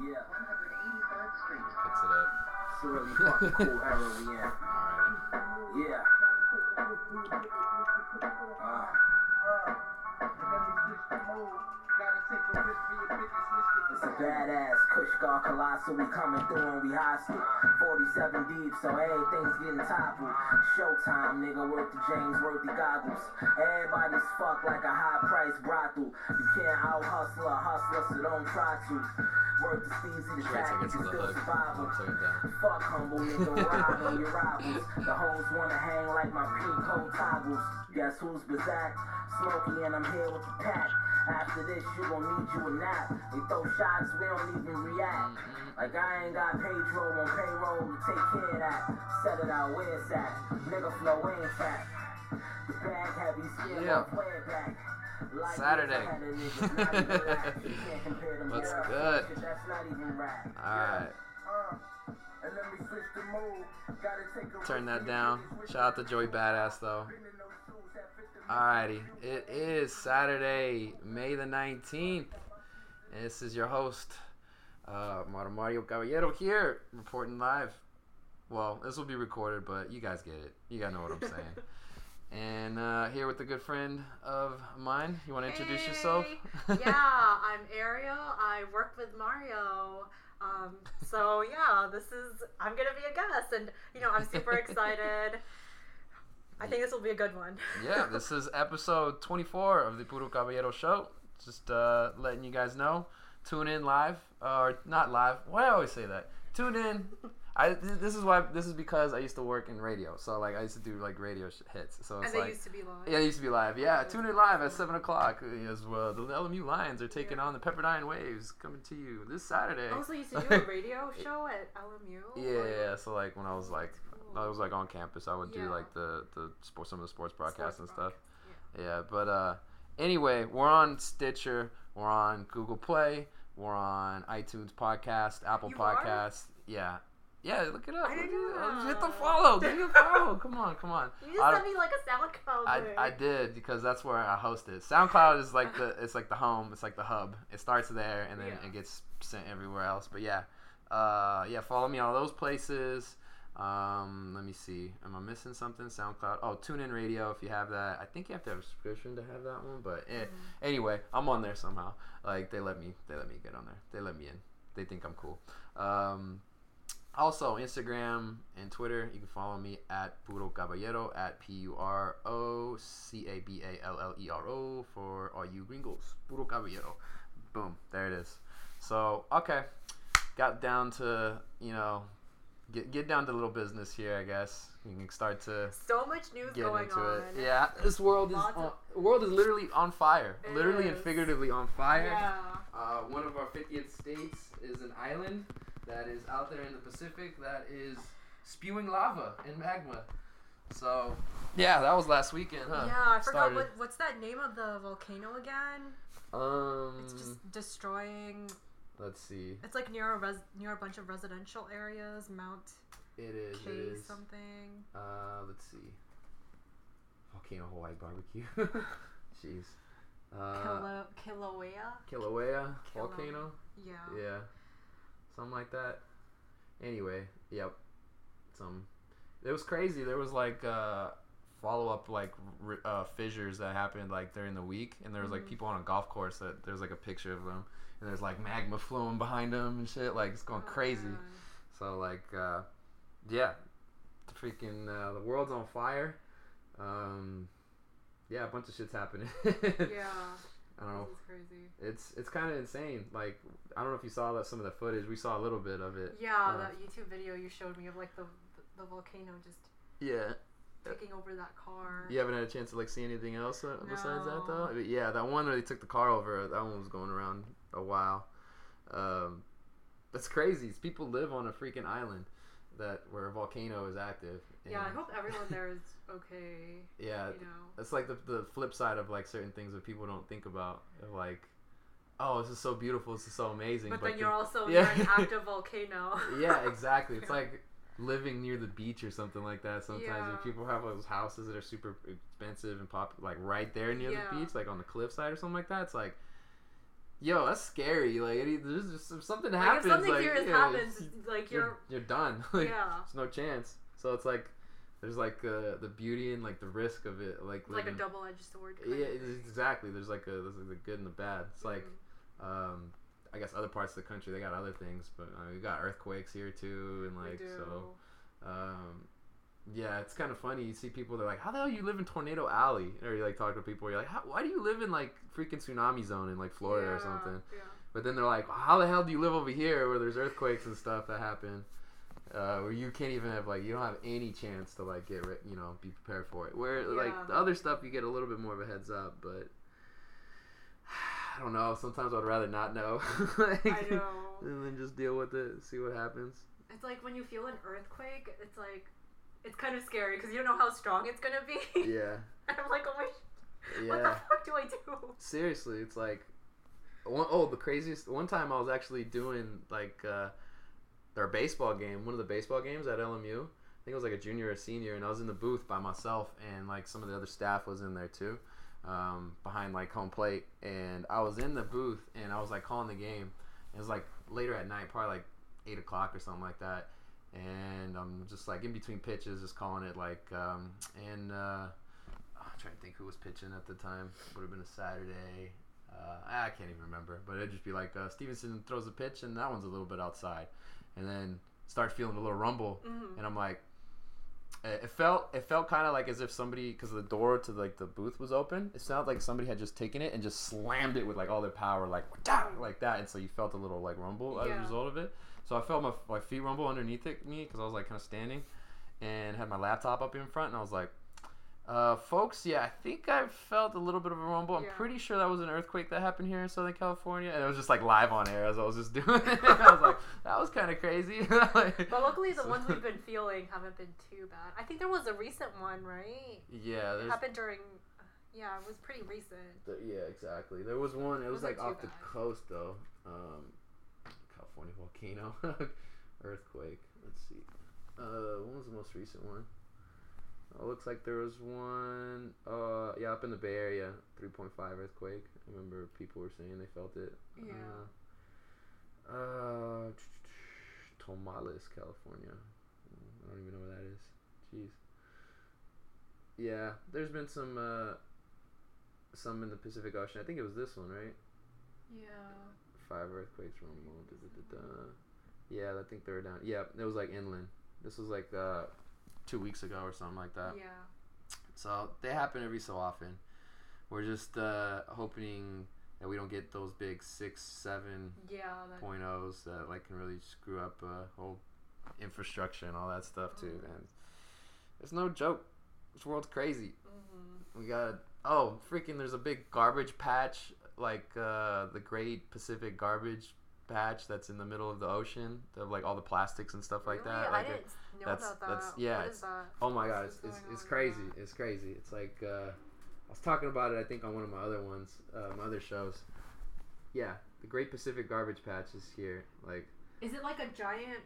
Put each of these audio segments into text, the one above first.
Yeah, 183rd Street. Picks it up. it's a really fucking cool era we in. Alrighty. Yeah. Uh, It's a badass Kush Guard Colossal. We coming through and we hostile. 47 deep, so everything's getting toppled. Showtime, nigga, worth the James the goggles. Everybody's fucked like a high price brothel. You can't out hustle a hustler, so don't try to. Worth the Steezy, the Wait till I tactics get to is the still survival. I'll take it down. Fuck humble nigga, ride on your rivals. The hoes wanna hang like my pink coat toggles. Guess who's Bazak? Smokey and I'm here with the pack. After this, you gon' need you a nap. They throw shots, we don't even react. Mm-hmm. Like I ain't got Pedro on payroll to take care of that. Set it out where it's at. Nigga flow ain't fat. The bag heavy, skin Yeah. way back. Like Saturday. this, I had a nigga, not even rap. You can't compare them What's good? Shit, That's not even rap. Alright. Uh, and let me switch the mode. Gotta take a Turn that down. Shout out to Joey Badass though. Been in those shoes that fit the Alrighty. It is Saturday, May the 19th. And this is your host, uh, Mario Mario Caballero here, reporting live. Well, this will be recorded, but you guys get it. You guys know what I'm saying. and uh, here with a good friend of mine. You want to introduce yourself? Yeah, I'm Aeriel. I work with Mario. Um, so yeah, this is I'm gonna be a guest, and you know I'm super excited. I think this will be a good one. yeah, this is episode 24 of the Puro Caballero Show. Just uh, letting you guys know. Tune in live, or not live. Why do I always say that? Tune in. I this is why this is because I used to work in radio, so like I used to do like radio sh- hits. So it's and they like used to be live. yeah, it used to be live. Yeah, tune in live at seven o'clock as well. The LMU Lions are taking Yeah. on the Pepperdine Waves, coming to you this Saturday. I also used to do a radio show at LMU. Yeah, yeah. so like when I was like, Cool. I was like on campus, I would do like the the sports, some of the sports broadcasts Sports and stuff. broadcast, Yeah, but uh, anyway, we're on Stitcher, we're on Google Play, we're on iTunes Podcast, Apple You are? Podcast. Yeah, yeah, look it up. I didn't Look it up. Hit the follow. Give me a follow. Come on, come on. You just I- sent me like a SoundCloud I. I did because that's where I host it. SoundCloud is like the it's like the home. It's like the hub. It starts there and then Yeah. it gets sent everywhere else. But yeah, uh, yeah. Follow me on all those places. Um, let me see. Am I missing something? SoundCloud. Oh, TuneIn Radio. If you have that, I think you have to have a subscription to have that one. But eh, anyway, I'm on there somehow. Like they let me. They let me get on there. They let me in. They think I'm cool. Um, also, Instagram and Twitter, you can follow me at Puro Caballero at P U R O C A B A L L E R O for all you gringos. Puro Caballero. Boom, there it is. So, okay, got down to, you know, get, get down to little business here, I guess. You can start to so much news get going into on. it. Yeah, this world is on, of- world is literally on fire. It literally and figuratively on fire. Yeah. Uh, one of our 50th states is an island that is out there in the Pacific that is spewing lava and magma. So, yeah, that was last weekend, huh? Yeah, I forgot Started- what, what's that name of the volcano again? Um, It's just destroying. let's see. It's like near a res, near a bunch of residential areas, Mount It is. K It is. something. Uh, let's see. Volcano Hawaii barbecue. Jeez. Uh, Kilo, Kilauea. Kilauea Kilauea. volcano. Yeah. Yeah, something like that. Anyway, yep. Some. It was crazy. There was like uh, follow up like uh, fissures that happened like during the week, and there was like Mhm. people on a golf course that there's like a picture of them, and there's like magma flowing behind them and shit. Like it's going Oh, crazy. So like, uh, yeah, the freaking uh, the world's on fire. Um, yeah, a bunch of shit's happening. Yeah. I don't know. This crazy. It's it's kind of insane. Like I don't know if you saw that some of the footage. We saw a little bit of it. Yeah, Uh, that YouTube video you showed me of like the the volcano just Yeah. taking over that car. You haven't had a chance to like see anything else uh, besides that though. But yeah, that one where they took the car over. That one was going around a while. Um, that's crazy. It's People live on a freaking island that where a volcano is active. Yeah, I hope everyone there is okay. Yeah, You know. it's like the, the flip side of like certain things that people don't think about. Like, oh, this is so beautiful. This is so amazing. But then the- you're also Yeah. near an active volcano. yeah, exactly. It's like living near the beach or something like that. Sometimes Yeah. people have those houses that are super expensive and pop, like right there near Yeah. the beach, like on the cliffside or something like that. It's like yo, that's scary. Like it, there's just if something Like happens. if something like, serious yeah, happens, like you're you're you're done. like, yeah, There's no chance. So it's like there's like uh, the beauty and like the risk of it. Like like a double edged sword. Yeah, kind of. it's- exactly. There's like a there's like the good and the bad. It's like Mhm. um, I guess other parts of the country they got other things, but uh, we got earthquakes here too, and like so. Um, yeah, it's kind of funny. You see people they're like, "How the hell you live in Tornado Alley?" Or you like talk to people, you're like, How, "Why do you live in like freaking tsunami zone in like Florida or Yeah, something?" Yeah. But then they're like, "How the hell do you live over here where there's earthquakes and stuff that happen?" Uh, where you can't even have like you don't have any chance to like get re- you know be prepared for it. Where Yeah. like the other stuff you get a little bit more of a heads up, but I don't know. Sometimes I'd rather not know. Like, I know. And then just deal with it, see what happens. It's like when you feel an earthquake, it's like it's kind of scary because you don't know how strong it's gonna be. Yeah, and I'm like, oh my, sh- what the fuck do I do? Seriously, it's like one, oh the craziest one time I was actually doing like uh, their baseball game, one of the baseball games at LMU. I think it was like a junior or senior, and I was in the booth by myself, and like some of the other staff was in there too, um, behind like home plate, and I was in the booth, and I was like calling the game. It was like later at night, probably like eight o'clock or something like that, and I'm just like in between pitches, just calling it like, um, and uh, I'm trying to think who was pitching at the time. Would have been a Saturday. Uh, I can't even remember, but it'd just be like uh, Stevenson throws a pitch, and that one's a little bit outside, and then start feeling a little rumble, Mhm. and I'm like, it felt it felt kind of like as if somebody because the door to like the booth was open. It sounded like somebody had just taken it and just slammed it with like all their power, like like that, and so you felt a little like rumble as a result of it. So I felt my, my feet rumble underneath it, me because I was like kind of standing, and had my laptop up in front, and I was like. Uh, folks, yeah, I think I felt a little bit of a rumble. I'm Yeah. pretty sure that was an earthquake that happened here in Southern California, and it was just like live on air as I was just doing it. I was like, that was kind of crazy. Like- But luckily, the ones we've been feeling haven't been too bad. I think there was a recent one, right? yeah, It happened during. Yeah, it was pretty recent. The, yeah, exactly. There was one. It was Wasn't like off too the coast though. Um, California volcano, earthquake. Let's see. Uh, when was the most recent one? Oh, looks like there was one. Uh, yeah, up in the Bay Area, three point five earthquake. I remember people were saying they felt it. Yeah. Uh, uh Tomales, California. I don't even know where that is. Jeez. Yeah, there's been some uh, some in the Pacific Ocean. I think it was this one, right? Yeah. Five earthquakes from da. Yeah, I think they were down. Yeah, it was like inland. This was like uh, two weeks ago or something like that. Yeah. So they happen every so often. We're just uh, hoping that we don't get those big six, seven Yeah. That, point ohs that like can really screw up uh, whole infrastructure and all that stuff too. Mhm. And it's no joke. This world's crazy. hmm We got oh freaking there's a big garbage patch like uh, the Great Pacific Garbage Patch that's in the middle of the ocean of like all the plastics and stuff like really? that. I Like, didn't that's- about that. that's- yeah, What it's- is that? oh my god, it's, it's, it's crazy. It's crazy. It's like uh, I was talking about it I think on one of my other ones, uh, my other shows. Yeah, the Great Pacific Garbage Patch is here. Like, is it like a giant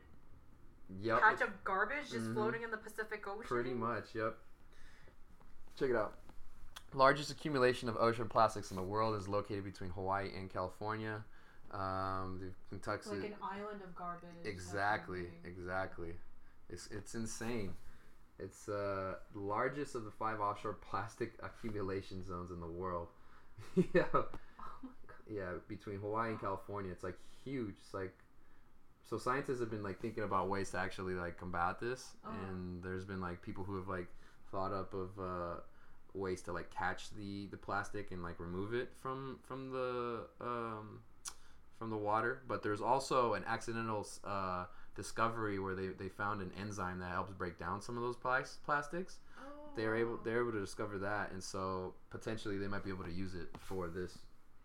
yep, patch of garbage just Mhm. floating in the Pacific Ocean? Pretty much, yep. Check it out. Largest accumulation of ocean plastics in the world is located between Hawaii and California. Um, the Kentucky. Like an island of garbage. exactly, exactly. It's it's insane. It's uh, the largest of the five offshore plastic accumulation zones in the world. yeah, Oh my god. yeah, between Hawaii and California, it's like huge. It's like so scientists have been like thinking about ways to actually like combat this, Uh-huh. and there's been like people who have like thought up of uh, ways to like catch the the plastic and like remove it from from the um, from the water. But there's also an accidental uh, discovery where they, they found an enzyme that helps break down some of those plas- plastics. Oh, they're able they're able to discover that and so potentially they might be able to use it for this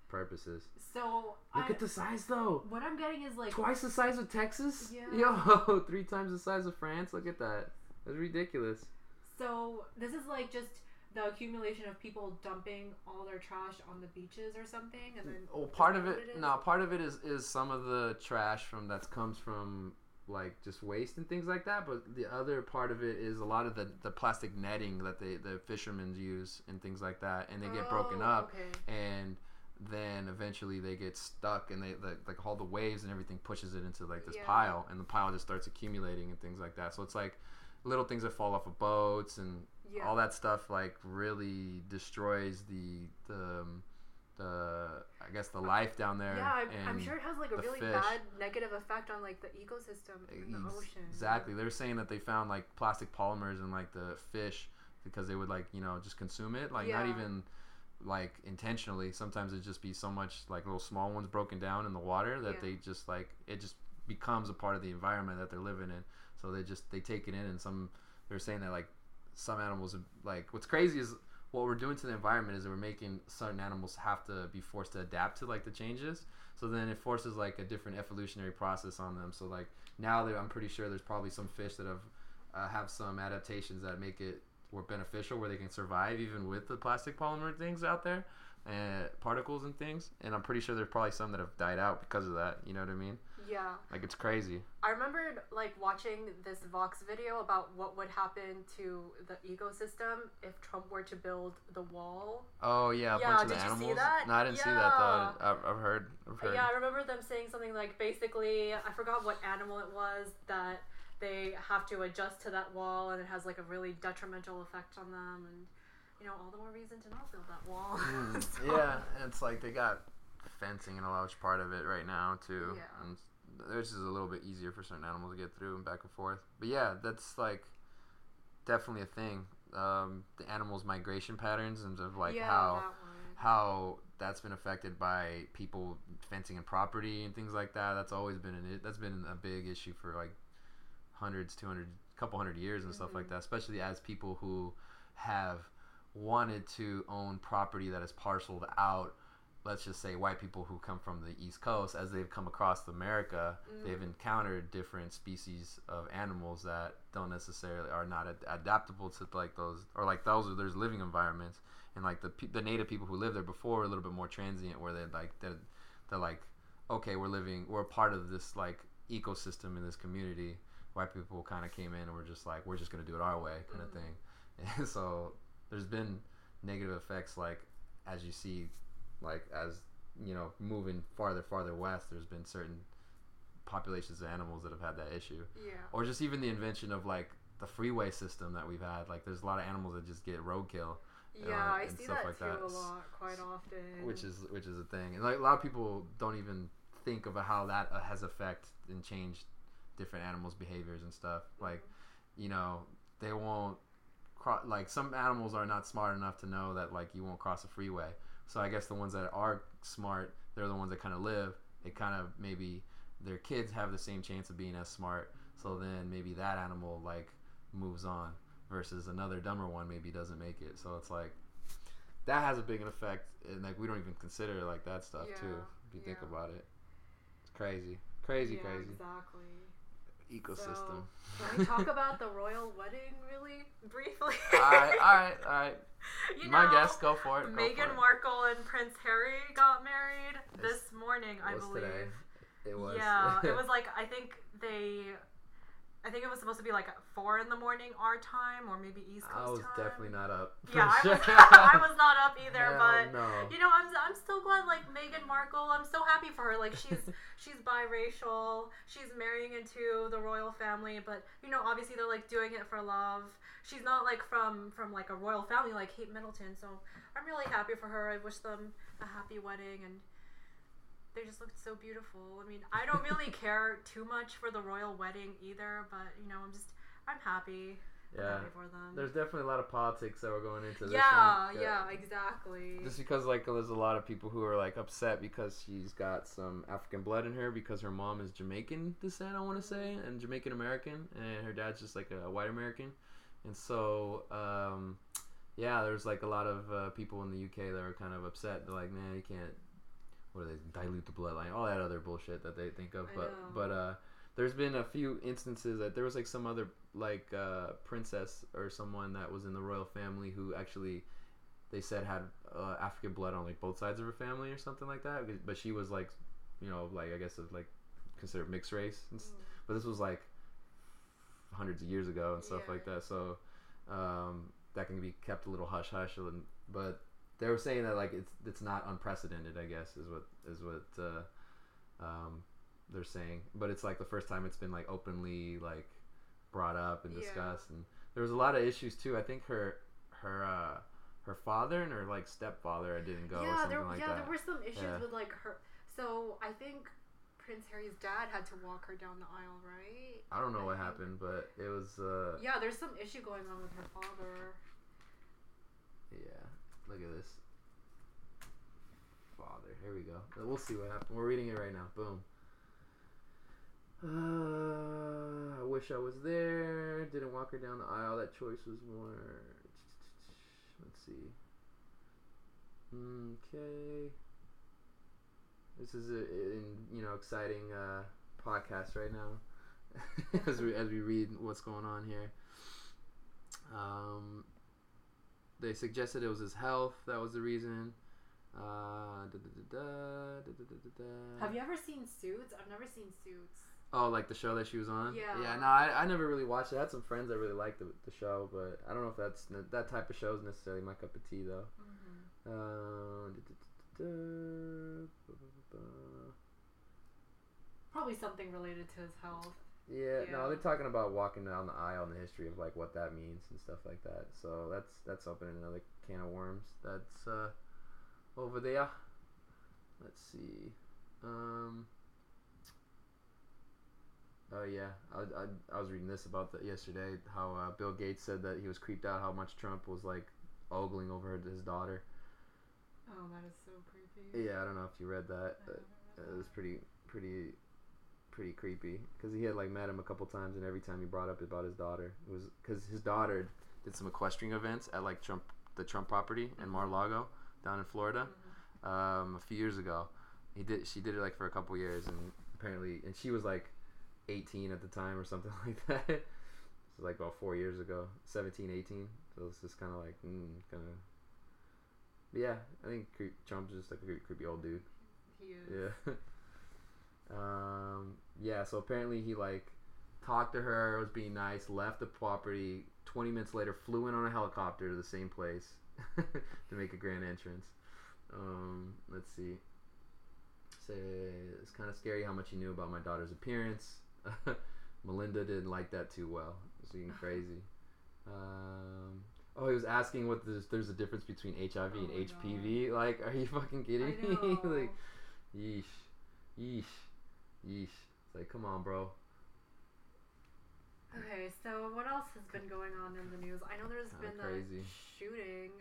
purposes. So look I, at the size though. What I'm getting is like twice the size of texas? Yeah. yo three times the size of france? Look at that. That's ridiculous. So this is like just the accumulation of people dumping all their trash on the beaches or something, and then oh part of it what no part of it is is some of the trash from that comes from like just waste and things like that but the other part of it is a lot of the, the plastic netting that they the fishermen use and things like that and they get broken Oh, up Okay. and then eventually they get stuck and they the, like all the waves and everything pushes it into like this Yeah. pile and the pile just starts accumulating and things like that so it's like little things that fall off of boats and Yeah. all that stuff like really destroys the the um, the I guess the life down there. Yeah, I'm, I'm sure it has like a really fish. bad negative effect on like the ecosystem in the ocean. Exactly. They're saying that they found like plastic polymers in like the fish because they would like you know just consume it like not even like intentionally. Sometimes it just be so much like little small ones broken down in the water that Yeah. they just like it just becomes a part of the environment that they're living in. So they just they take it in and some they're saying that like some animals like what's crazy is what we're doing to the environment is that we're making certain animals have to be forced to adapt to like the changes. So then it forces like a different evolutionary process on them. So like now there, i'm pretty sure there's probably some fish that have uh, have some adaptations that make it more beneficial where they can survive even with the plastic polymer things out there and particles and things. And i'm pretty sure there's probably some that have died out because of that. You know what i mean Yeah. like it's crazy I remembered like watching this Vox video about what would happen to the ecosystem if Trump were to build the wall. oh yeah a Yeah, bunch of did you see animals that? no i didn't see that though I've, I've heard i've heard Yeah, I remember them saying something like basically, I forgot what animal it was that they have to adjust to that wall and it has like a really detrimental effect on them and you know all the more reason to not build that wall. Mm, So- yeah, and it's like they got fencing in a large part of it right now too. Yeah. And which is a little bit easier for certain animals to get through and back and forth. But yeah, that's like definitely a thing. Um, the animals' migration patterns and of like yeah, how that how that's been affected by people fencing in property and things like that. That's always been an that's been a big issue for like hundreds, two hundred, couple hundred years and stuff like Mhm. that. Especially as people who have wanted to own property that is parceled out. Let's just say white people who come from the East Coast, as they've come across America, they've Mm. encountered different species of animals that don't necessarily are not ad- adaptable to like those or like those are there's living environments and like the the native people who lived there before were a little bit more transient where they're like they're, they're like okay we're living we're a part of this like ecosystem in this community white people kind of came in and were just like we're just gonna do it our way kind of Mhm. thing and so there's been negative effects like as you see like as you know moving farther farther west there's been certain populations of animals that have had that issue Yeah. or just even the invention of like the freeway system that we've had like there's a lot of animals that just get roadkill Yeah, I and see stuff that like too that. a lot, quite often. which is which is a thing and like a lot of people don't even think of how that uh, has effect and changed different animals behaviors and stuff like you know they won't cro- like some animals are not smart enough to know that like you won't cross a freeway so i guess the ones that are smart they're the ones that kind of live. They kind of maybe their kids have the same chance of being as smart. So then maybe that animal like moves on versus another dumber one maybe doesn't make it. So it's like that has a big effect and like we don't even consider like that stuff too if you think about it. It's crazy. Crazy yeah, crazy. Exactly. Ecosystem Can we talk about the royal wedding really briefly? all right all right all right You my know, guess go for it go for Meghan it. Markle and Prince Harry got married It's- this morning, I believe. today? it was Yeah, it was like I think they, I think it was supposed to be like four in the morning our time, or maybe East Coast i was time. definitely not up Yeah, I was. I was not up either, Hell but no. you know, I'm, I'm still glad like Meghan Markle. I'm so happy for her. Like she's she's biracial. She's marrying into the royal family, but you know, obviously they're like doing it for love. She's not like from from like a royal family like Kate Middleton. So I'm really happy for her. I wish them a happy wedding and. They just looked so beautiful. I mean, I don't really care too much for the royal wedding either, but you know, I'm just I'm happy. Yeah happy for them. there's definitely a lot of politics that were going into this yeah, one. yeah, exactly. just because like there's a lot of people who are like upset because she's got some African blood in her because her mom is Jamaican descent I want to say and Jamaican American and her dad's just like a white American and so um, yeah there's like a lot of uh, people in the UK that are kind of upset they're like man you can't what do they dilute the bloodline all that other bullshit that they think of I but know. but uh there's been a few instances that there was like some other like uh, princess or someone that was in the royal family who actually they said had uh, African blood on like both sides of her family or something like that. But she was like, you know, like I guess like considered mixed race. S- but this was like hundreds of years ago and stuff Yeah. like that. So um, that can be kept a little hush hush. And but they were saying that like it's it's not unprecedented. I guess is what is what uh, um, they're saying. But it's like the first time it's been like openly like brought up and Yeah. discussed, and there was a lot of issues too. I think her her uh, her father and her like stepfather didn't go yeah, there, like yeah, that. there were some issues Yeah. with like her. So I think Prince Harry's dad had to walk her down the aisle, right? I don't know I what think- happened, but it was uh, Yeah, there's some issue going on with her father. Yeah, look at this. Father. Here we go. We'll see what happens. We're reading it right now. Boom. Uh, I wish I was there. Didn't walk her down the aisle. That choice was more. Let's see. Okay. This is a, you know exciting uh, podcast right now as we as we read what's going on here. Um, they suggested it was his health that was the reason. Have you ever seen Suits? I've never seen Suits. Oh, like the show that she was on. Yeah. Yeah. No, I, I never really watched it. I had some friends that really liked the, the show, but I don't know if that's that type of show is necessarily my cup of tea though. Mm-hmm. Uh, Probably something related to his health. Yeah, Yeah. no, they're talking about walking down the aisle and the history of like what that means and stuff like that. So that's that's opening another can of worms. That's uh, over there. Let's see. Um. Oh yeah, I, I, I was reading this about that yesterday. How uh, Bill Gates said that he was creeped out how much Trump was like ogling over his daughter. Oh, that is so creepy. Yeah, I don't know if you read that. I but haven't it was pretty pretty pretty creepy because he had like met him a couple times and every time he brought up about his daughter it was because his daughter did some equestrian events at like trump the trump property in mar-lago down in florida Mhm. um, a few years ago he did she did it like for a couple years and apparently and she was like 18 at the time or something like that this was like about four years ago 17 18 so it's just kind of like mm, kind of yeah i think trump's just like a creepy, creepy old dude He is. yeah. um. Yeah. So apparently he like talked to her, was being nice, left the property. Twenty minutes later, flew in on a helicopter to the same place to make a grand entrance. Um. Let's see. Say it's kind of scary how much he knew about my daughter's appearance. Melinda didn't like that too well. It was being crazy. Um. Oh, he was asking what there's, there's a difference between HIV and Oh my HPV. Like, are you fucking kidding me? like, Yeesh. Yeesh. Yeesh. It's like, come on, bro. Okay, so what else has been going on in the news? I know there's Kinda been crazy. that shooting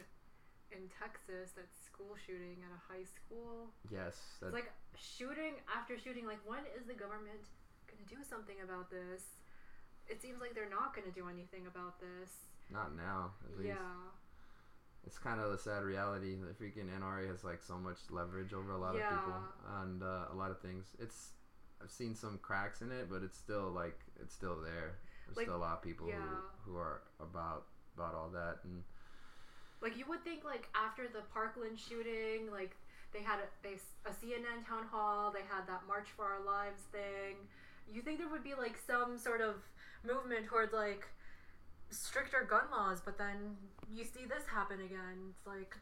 in Texas, that school shooting at a high school. Yes. That, It's like shooting after shooting. Like, when is the government gonna do something about this? It seems like they're not gonna do anything about this. not now, at least. Yeah. It's kind of the sad reality. The freaking NRA has like so much leverage over a lot of people and uh, a lot of things. It's I've seen some cracks in it, but it's still like it's still there. There's Like, still a lot of people yeah. who, who are about about all that and Like you would think, like after the Parkland shooting, like they had a, they a CNN town hall, they had that March for Our Lives thing. You think there would be like some sort of movement towards like stricter gun laws, but then you see this happen again. It's like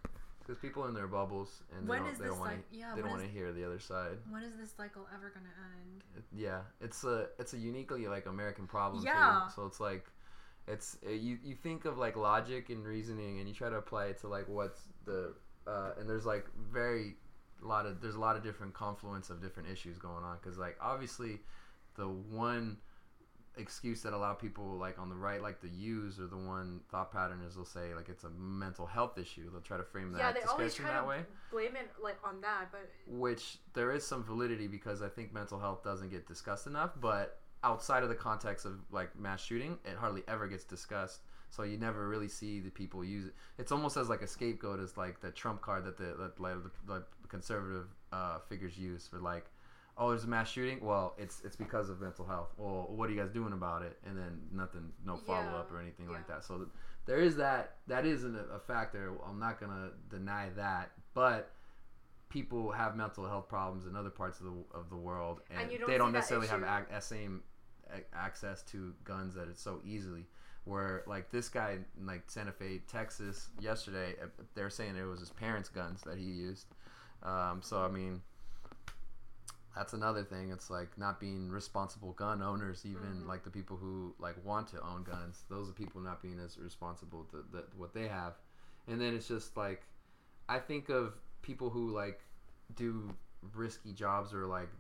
because people in their bubbles and when they don't, they don't want like yeah? they don't want to hear the other side. when is this cycle ever gonna end? It- yeah, it's a it's a uniquely like American problem Yeah. too. So it's like it's uh, you you think of like logic and reasoning and you try to apply it to like what's the uh, and there's like very a lot of there's a lot of different confluence of different issues going on because like obviously the one excuse that a lot of people like on the right like to use or the one thought pattern is they'll say like it's a mental health issue they'll try to frame that yeah, they always try that to way blame it like on that, but which there is some validity because I think mental health doesn't get discussed enough, but outside of the context of like mass shooting, it hardly ever gets discussed. So you never really see the people use it. It's almost as like a scapegoat, as like the trump card that the that, like, the, the conservative uh, figures use for like, oh, there's a mass shooting. Well, it's it's because of mental health. Well, what are you guys doing about it? And then nothing, no follow up Yeah, or anything like that. So th- there is that. That is an, a factor. I'm not gonna deny that, but people have mental health problems in other parts of the of the world, and, And don't they don't necessarily have ac- same access to guns that it's so easily. where like this guy in like Santa Fe, Texas, yesterday, uh, they're saying it was his parents' guns that he used. Um, so I mean, that's another thing. It's like not being responsible gun owners, even Mhm. like the people who like want to own guns. Those are people not being as responsible to the, what they have. And then it's just like, I think of people who like do risky jobs or like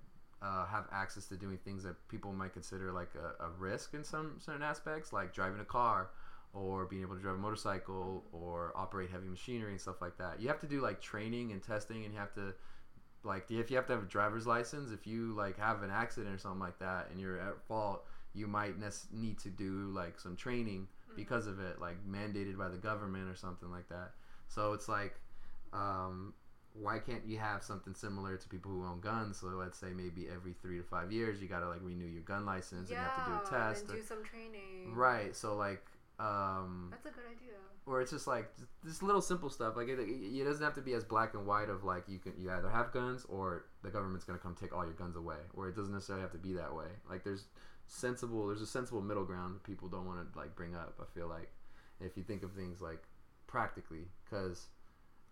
uh, have access to doing things that people might consider like a, a risk in some certain aspects, like driving a car or being able to drive a motorcycle or operate heavy machinery and stuff like that. You have to do like training and testing, and you have to like if you have to have a driver's license, if you like have an accident or something like that, and you're at fault, you might nes- need to do like some training because of it, like mandated by the government or something like that. So it's like, um, why can't you have something similar to people who own guns? So let's say maybe every three to five years, you gotta like renew your gun license and you have to do a test. and or- do some training. right. So like, um, That's a good idea. Or it's just like just little simple stuff. Like it, it doesn't have to be as black and white of like you can you either have guns or the government's gonna come take all your guns away. Or it doesn't necessarily have to be that way. Like there's sensible there's a sensible middle ground people don't want to like bring up. I feel like if you think of things like practically, because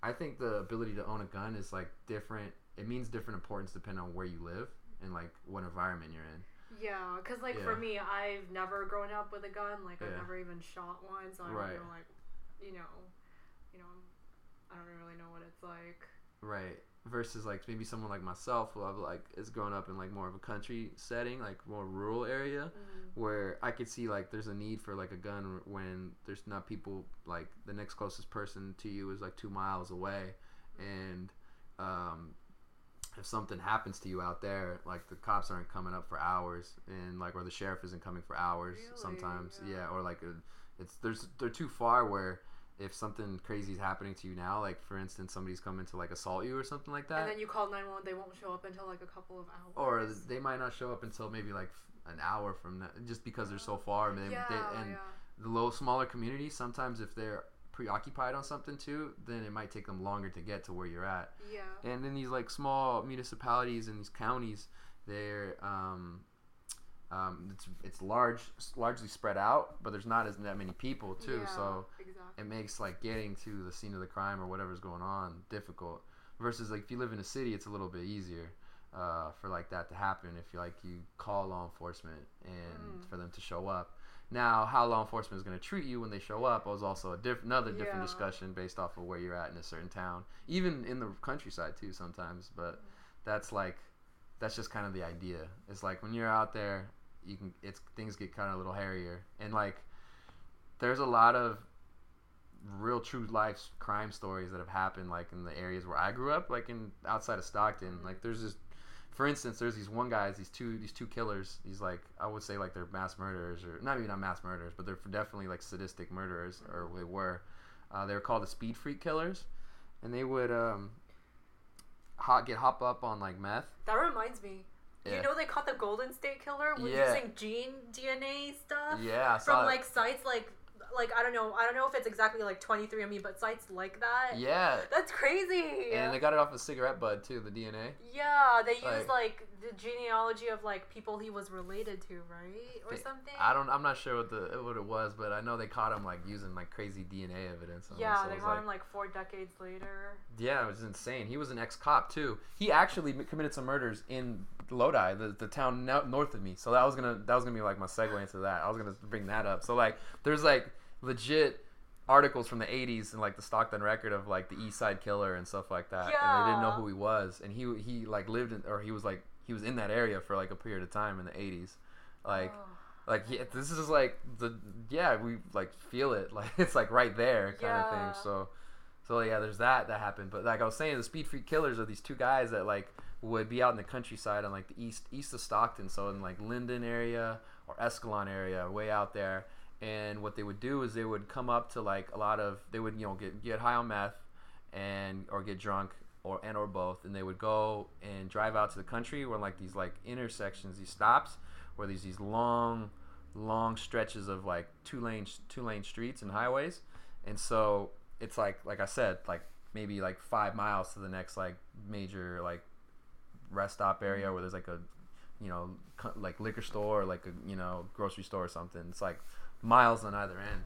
I think the ability to own a gun is like different. It means different importance depending on where you live and like what environment you're in. Yeah, because like Yeah. for me, I've never grown up with a gun. Like I've never even shot one, so I don't Right. like, you know, you know, I don't really know what it's like. Right. Versus like maybe someone like myself who I've like is growing up in like more of a country setting, like more rural area, Mm. where I could see like there's a need for like a gun when there's not people like the next closest person to you is like two miles away, and um, if something happens to you out there, like the cops aren't coming up for hours, and like or the sheriff isn't coming for hours Really? sometimes, Yeah. yeah, or like a, it's there's they're too far where if something crazy is happening to you now, like for instance somebody's coming to like assault you or something like that, And then you call 911, they won't show up until like a couple of hours. or they might not show up until maybe like an hour from now, just because they're so far. And, they, yeah, they, and yeah. the low smaller communities, sometimes if they're preoccupied on something too, then it might take them longer to get to where you're at. Yeah. And in these like small municipalities and these counties, they're um, um, it's it's large, largely spread out, but there's not as that many people too. Yeah, So exactly. it makes like getting to the scene of the crime or whatever's going on difficult. Versus like if you live in a city, it's a little bit easier uh, for like that to happen. If you like you call law enforcement and Mm. for them to show up. Now, how law enforcement is going to treat you when they show up was also a diff- another different discussion based off of where you're at in a certain town, even in the countryside too sometimes. But that's like that's just kind of the idea. It's like when you're out there, you can it's things get kind of a little hairier, and like there's a lot of real true life crime stories that have happened like in the areas where I grew up, like in outside of Stockton. Like there's this, for instance, there's these one guys, these two these two killers. These like I would say like they're mass murderers or not even not mass murderers, but they're definitely like sadistic murderers or they were. Uh, they were called the Speed Freak Killers, and they would um, hot get hop up on like meth. That reminds me. Yeah. You know they caught the Golden State Killer with Yeah. using gene DNA stuff Yeah, from it. like sites like like I don't know I don't know if it's exactly like 23andMe but sites like that. Yeah, That's crazy. and they got it off a cigarette bud too, the DNA. yeah, they like- use like the genealogy of like people he was related to, right, or They- something. I don't. I'm not sure what the what it was, but I know they caught him like using like crazy DNA evidence. Yeah, so they caught like- him like four decades later. Yeah, it was insane. He was an ex-cop too. He actually committed some murders in Lodi, the, the town no- north of me. So that was gonna that was gonna be like my segue into that. I was gonna bring that up. So like, there's like legit articles from the 80s and like the Stockton record of like the East Side Killer and stuff like that. Yeah. And they didn't know who he was, and he he like lived in or he was like he was in that area for like a period of time in the 80s, like. Oh. Like yeah, this is like the yeah we like feel it like it's like right there kind of thing. So so yeah, there's that that happened. But like I was saying, the Speed Freak Killers are these two guys that like would be out in the countryside on like the east east of Stockton, so in like Linden area or Escalon area, way out there. And what they would do is they would come up to like a lot of they would you know get get high on meth and or get drunk or and or both, and they would go and drive out to the country where like these like intersections, these stops where there's these long long stretches of like two lane two lane streets and highways and so it's like like i said like maybe like five miles to the next like major like rest stop area where there's like a you know like liquor store or like a you know grocery store or something it's like miles on either end.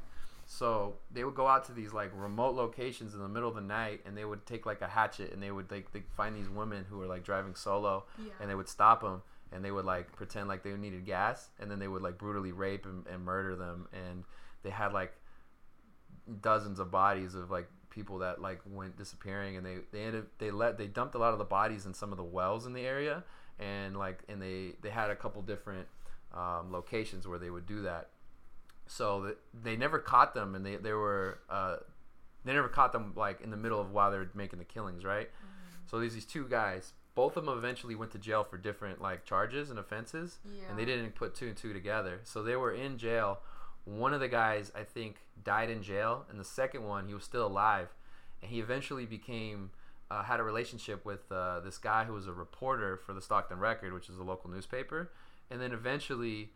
So they would go out to these like remote locations in the middle of the night, and they would take like a hatchet, and they would like they find these women who were like driving solo, Yeah. and they would stop them, and they would like pretend like they needed gas, and then they would like brutally rape and, and murder them, and they had like dozens of bodies of like people that like went disappearing, and they they ended they let they dumped a lot of the bodies in some of the wells in the area, and like and they they had a couple different um, locations where they would do that. So th- they never caught them, and they they were uh, they never caught them like in the middle of while they were making the killings, right? So there's these two guys. Both of them eventually went to jail for different like charges and offenses, Yeah. and they didn't put two and two together. So they were in jail. One of the guys, I think, died in jail, and the second one, he was still alive, and he eventually became uh, had a relationship with uh, this guy who was a reporter for the Stockton Record, which is a local newspaper, and then eventually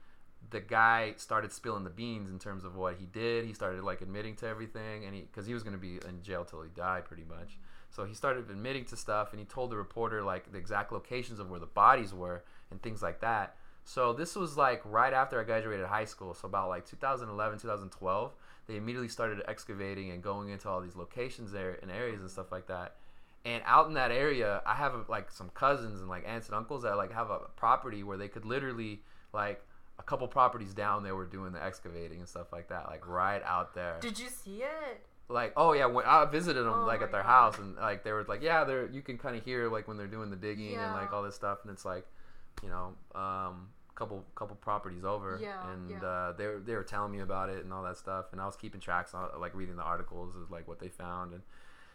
the guy started spilling the beans in terms of what he did. He started like admitting to everything, and he because he was going to be in jail till he died, pretty much. So he started admitting to stuff, and he told the reporter like the exact locations of where the bodies were and things like that. So this was like right after I graduated high school, so about like 2011, 2012. They immediately started excavating and going into all these locations there and areas and stuff like that. And out in that area, I have like some cousins and like aunts and uncles that like have a property where they could literally like a couple properties down they were doing the excavating and stuff like that, like right out there. Did you see it? like oh yeah, when I visited them Oh like at their God. house and like they were like yeah, they're you can kind of hear like when they're doing the digging and like all this stuff and it's like you know um couple couple properties over. Yeah, and yeah. uh they were they were telling me about it and all that stuff. And I was keeping tracks on like reading the articles of like what they found. And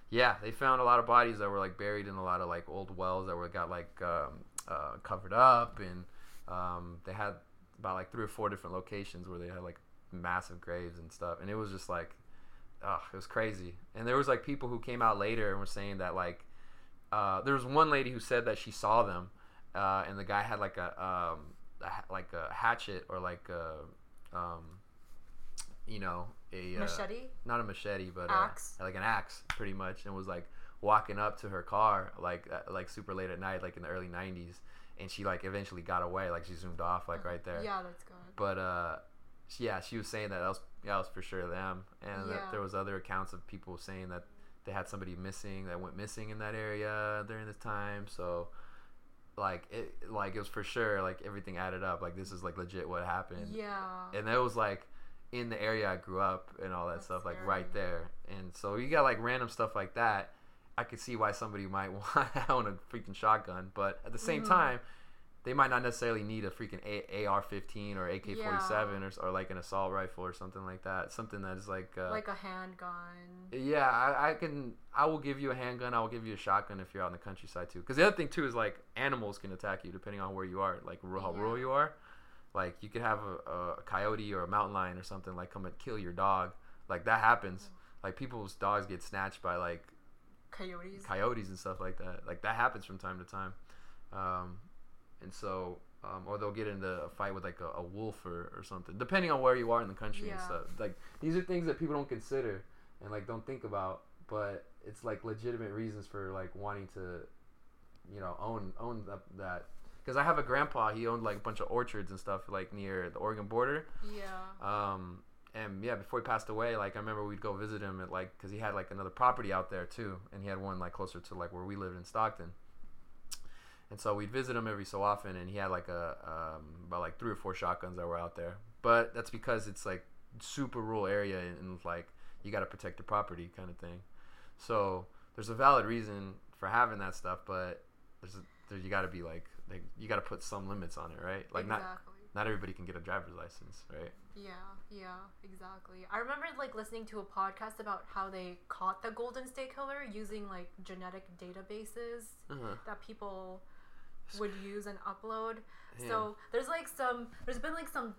yeah they found a lot of bodies that were like buried in a lot of like old wells that were got like um, uh, covered up. And um, they had about like three or four different locations where they had like massive graves and stuff. And it was just like oh, it was crazy. And there was like people who came out later and were saying that like uh, there was one lady who said that she saw them, uh, and the guy had like a, um, a like a hatchet or like a um, you know a uh, Machete? not a machete but Axe? Uh, like an axe pretty much, and was like walking up to her car like uh, like super late at night like in the early 90s and she like eventually got away like she zoomed off like right there Yeah, that's good. but uh yeah she was saying that that was yeah, that was for sure them and Yeah. that there was other accounts of people saying that they had somebody missing that went missing in that area during this time so like it like it was for sure like everything added up like this is like legit what happened Yeah. and that was like in the area I grew up and all that That's stuff, like scary. right there. And so you got like random stuff like that. I could see why somebody might want to own a freaking shotgun, but at the same Mhm. time, they might not necessarily need a freaking a- AR-15 or AK-47 or, or like an assault rifle or something like that. Something that is like, uh, like a handgun. yeah, I, I can. I will give you a handgun. I will give you a shotgun if you're out in the countryside too. Because the other thing too is like animals can attack you depending on where you are, like ru- how rural you are. Like you could have a, a coyote or a mountain lion or something like come and kill your dog. Like that happens. Like people's dogs get snatched by like Coyotes. coyotes and stuff like that. Like that happens from time to time. Um, and so, um, or they'll get into a fight with like a, a wolf or, or something, depending on where you are in the country and stuff. Like these are things that people don't consider and like don't think about, but it's like legitimate reasons for like wanting to, you know, own own that. that. Because I have a grandpa, he owned like a bunch of orchards and stuff like near the Oregon border. yeah. Um, and yeah, before he passed away, like I remember we'd go visit him at like because he had like another property out there too, and he had one like closer to like where we lived in Stockton. And so we'd visit him every so often, and he had like a um, about like three or four shotguns that were out there. But that's because it's like super rural area, and, and like you got to protect your property kind of thing. So there's a valid reason for having that stuff, but there's a, there, you got to be like, like you got to put some limits on it, right? Like not not everybody can get a driver's license, right? Yeah, yeah, exactly. I remember like listening to a podcast about how they caught the Golden State Killer using like genetic databases Uh-huh. that people would use and upload. Yeah. So there's like some there's been like some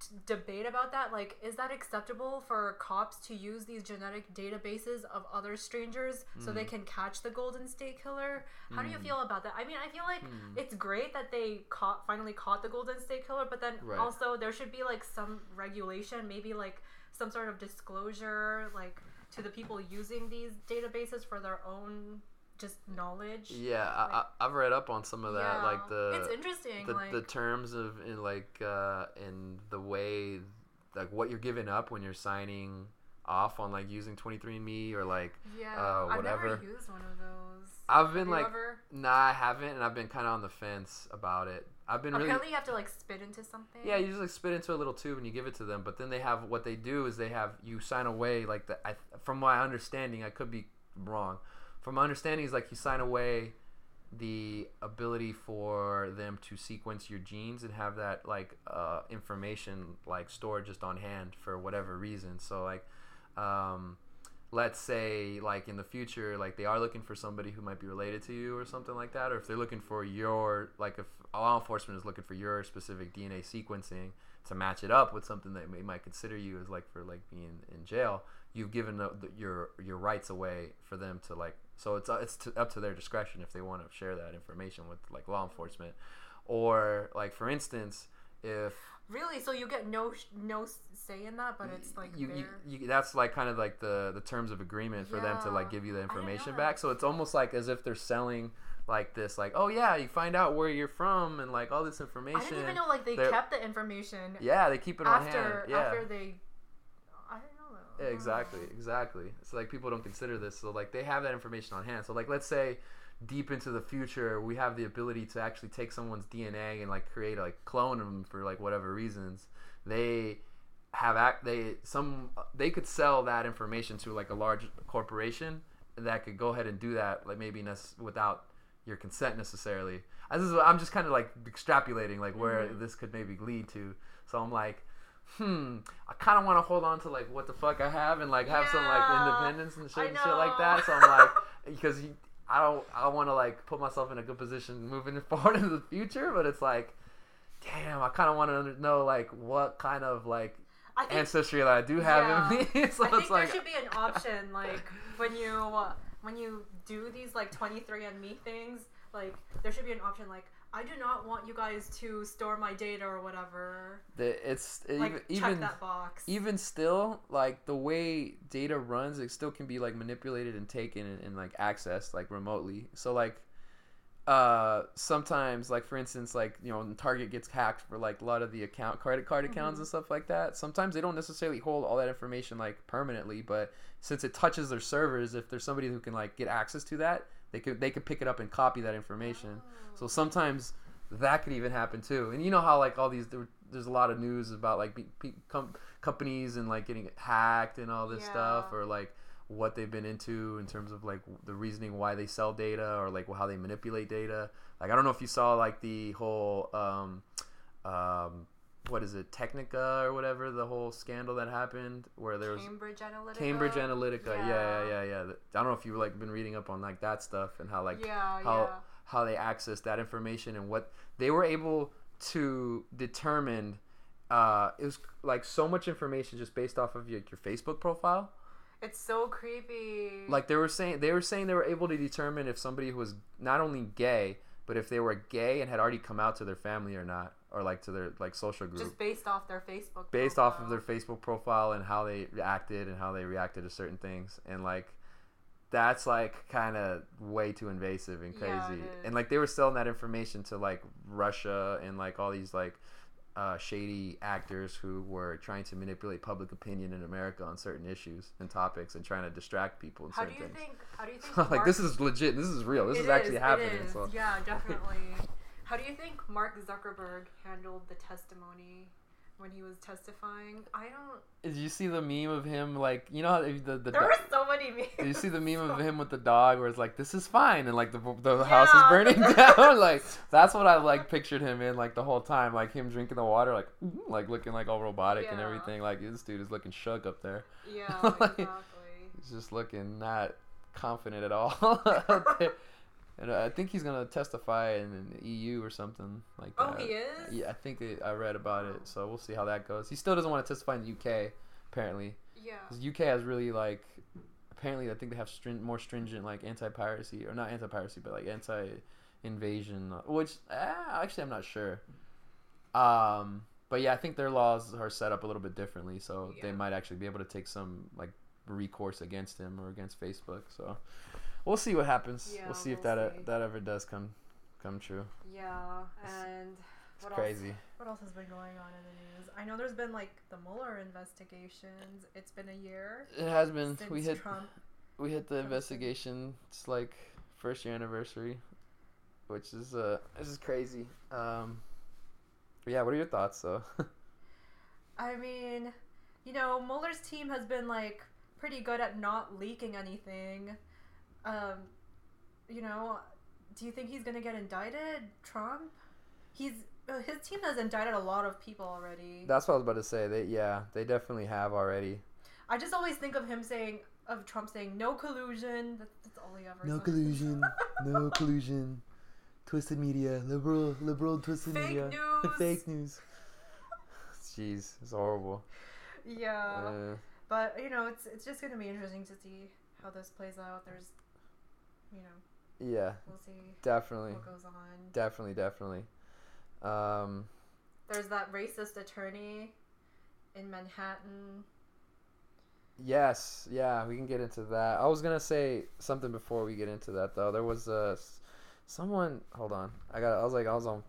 t- debate about that like is that acceptable for cops to use these genetic databases of other strangers so Mm. they can catch the golden state killer how do you feel about that i mean i feel like Mm. it's great that they caught finally caught the golden state killer but then Right. also there should be like some regulation maybe like some sort of disclosure like to the people using these databases for their own just knowledge Yeah, I, I, I've read up on some of that, like the it's interesting the, like the terms of in like uh, in the way like what you're giving up when you're signing off on like using 23andme or like Yeah, uh, I've whatever. never used one of those. I've been Have like nah i haven't and i've been kind of on the fence about it i've been really Apparently, you have to like spit into something. Yeah, you just like spit into a little tube and you give it to them. But then they have what they do is they have you sign away like the. I, from my understanding, I could be wrong. From my understanding, is like you sign away the ability for them to sequence your genes and have that like uh, information like stored just on hand for whatever reason. So like, um, let's say like in the future like they are looking for somebody who might be related to you or something like that or if they're looking for your like if law enforcement is looking for your specific dna sequencing to match it up with something that they might consider you as like for like being in jail you've given the, the, your your rights away for them to like so it's uh, it's to, up to their discretion if they want to share that information with like law enforcement. Or like for instance if Really? So you get no sh- no say in that, but it's like you, you, you that's like kind of like the the terms of agreement for them to like give you the I didn't know information back so it's almost like as if they're selling like this like oh yeah you find out where you're from and like all this information I didn't even know like they they're- kept the information yeah they keep it on hand. yeah. after they. I didn't know that. Yeah, exactly, exactly. It's like people don't consider this, so like they have that information on hand. So like, let's say deep into the future, we have the ability to actually take someone's DNA and like create like clone them for like whatever reasons. They have act they some they could sell that information to like a large corporation that could go ahead and do that like maybe nec- without your consent necessarily. This is I'm just kind of like extrapolating like where Mhm. this could maybe lead to. So I'm like, hmm, I kind of want to hold on to like what the fuck I have and like have some like independence and shit, and shit like that. So I'm like, because you, I don't I want to like put myself in a good position moving forward into the future, but it's like, damn, I kind of want to know like what kind of like I think ancestry that I do have in me. so I think it's like there should be an option, like when you when you do these like 23andMe things, like there should be an option like I do not want you guys to store my data or whatever. the, it's Like even check that box. even still like the way data runs it still can be like manipulated and taken and, and like accessed like remotely so like uh sometimes like for instance like you know when target gets hacked for like a lot of the account credit card accounts Mhm. and stuff like that sometimes they don't necessarily hold all that information like permanently but since it touches their servers if there's somebody who can like get access to that they could they could pick it up and copy that information so sometimes that could even happen too. And you know how like all these there, there's a lot of news about like be, com- companies and like getting hacked and all this stuff or like what they've been into in terms of like the reasoning why they sell data or like how they manipulate data. Like I don't know if you saw like the whole um um what is it Technica or whatever the whole scandal that happened where there was Cambridge Analytica. Cambridge Analytica. Yeah, yeah, Yeah. yeah, yeah. I don't know if you've like been reading up on like that stuff and how like yeah, how yeah. how they accessed that information and what they were able to determine. Uh, it was like so much information just based off of your, your Facebook profile. It's so creepy. Like they were saying, they were saying they were able to determine if somebody was not only gay, but if they were gay and had already come out to their family or not, or like to their like social group, just based off their Facebook. based off of their Facebook profile and how they acted and how they reacted to certain things, and like that's like kind of way too invasive and crazy. Yeah, is. and like they were selling that information to like Russia and like all these like uh, shady actors who were trying to manipulate public opinion in America on certain issues and topics and trying to distract people in How do certain you things. think? How do you think? like this is legit. This is real. This is actually happening. is. So Yeah, definitely. How do you think Mark Zuckerberg handled the testimony when he was testifying? I don't. did you see the meme of him like you know how the the, the There were so many memes. Did you see the meme of him with the dog where it's like, "This is fine," and like the the house is burning down? like that's what I like pictured him in like the whole time, like him drinking the water, like like looking like all robotic and everything. Like this dude is looking shook up there. Yeah, Like- exactly. He's just looking not confident at all. and I think he's gonna testify in the EU or something like that. Oh, he is. Yeah, I think it, I read about it, so we'll see how that goes. He still doesn't want to testify in the UK, apparently. Yeah. Because UK has really like, apparently I think they have string, more stringent like anti-piracy or not anti-piracy but like anti-invasion, uh, which uh, actually I'm not sure. Um, but yeah, I think their laws are set up a little bit differently, so they might actually be able to take some like recourse against him or against Facebook. So we'll see what happens. Yeah, we'll see if we'll that see. that ever does come come true. Yeah, and what crazy. What else has been going on in the news? I know there's been like the Mueller investigations. It's been a year It has been. we hit Trump. we hit the Trump's investigation. It's like first year anniversary, which is uh this is crazy. Um, yeah. What are your thoughts though? I mean, you know, Mueller's team has been like pretty good at not leaking anything. Um, you know, do you think he's gonna get indicted? Trump? He's uh, his team has indicted a lot of people already. That's what I was about to say. They yeah, they definitely have already. I just always think of him saying of Trump saying no collusion. That's, that's all he ever. No says. collusion. No collusion. Twisted media. Liberal. Liberal twisted Fake media. news. Fake news. Jeez, it's horrible. Yeah, Uh, but you know, it's it's just gonna be interesting to see how this plays out. There's, you know, yeah, we'll see definitely, what goes on. definitely, definitely. Um, There's that racist attorney in Manhattan. yes, yeah, we can get into that. I was gonna say something before we get into that though. There was uh, someone. Hold on, I got. I was like, I was on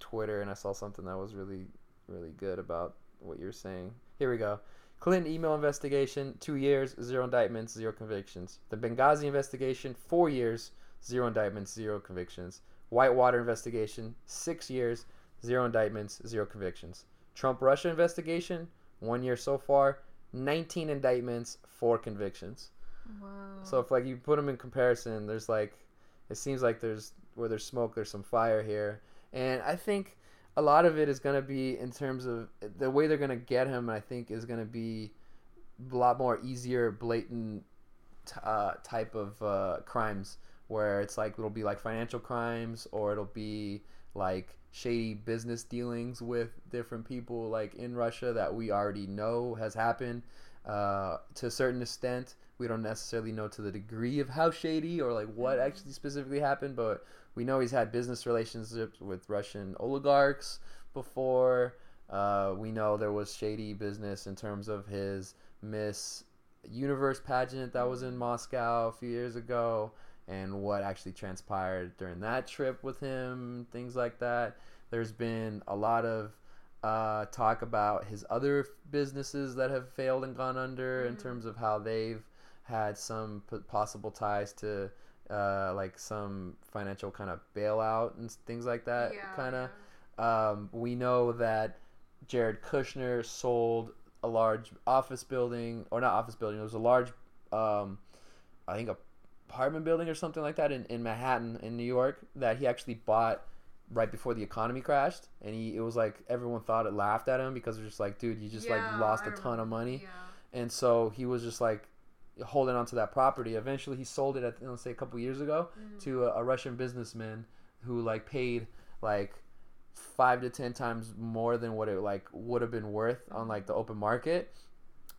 Twitter and I saw something that was really, really good about what you're saying. Here we go. Clinton email investigation, two years, zero indictments, zero convictions. The Benghazi investigation, four years, zero indictments, zero convictions. Whitewater investigation, six years, zero indictments, zero convictions. Trump Russia investigation, one year so far, 19 indictments, four convictions. Wow. So if like you put them in comparison, there's like, it seems like there's where there's smoke, there's some fire here, and I think a lot of it is gonna be in terms of the way they're gonna get him. I think is gonna be a lot more easier, blatant uh, type of uh, crimes where it's like it'll be like financial crimes or it'll be like shady business dealings with different people like in Russia that we already know has happened uh, to a certain extent. We don't necessarily know to the degree of how shady or like what Mhm. actually specifically happened, but we know he's had business relationships with Russian oligarchs before. Uh, we know there was shady business in terms of his Miss Universe pageant that was in Moscow a few years ago and what actually transpired during that trip with him, things like that. There's been a lot of uh, talk about his other businesses that have failed and gone under in Mhm. terms of how they've had some p- possible ties to uh, like some financial kind of bailout and things like that yeah, kind of yeah. um, we know that Jared Kushner sold a large office building, or not office building. It was a large, um, I think, apartment building or something like that in, in Manhattan, in New York, that he actually bought right before the economy crashed. And he, it was like everyone thought it laughed at him because it was just like, dude, you just Yeah, like lost a ton of money. Yeah. And so he was just like holding on to that property. Eventually, he sold it, at, let's say, a couple years ago Mhm. to a, a Russian businessman who like paid like five to ten times more than what it like would have been worth on like the open market.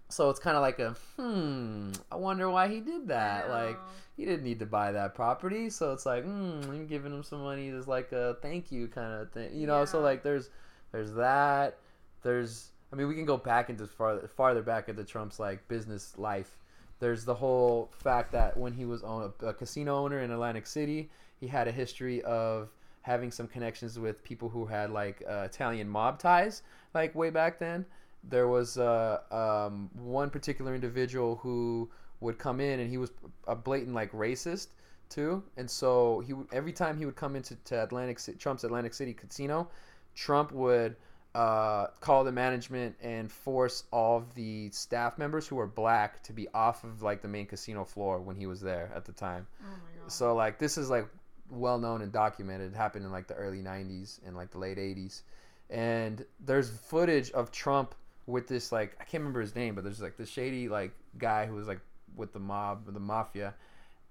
So it's kind of like a hmm. I wonder why he did that. Like he didn't need to buy that property, so it's like hmm. I'm giving him some money as like a thank you kind of thing, you know. So like there's there's that. There's I mean we can go back into farther farther back into Trump's like business life. There's the whole fact that when he was on a, a casino owner in Atlantic City, he had a history of having some connections with people who had like uh, Italian mob ties, like way back then. There was uh, um, one particular individual who would come in and he was a blatant like racist too, and so he every time he would come into to Atlantic Trump's Atlantic City casino, Trump would uh, call the management and force all of the staff members who were black to be off of like the main casino floor when he was there at the time. Oh my god. So like this is like well known and documented. It happened in like the early '90s and like the late '80s, and there's footage of Trump with this like I can't remember his name, but there's like this shady like guy who was like with the mob, the mafia.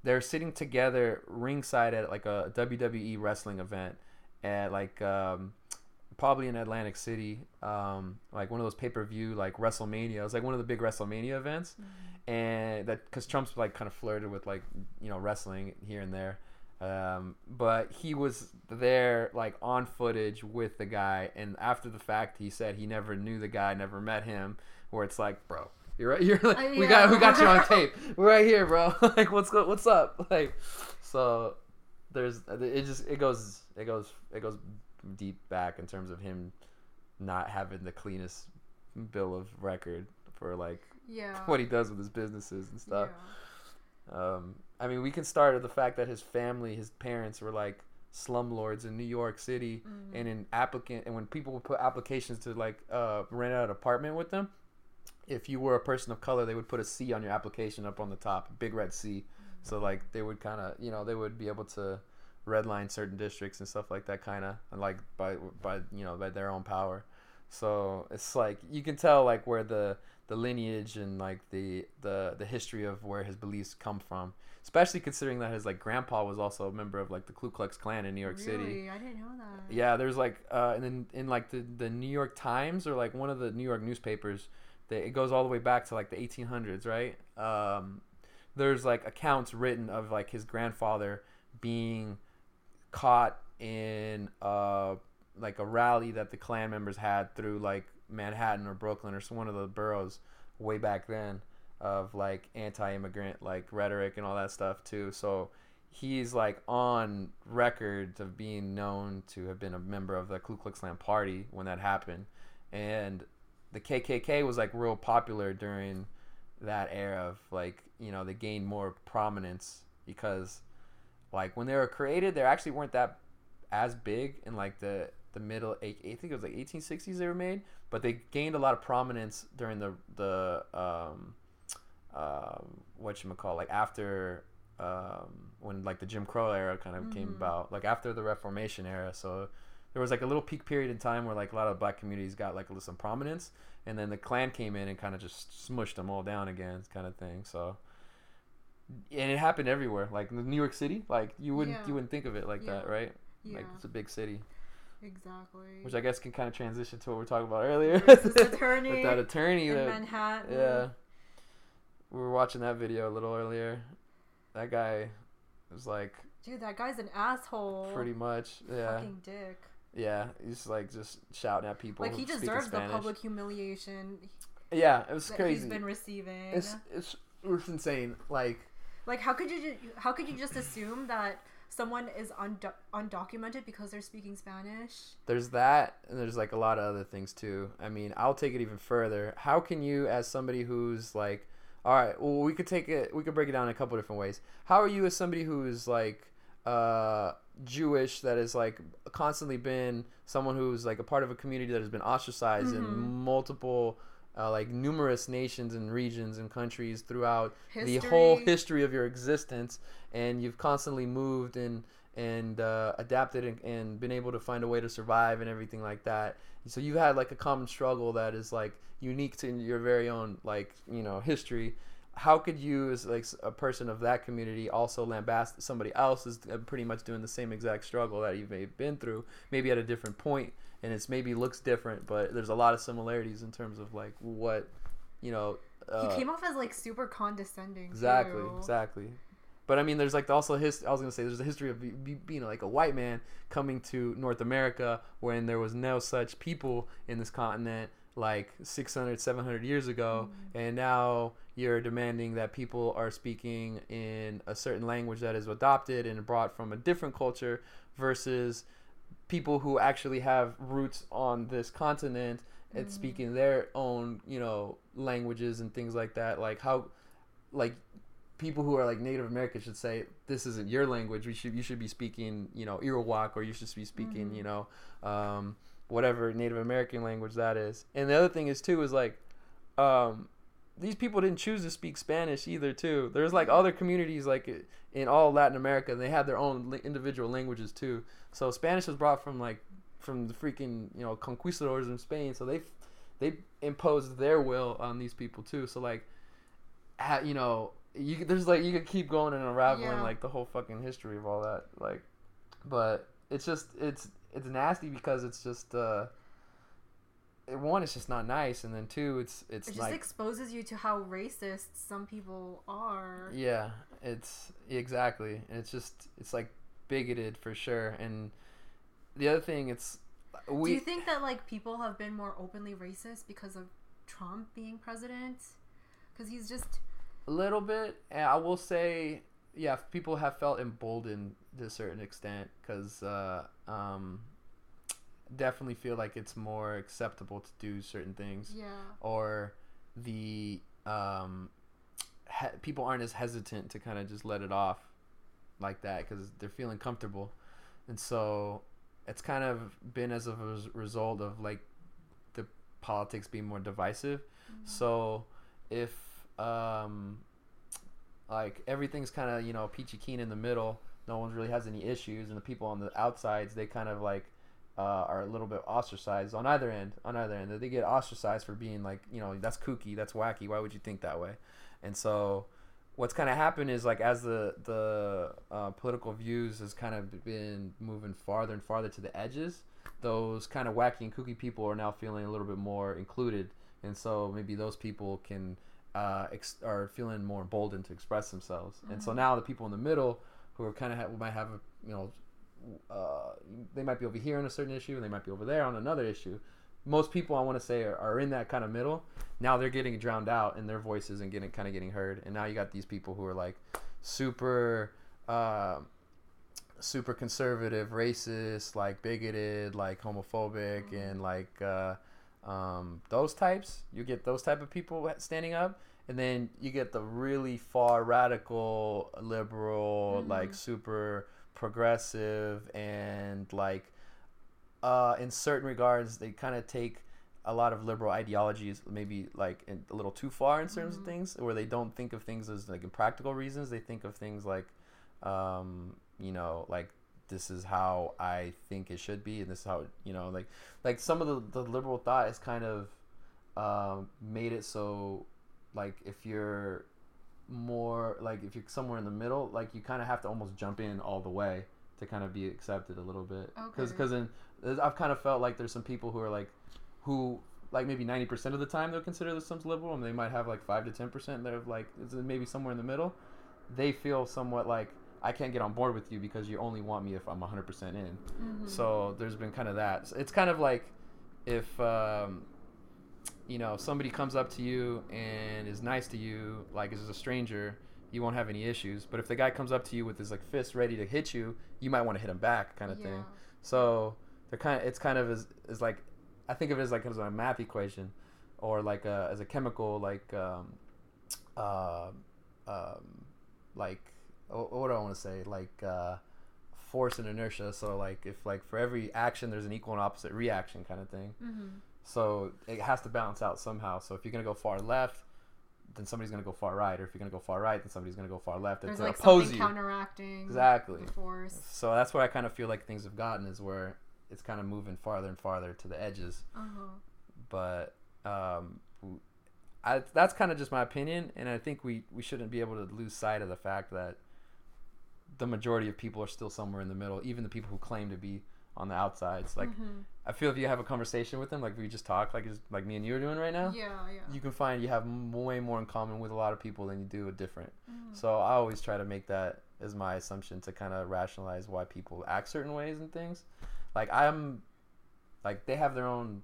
They're sitting together ringside at like a WWE wrestling event at like um, probably in Atlantic City, um, like one of those pay per view like WrestleMania. It was like one of the big WrestleMania events, and that because Trump's like kind of flirted with like you know wrestling here and there. Um, but he was there like on footage with the guy, and after the fact, he said he never knew the guy, never met him. Where it's like, bro, you're right. You're like, Uh, we got we got you on tape. We're right here, bro. like, what's go- what's up? Like, so there's it just it goes it goes it goes deep back in terms of him not having the cleanest bill of record for like Yeah. what he does with his businesses and stuff. Yeah. Um, I mean, we can start at the fact that his family, his parents were like slumlords in New York City, Mhm. and an applicant, and when people would put applications to like uh, rent out an apartment with them, if you were a person of color, they would put a C on your application up on the top, big red C. So like they would kind of, you know, they would be able to redline certain districts and stuff like that, kind of, like by by you know by their own power. So it's like you can tell like where the the lineage and like the the the history of where his beliefs come from, especially considering that his like grandpa was also a member of like the Ku Klux Klan in New York City. Really? I didn't know that. Yeah, there's like uh, and in in like the the New York Times or like one of the New York newspapers, they, it goes all the way back to like the 1800s, right? Um, there's like accounts written of like his grandfather being caught in uh like a rally that the Klan members had through like Manhattan or Brooklyn or some one of the boroughs way back then of like anti-immigrant like rhetoric and all that stuff too. So he's like on record of being known to have been a member of the Ku Klux Klan party when that happened, and the KKK was like real popular during that era of like you know they gained more prominence because like when they were created they actually weren't that as big in like the the middle I think it was like 1860s they were made but they gained a lot of prominence during the the um um what you call like after um when like the Jim Crow era kind of came Mhm. about like after the Reformation era so there was like a little peak period in time where like a lot of black communities got like some prominence and then the Klan came in and kind of just smushed them all down again kind of thing so and it happened everywhere like in New York City like you wouldn't Yeah. you wouldn't think of it like that right Yeah. like it's a big city exactly. which I guess can kind of transition to what we were talking about earlier attorney with that attorney in that Manhattan. yeah we were watching that video a little earlier that guy was like Dude, that guy's an asshole. pretty much yeah Fucking dick. yeah he's like just shouting at people Like he deserves the public humiliation yeah it was that crazy he's been receiving. it's it's it's insane like Like how could you ju- how could you just assume that someone is undo- undocumented because they're speaking Spanish? there's that and there's like a lot of other things too i mean i'll take it even further how can you as somebody who's like all right well we could take it we could break it down in a couple different ways how are you as somebody who's like uh jewish that has like constantly been someone who's like a part of a community that has been ostracized in Mhm. multiple uh, like numerous nations and regions and countries throughout the whole history. of your existence and you've constantly moved and and uh, adapted and, and been able to find a way to survive and everything like that. So you've had like a common struggle that is like unique to your very own like you know history. How could you as like a person of that community also lambast somebody else is uh, pretty much doing the same exact struggle that you've maybe been through maybe at a different point and it's maybe looks different but there's a lot of similarities in terms of like what you know uh, he came off as like super condescending. Exactly, too. exactly. But I mean, there's like also his. I was gonna say there's a history of be, be, being like a white man coming to North America when there was no such people in this continent like 600 700 years ago and now you're demanding that people are speaking in a certain language that is adopted and brought from a different culture versus people who actually have roots on this continent and Mm. speaking their own you know languages and things like that like how like people who are like Native American should say this isn't your language. We should you should be speaking you know Irowak or you should be speaking Mhm. you know um, whatever Native American language that is. And the other thing is too is like um, these people didn't choose to speak Spanish either too. There's like other communities like in all Latin America they have their own li- individual languages too. So Spanish was brought from like from the freaking you know conquistadors in Spain. So they they imposed their will on these people too. So like ha, you know you could- there's like you could keep going and unraveling Yeah. like the whole fucking history of all that like but it's just it's it's nasty because it's just uh one it's just not nice and then two it's it's It just like exposes you to how racist some people are. yeah it's exactly and it's just it's like bigoted for sure and the other thing it's we Do you think that like people have been more openly racist because of Trump being president? Because he's just A little bit. I will say, yeah, people have felt emboldened to a certain extent because, uh, um, definitely feel like it's more acceptable to do certain things Yeah. or the um, he- people aren't as hesitant to kind of just let it off like that because they're feeling comfortable, and so it's kind of been as a res- result of like the politics being more divisive. So if um, like everything's kind of you know peachy keen in the middle, no one really has any issues, and the people on the outsides they kind of like uh, are a little bit ostracized on either end. On either end, they get ostracized for being like you know that's kooky, that's wacky. Why would you think that way? And so what's kind of happened is like as the the uh, political views has kind of been moving farther and farther to the edges those kind of wacky and kooky people are now feeling a little bit more included and so maybe those people can uh, ex- are feeling more emboldened to express themselves and so now the people in the middle who are kind of ha- might have a you know uh, they might be over here on a certain issue and they might be over there on another issue most people I want to say are, are in that kind of middle. Now they're getting drowned out and their voices and getting kind of getting heard. And now you got these people who are like super, uh, super conservative, racist, like bigoted, like homophobic, and like uh, um, those types. You get those type of people standing up. And then you get the really far radical, liberal, like super progressive, and like uh, in certain regards, they kind of take a lot of liberal ideologies, maybe like in, a little too far in terms of things, where they don't think of things as like in practical reasons. They think of things like, um, you know, like this is how I think it should be, and this is how you know, like, like some of the, the liberal thought has kind of um, made it so, like, if you're more like if you're somewhere in the middle, like you kind of have to almost jump in all the way to kind of be accepted a little bit. Because Okay. because in I've kind of felt like there's some people who are like who like maybe 90% of the time they'll consider themselves liberal and they might have like 5 to 10% that are like is maybe somewhere in the middle they feel somewhat like i can't get on board with you because you only want me if i'm 100% in so there's been kind of that So it's kind of like if um, you know somebody comes up to you and is nice to you like as a stranger you won't have any issues but if the guy comes up to you with his like fist ready to hit you you might want to hit him back kind of thing so they're kind of it's kind of as, as like I think of it as like as a math equation, or like a, as a chemical like um, uh, um, like what do I want to say like uh, force and inertia. So like if like for every action there's an equal and opposite reaction kind of thing. Mm-hmm. So it has to balance out somehow. So if you're gonna go far left, then somebody's gonna go far right, or if you're gonna go far right, then somebody's gonna go far left. There's to like something you. counteracting Exactly. force. So that's where I kind of feel like things have gotten is where it's kind of moving farther and farther to the edges. Uh-huh. But um, I, that's kind of just my opinion, and I think we, we shouldn't be able to lose sight of the fact that the majority of people are still somewhere in the middle, even the people who claim to be on the outsides. Like Mhm. I feel if you have a conversation with them, like we just talk, like like me and you are doing right now, Yeah, yeah. you can find you have m- way more in common with a lot of people than you do with different. Mhm. So I always try to make that as my assumption to kind of rationalize why people act certain ways and things. Like I'm, like they have their own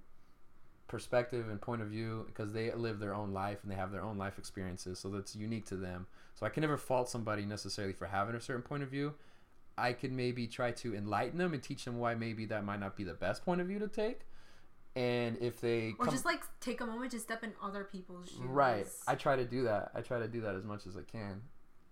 perspective and point of view because they live their own life and they have their own life experiences, so that's unique to them. So I can never fault somebody necessarily for having a certain point of view. I could maybe try to enlighten them and teach them why maybe that might not be the best point of view to take. And if they Or come- just like take a moment to step in other people's shoes. Right. I try to do that. I try to do that as much as I can.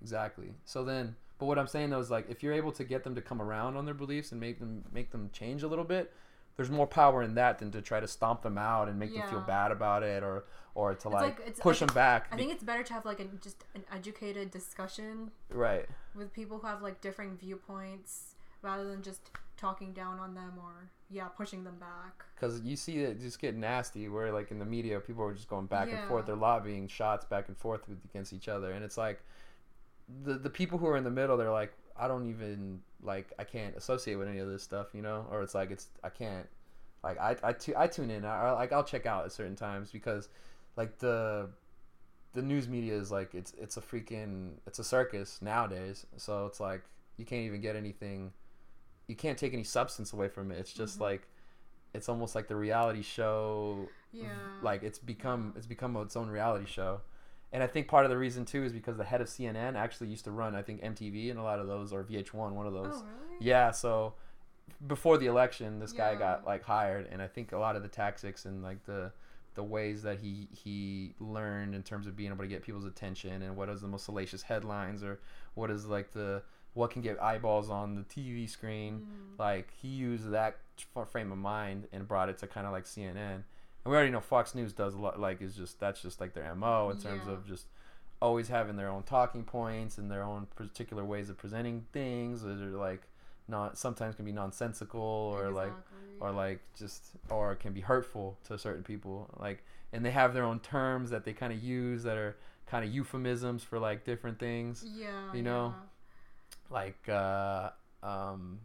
Exactly. So then, but what I'm saying though is like if you're able to get them to come around on their beliefs and make them make them change a little bit, there's more power in that than to try to stomp them out and make them feel bad about it or or to like, like- push them back. I think it's better to have like a, just an educated discussion right. with people who have like differing viewpoints rather than just talking down on them or yeah pushing them back. Because you see it just get nasty where like in the media people are just going back and forth. They're lobbying shots back and forth with, against each other, and it's like the the people who are in the middle. They're like, I don't even like I can't associate with any of this stuff, you know, or it's like it's I can't like I I, I tune in. I, I like I'll check out at certain times because like the the news media is like it's it's a freaking it's a circus nowadays. So it's like you can't even get anything. You can't take any substance away from it. It's just mm-hmm. like it's almost like the reality show Yeah. like it's become it's become its own reality show and i think part of the reason too is because the head of cnn actually used to run i think mtv and a lot of those or vh1 one of those Oh really? yeah so before the election, this guy got like hired, and I think a lot of the tactics and like the the ways that he he learned in terms of being able to get people's attention and what is the most salacious headlines or what is like the what can get eyeballs on the TV screen. Mm. Like he used that frame of mind and brought it to kind of like CNN. And we already know Fox News does a lot. Like is just that's just like their mo in terms Yeah. of just always having their own talking points and their own particular ways of presenting things. That are like not sometimes can be nonsensical or like or like just or can be hurtful to certain people like and they have their own terms that they kind of use that are kind of euphemisms for like different things yeah, you know, like uh um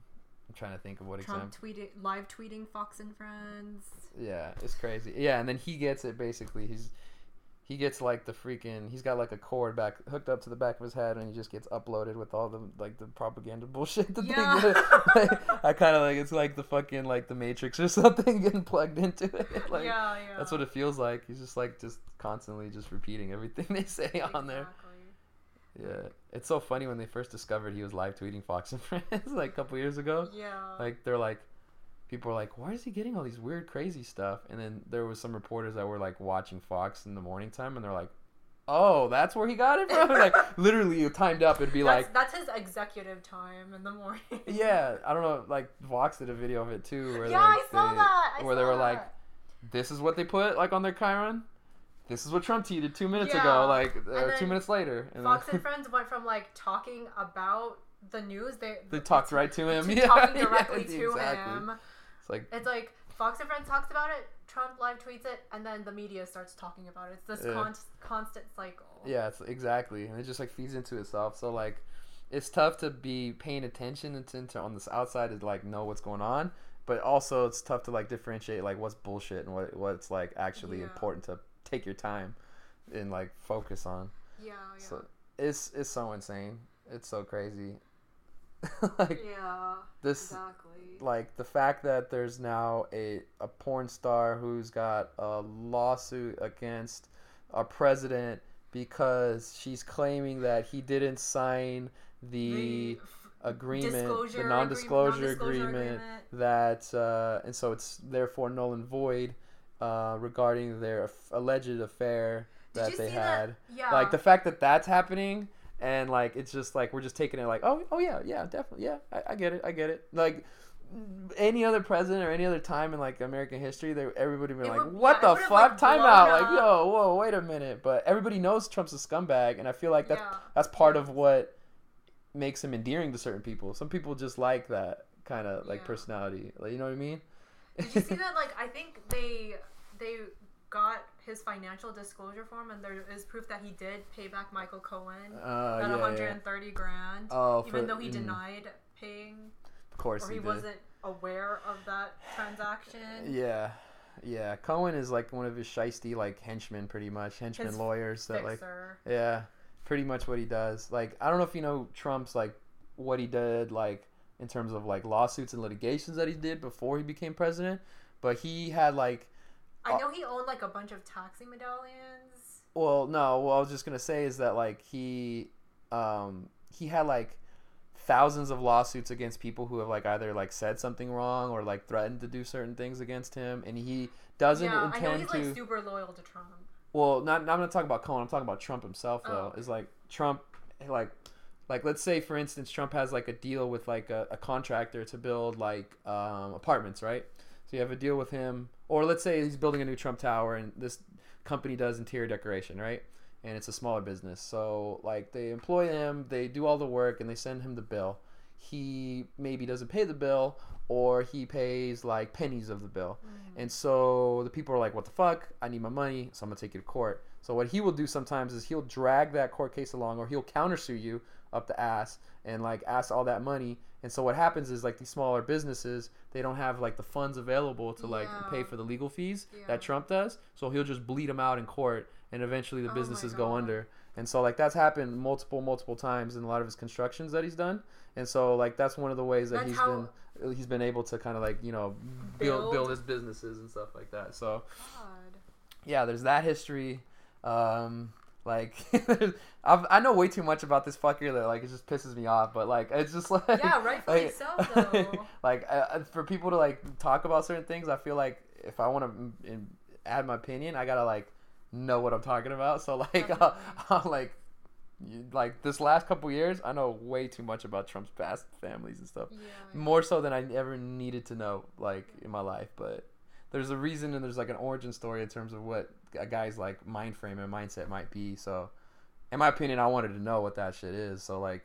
trying to think of what. Trump example tweeted live tweeting Fox and Friends. yeah it's crazy yeah and then he gets it basically he's he gets like the freaking he's got like a cord back hooked up to the back of his head and he just gets uploaded with all the like the propaganda bullshit that Yeah. they get. i kind of like it's like the fucking like the matrix or something getting plugged into it like yeah, yeah. That's what it feels like. He's just like just constantly just repeating everything they say on there. Yeah, it's so funny when they first discovered he was live tweeting Fox and Friends like a couple years ago. Yeah. Like they're like, people were like, why is he getting all these weird, crazy stuff? And then there was some reporters that were like watching Fox in the morning time, and they're like, oh, that's where he got it from. like literally, you timed up. It'd be that's, like. that's his executive time in the morning. Yeah, I don't know. Like Vox did a video of it too, where yeah, like, I saw they, that. I where they saw were like, this is what they put like on their chyron. This is what Trump tweeted two minutes Yeah. ago, like uh, two minutes later, and Fox and Friends went from like talking about the news. They they talked right to him. to yeah, talking yeah, directly to exactly. him. It's like It's like Fox and Friends talks about it, Trump live tweets it, and then the media starts talking about it. It's this Yeah. con- constant cycle. yeah, it's exactly, and it just like feeds into itself. So like, it's tough to be paying attention and to, to on this outside to like know what's going on, but also it's tough to like differentiate like what's bullshit and what what's like actually Yeah. important to take your time and like focus on. Yeah, yeah. So it's it's so insane. It's so crazy. like yeah, this exactly. like the fact that there's now a a porn star who's got a lawsuit against a president because she's claiming that he didn't sign the, f- agreement, the non-disclosure, non-disclosure agreement, that uh, and so it's therefore null and void uh, regarding their alleged affair Did that they had. that? Yeah. Like the fact that that's happening and like it's just like we're just taking it like oh oh yeah yeah definitely yeah I, I get it I get it like any other president or any other time in like American history, they everybody would be like, would- "What yeah, the fuck? like, Time out!" Like, up. yo, whoa, wait a minute. But everybody knows Trump's a scumbag, and I feel like that's Yeah. that's part of what makes him endearing to certain people. Some people just like that kind of like Yeah. personality. Like, you know what I mean? Did you see that? Like, I think they they got his financial disclosure form, and there is proof that he did pay back Michael Cohen Uh, that yeah, 130 grand, Oh, even for- though he mm. denied paying Of course or he, he, wasn't aware of that transaction. Yeah, yeah. Cohen is like one of his shisty like henchmen, pretty much henchmen His lawyers that like Yeah, pretty much what he does. Like, I don't know if you know Trump's like what he did like in terms of like lawsuits and litigations that he did before he became president, but he had like I know he owned like a bunch of taxi medallions. well, no, what I was just gonna say is that like he um he had like thousands of lawsuits against people who have like either like said something wrong or like threatened to do certain things against him, and he doesn't yeah, I know intend he's to. like super loyal to Trump. Well, not, not I'm not talking about Cohen. I'm talking about Trump himself though. Oh. Is like Trump, like, like let's say for instance, Trump has like a deal with like a, a contractor to build like um, apartments, right? So you have a deal with him, or let's say he's building a new Trump Tower, and this company does interior decoration, right? And it's a smaller business, so like they employ him, they do all the work, and they send him the bill. He maybe doesn't pay the bill, or he pays like pennies of the bill. And so the people are like, "What the fuck? I need my money, so I'm gonna take you to court." So what he will do sometimes is he'll drag that court case along, or he'll countersue you up the ass and like ask all that money. And so what happens is like these smaller businesses, they don't have like the funds available to like Yeah. pay for the legal fees Yeah. that Trump does. So he'll just bleed them out in court, and eventually the Oh businesses go under. And so like that's happened multiple multiple times in a lot of his constructions that he's done. And so like that's one of the ways that That's he's how- been he's been able to kind of like you know build Build. build his businesses and stuff like that. So God. yeah, there's that history. Um, Like, I've, I know way too much about this fucker that like it just pisses me off. But like, it's just like Yeah, rightfully like- so, though. like uh, for people to like talk about certain things, I feel like if I want to add my opinion, I gotta like know what I'm talking about. So like. I'll, like. Like this last couple years, I know way too much about Trump's past families and stuff Yeah. more so than I ever needed to know like in my life but there's a reason and there's like an origin story in terms of what a guy's like mind frame and mindset might be so in my opinion I wanted to know what that shit is so like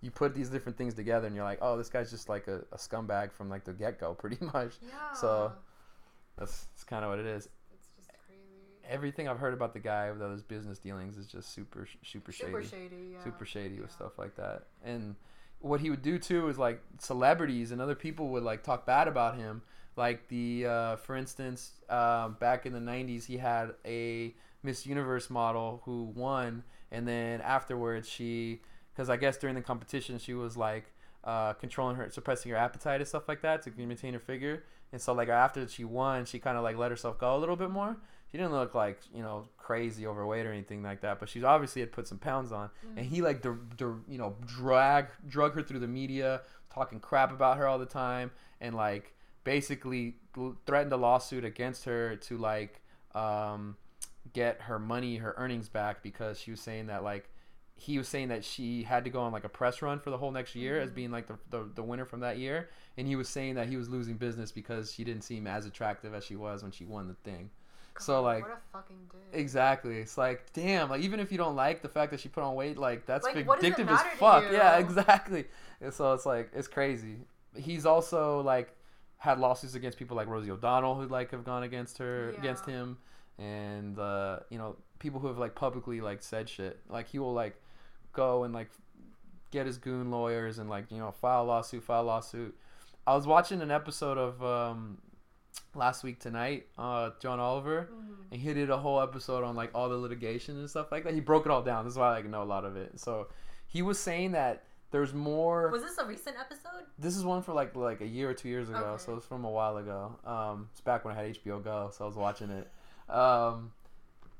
you put these different things together and you're like oh this guy's just like a, a scumbag from like the get-go pretty much Yeah. So- that's, that's kind of what it is it's just crazy. everything I've heard about the guy with those business dealings is just super super shady Super shady. Yeah. super shady with stuff like that. And what he would do too is like celebrities and other people would like talk bad about him. Like the, uh, for instance, um, back in the '90s, he had a Miss Universe model who won, and then afterwards she, because I guess during the competition she was like uh, controlling her, suppressing her appetite and stuff like that to maintain her figure. And so like after she won, she kind of like let herself go a little bit more. She didn't look like you know crazy overweight or anything like that, but she obviously had put some pounds on. And he like der, der, you know drag drug her through the media, talking crap about her all the time, and like basically threatened a lawsuit against her to like um, get her money, her earnings back because she was saying that like he was saying that she had to go on like a press run for the whole next year as Mhm. being like the, the, the winner from that year and he was saying that he was losing business because she didn't seem as attractive as she was when she won the thing so, like, What a fucking dick. Exactly. It's like, damn, like even if you don't like the fact that she put on weight, like that's Like, what does it vindictive as fuck. Yeah, exactly. And so it's like it's crazy. He's also like had lawsuits against people like Rosie O'Donnell who like have gone against her against him and uh, you know, people who have like publicly like said shit. Like he will like go and like get his goon lawyers and like, you know, file lawsuit, file lawsuit. I was watching an episode of um last week tonight, uh John Oliver Mhm. and he did a whole episode on like all the litigation and stuff like that. He broke it all down. This is why I like, know a lot of it. So he was saying that there's more. Was this a recent episode? this is one for like like a year or two years ago, Okay. so it's from a while ago. Um, it's back when I had HBO Go, so I was watching it. Um,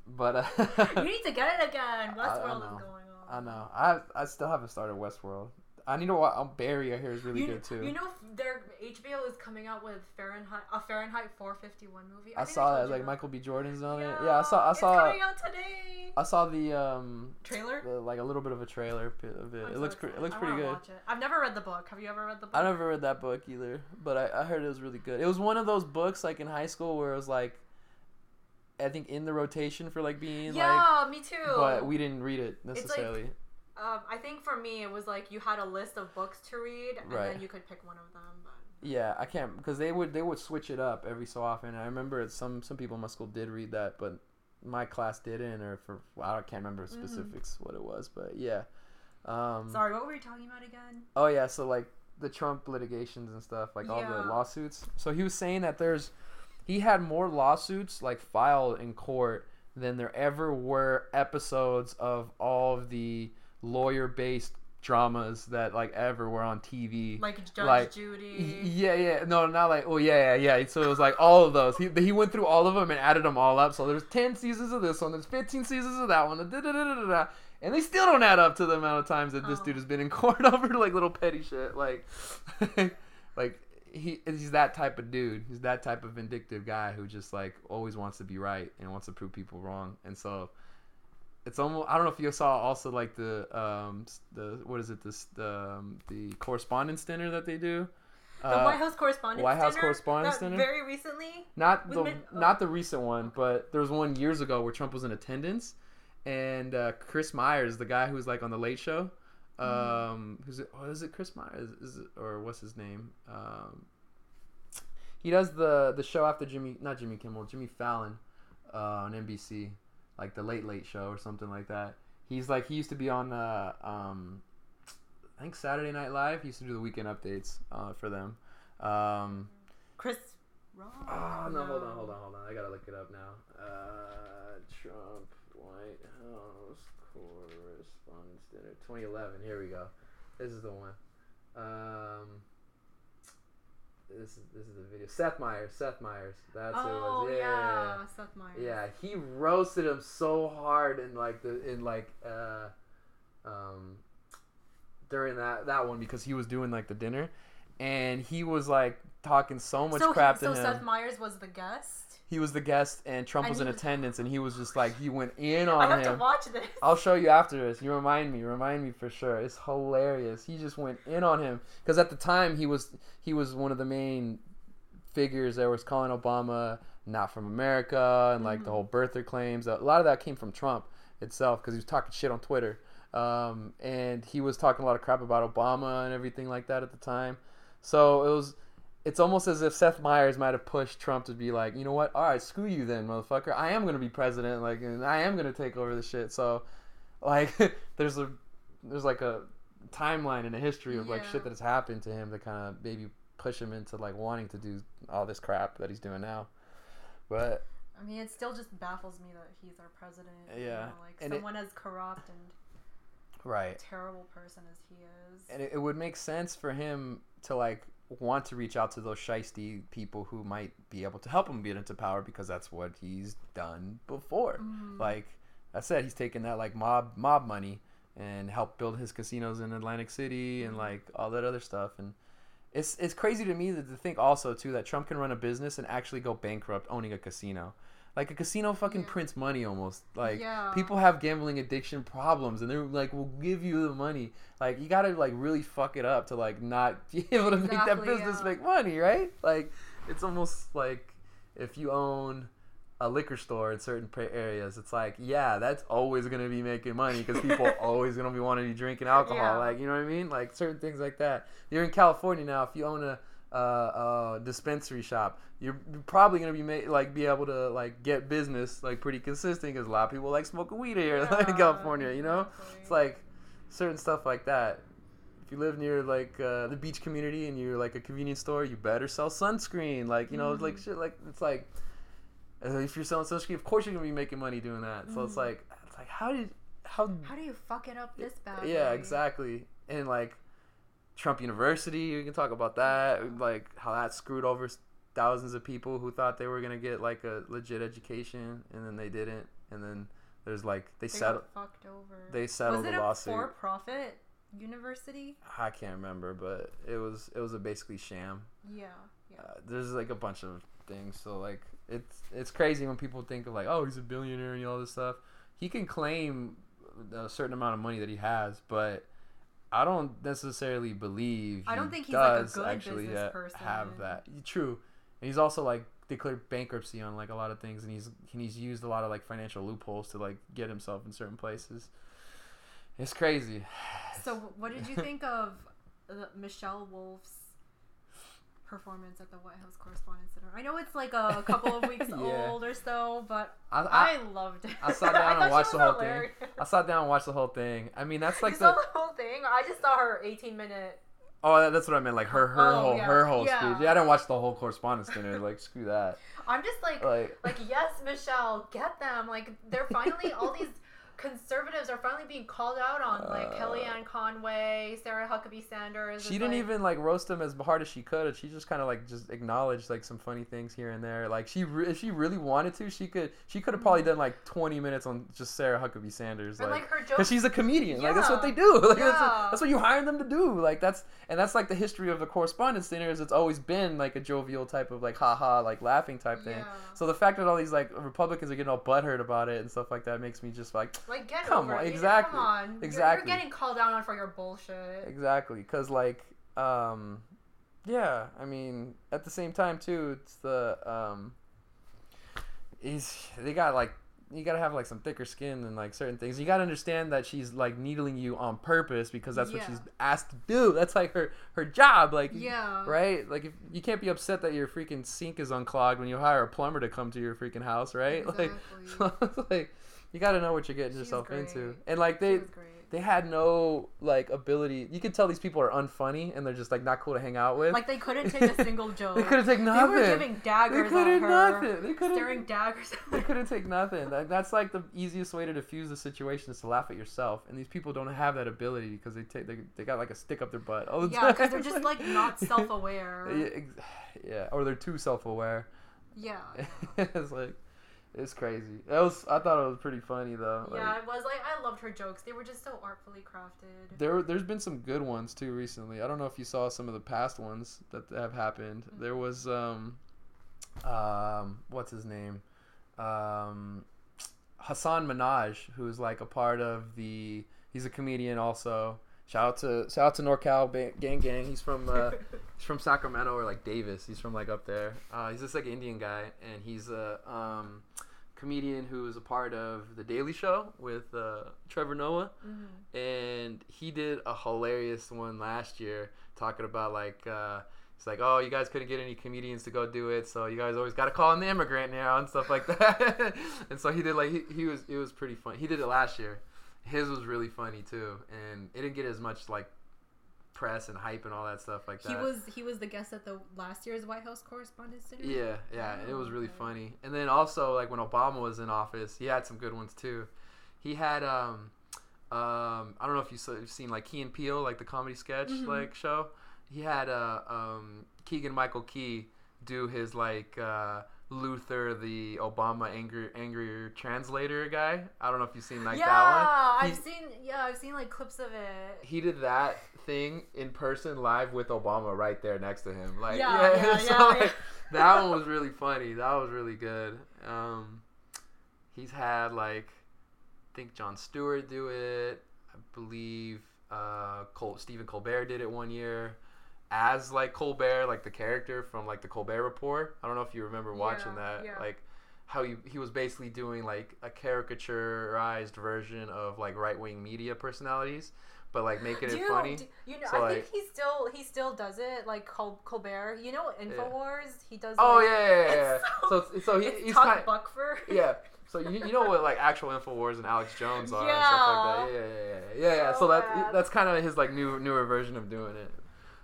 but uh, you need to get it again. I Westworld is going on. I know I I still haven't started Westworld. I need to watch. Um, Barry I hear is really you, good too. You know, their HBO is coming out with Fahrenheit, a Fahrenheit 451 movie. I think saw that like Michael B. Jordan's on it. Yeah, Yeah, I saw I saw. it's coming out today. I saw the um Trailer. the, like a little bit of a trailer of it. I'm It so looks pre- it looks I pretty good. Watch it. I've never read the book. Have you ever read the book? I never read that book either, but I, I heard it was really good. It was one of those books like in high school where it was like, I think in the rotation for like being like yeah, me too. but we didn't read it like- necessarily. Um, I think for me it was like you had a list of books to read, and Right. then you could pick one of them. But yeah, I can't because they would they would switch it up every so often. I remember some some people in my school did read that, but my class didn't, or for well, I can't remember Mhm. specifics what it was, but yeah. Um, sorry, what were we talking about again? Oh yeah, so like the Trump litigations and stuff, like all the lawsuits. So he was saying that there's he had more lawsuits like filed in court than there ever were episodes of all of the lawyer based dramas that like ever were on TV. Like Judge Like, Judy. Yeah, yeah, no, not like, oh yeah, yeah, yeah. So it was like all of those. He he went through all of them and added them all up. So there's ten seasons of this one, there's fifteen seasons of that one, da, da, da, and they still don't add up to the amount of times that this Oh. dude has been in court over like little petty shit. Like, like he he's that type of dude. He's that type of vindictive guy who just like always wants to be right and wants to prove people wrong. And so it's almost I don't know if you saw also like the um the what is it this the um, the correspondence dinner that they do. The Uh, White House Correspondence White House Dinner, Correspondence Dinner? Very recently. not the oh. not the recent one, but there was one years ago where Trump was in attendance, and uh, Chris Myers, the guy who's like on the Late Show, Mm-hmm. um, who's it? What is it? Chris Myers is it, or what's his name? Um, he does the the show after Jimmy, not Jimmy Kimmel, Jimmy Fallon, uh, on NBC, like the Late Late Show or something like that. He's like he used to be on uh, um, I think Saturday Night Live. He used to do the weekend updates uh, for them. Um, Chris Rock. Oh no, hold on, hold on, hold on. I gotta look it up now. Uh, Trump White House Correspondence Dinner, 2011. Here we go. This is the one. Um, this is this is the video. Seth Meyers. Seth Meyers. That's who it oh was. yeah, Seth Meyers. Yeah, he roasted him so hard in like the in like uh um during that that one because he was doing like the dinner and he was like talking so much so crap he, to so him. Seth Meyers was the guest. He was the guest and Trump And was in was- attendance and he was just like he went in I on have to him. watch this. I'll show you after this. You remind me, remind me for sure. It's hilarious. He just went in on him because at the time he was he was one of the main figures that was calling Obama not from America and like the Mhm. whole birther claims. A lot of that came from Trump itself because he was talking shit on Twitter. Um, and he was talking a lot of crap about Obama and everything like that at the time. So it was, it's almost as if Seth Meyers might have pushed Trump to be like, you know what? All right, screw you then, motherfucker. I am gonna be president, like, and I am gonna take over the shit. So, like, there's a, there's like a timeline and a history of like shit that has happened to him that kind of maybe push him into like wanting to do all this crap that he's doing now. But I mean, it still just baffles me that he's our president. you Yeah, know, like and it- someone as corrupt and right. terrible person as he is. and it, it would make sense for him to like want to reach out to those shisty people who might be able to help him get into power because that's what he's done before. Mhm. Like I said, he's taken that like mob mob money and helped build his casinos in Atlantic City and Mhm. like all that other stuff and. It's, it's crazy to me that to think also too that Trump can run a business and actually go bankrupt owning a casino. Like a casino fucking Yeah. prints money almost. Like Yeah. people have gambling addiction problems and they're like we'll give you the money like you gotta like really fuck it up to like not be able to make that business yeah. make money right like it's almost like if you own a liquor store in certain areas it's like yeah that's always gonna be making money because people are always gonna be wanting to be drinking alcohol like you know what i mean like certain things like that you're in california now if you own a uh, uh, dispensary shop, you're probably gonna be ma- like be able to like get business like pretty consistent because a lot of people like smoking weed here in California. You know, exactly. it's like certain stuff like that. If you live near like uh, the beach community and you're like a convenience store, you better sell sunscreen. Like you know, Mhm. like shit. Like it's like uh, if you're selling sunscreen, of course you're gonna be making money doing that. So it's Mhm. like it's like how did how How do you fuck it up this bad? yeah, exactly. And like Trump University, we can talk about that. Like how that screwed over thousands of people who thought they were gonna get like a legit education, and then they didn't. And then there's like they, They settled. fucked over. They settled Was it the a lawsuit. for-profit university? I can't remember, but it was it was a basically sham. Yeah. Yeah. Uh, there's like a bunch of things. So like it's it's crazy when people think of like oh he's a billionaire and all this stuff. He can claim a certain amount of money that he has, but I don't necessarily believe I don't he think he's, like, a does good actually business ha- person. have that. True, and he's also like declared bankruptcy on like a lot of things, and he's and he's used a lot of like financial loopholes to like get himself in certain places. It's crazy. So, what did you think of uh, Michelle Wolf's performance at the White House Correspondents' Center? I know it's like a, couple of weeks Yeah. old or so, but I, I, I, loved it. I sat down and watched the whole thing. I sat down and watched the whole thing. I mean, that's like the the whole thing. I just saw her 18 minute. oh, that's what I meant. Like her her Oh, whole yeah. her whole Yeah. speech. Yeah, I didn't watch the whole correspondence dinner. Like screw that. I'm just like, Like like yes, Michelle, get them. Like they're finally all these conservatives are finally being called out on, like Uh, Kellyanne Conway, Sarah Huckabee Sanders. she didn't like- even like roast him as hard as she could. She just kind of like just acknowledged like some funny things here and there. Like she, re- if she really wanted to, she could. She could have probably done like 20 minutes on just Sarah Huckabee Sanders. And like like her because she's a comedian. Like that's what they do. Like that's, what, that's what you hire them to do. Like that's and that's like the history of the correspondence dinners. It's always been like a jovial type of like haha like laughing type thing. Yeah. So the fact that all these like Republicans are getting all butthurt about it and stuff like that makes me just like Like get Come over on, it. Exactly, Come on. You're- exactly. You're, getting called out on for your bullshit. exactly because like um yeah I mean at the same time too it's the um he's they got like you gotta have like some thicker skin and like certain things. You gotta understand that she's like needling you on purpose because that's what she's asked to do. That's like her her job. Like Yeah. right? Like if you can't be upset that your freaking sink is unclogged when you hire a plumber to come to your freaking house, right? Like, Exactly. so like you got to know what you're getting She's yourself great. into. And like they they had no like ability. You could tell these people are unfunny and they're just like not cool to hang out with. Like they couldn't take a single joke. they couldn't take nothing. They were giving daggers they couldn't at her, nothing. They couldn't. staring daggers. They couldn't take nothing. That, that's like the easiest way to diffuse the situation is to laugh at yourself. And these people don't have that ability because they take they, they got like a stick up their butt all the yeah, because they're just like not self-aware. yeah, yeah, or they're too self-aware. Yeah. it's like it's crazy. That was I thought it was pretty funny though. Like, Yeah, it was like I loved her jokes. They were just so artfully crafted. There, there's been some good ones too recently. I don't know if you saw some of the past ones that have happened. Mm-hmm. There was, um, um, what's his name, um, Hasan Minhaj, who's like a part of the. He's a comedian also. Shout out to shout out to NorCal Gang Gang. He's from uh, he's from Sacramento or like Davis. He's from like up there. Uh, he's this like Indian guy, and he's a um, comedian who is a part of the Daily Show with uh, Trevor Noah Mhm. and he did a hilarious one last year talking about like uh it's like oh you guys couldn't get any comedians to go do it so you guys always got to call in the immigrant now and stuff like that and so he did like he, he was it was pretty fun he did it last year his was really funny too and it didn't get as much like press and hype and all that stuff like that He was he was the guest at the last year's White House Correspondents' Dinner. yeah, yeah, and it was really okay. funny. And then also like when Obama was in office, he had some good ones too. He had um um I don't know if you've seen like Key and Peele, like the comedy sketch Mhm. like show. He had uh um Keegan Michael Key do his like uh Luther, the Obama angry angrier translator guy. I don't know if you've seen like yeah, that one. Yeah, I've seen yeah, I've seen like clips of it. he did that thing in person live with Obama right there next to him. Like Yeah, yeah, so, yeah, like, yeah. that one was really funny. That was really good. Um, he's had like I think Jon Stewart do it. I believe uh, Col- Stephen Colbert did it one year as like Colbert, like the character from like the Colbert Report. I don't know if you remember watching Yeah, that. yeah. Like how he, he was basically doing like a caricaturized version of like right wing media personalities, but like making it Dude, funny. d- you know, So, I like- think he still he still does it. Like Col- Colbert, you know, Infowars. He does. Oh like, yeah, yeah, yeah. yeah. it's So so he, he's Todd kind Buckford. yeah. So you, you know what like actual Infowars and Alex Jones are and stuff like that. Yeah, yeah, yeah, yeah. yeah. So, So that that's kind of his like new newer version of doing it.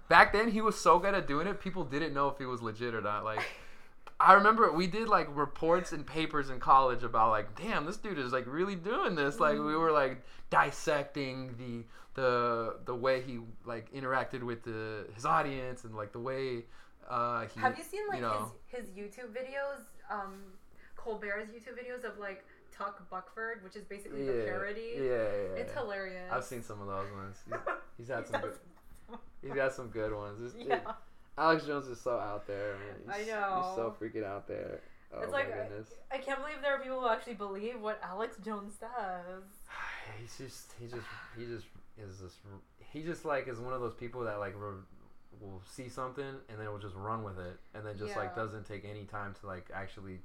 Back then, he was so good at doing it, people didn't know if he was legit or not. Like, I remember we did like reports and papers in college about like, damn, this dude is like really doing this. Like, we were like dissecting the the the way he like interacted with the his audience and like the way uh he Have you seen like you know, his his YouTube videos? Um, Colbert's YouTube videos of like Tuck Buckford, which is basically the parody. Yeah, yeah, yeah. It's hilarious. I've seen some of those ones. He's, he's had some good. He's got some good ones. It's- it- yeah. Alex Jones is so out there. I He's, know. He's so freaking out there. Oh It's my like- goodness. I can't believe there are people who actually believe what Alex Jones says. He's just he just he just is this he just like is one of those people that like re- will see something and then will just run with it and then just like doesn't take any time to like actually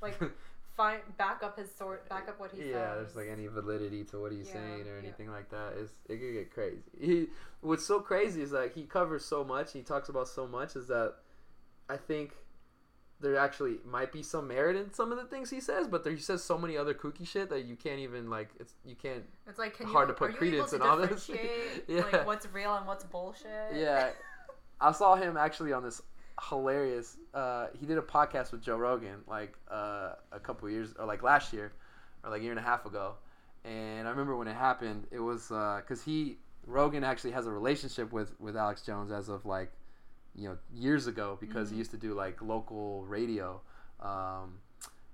Like, Find back up his sort, back up what he says. yeah, there's like any validity to what he's Yeah, saying or yeah. anything like that. It's it could get crazy. He what's so crazy is that he covers so much. He talks about so much. Is that I think there actually might be some merit in some of the things he says, but there, he says so many other kooky shit that you can't even like. It's you can't. It's like can hard you, to put credence in all this. Yeah. Like what's real and what's bullshit. Yeah, I saw him actually on this hilarious. Uh, he did a podcast with Joe Rogan like uh, a couple years or like last year or like a year and a half ago, and I remember when it happened. It was because he Rogan actually has a relationship with with Alex Jones as of like you know years ago because he Mhm. used to do like local radio. Um,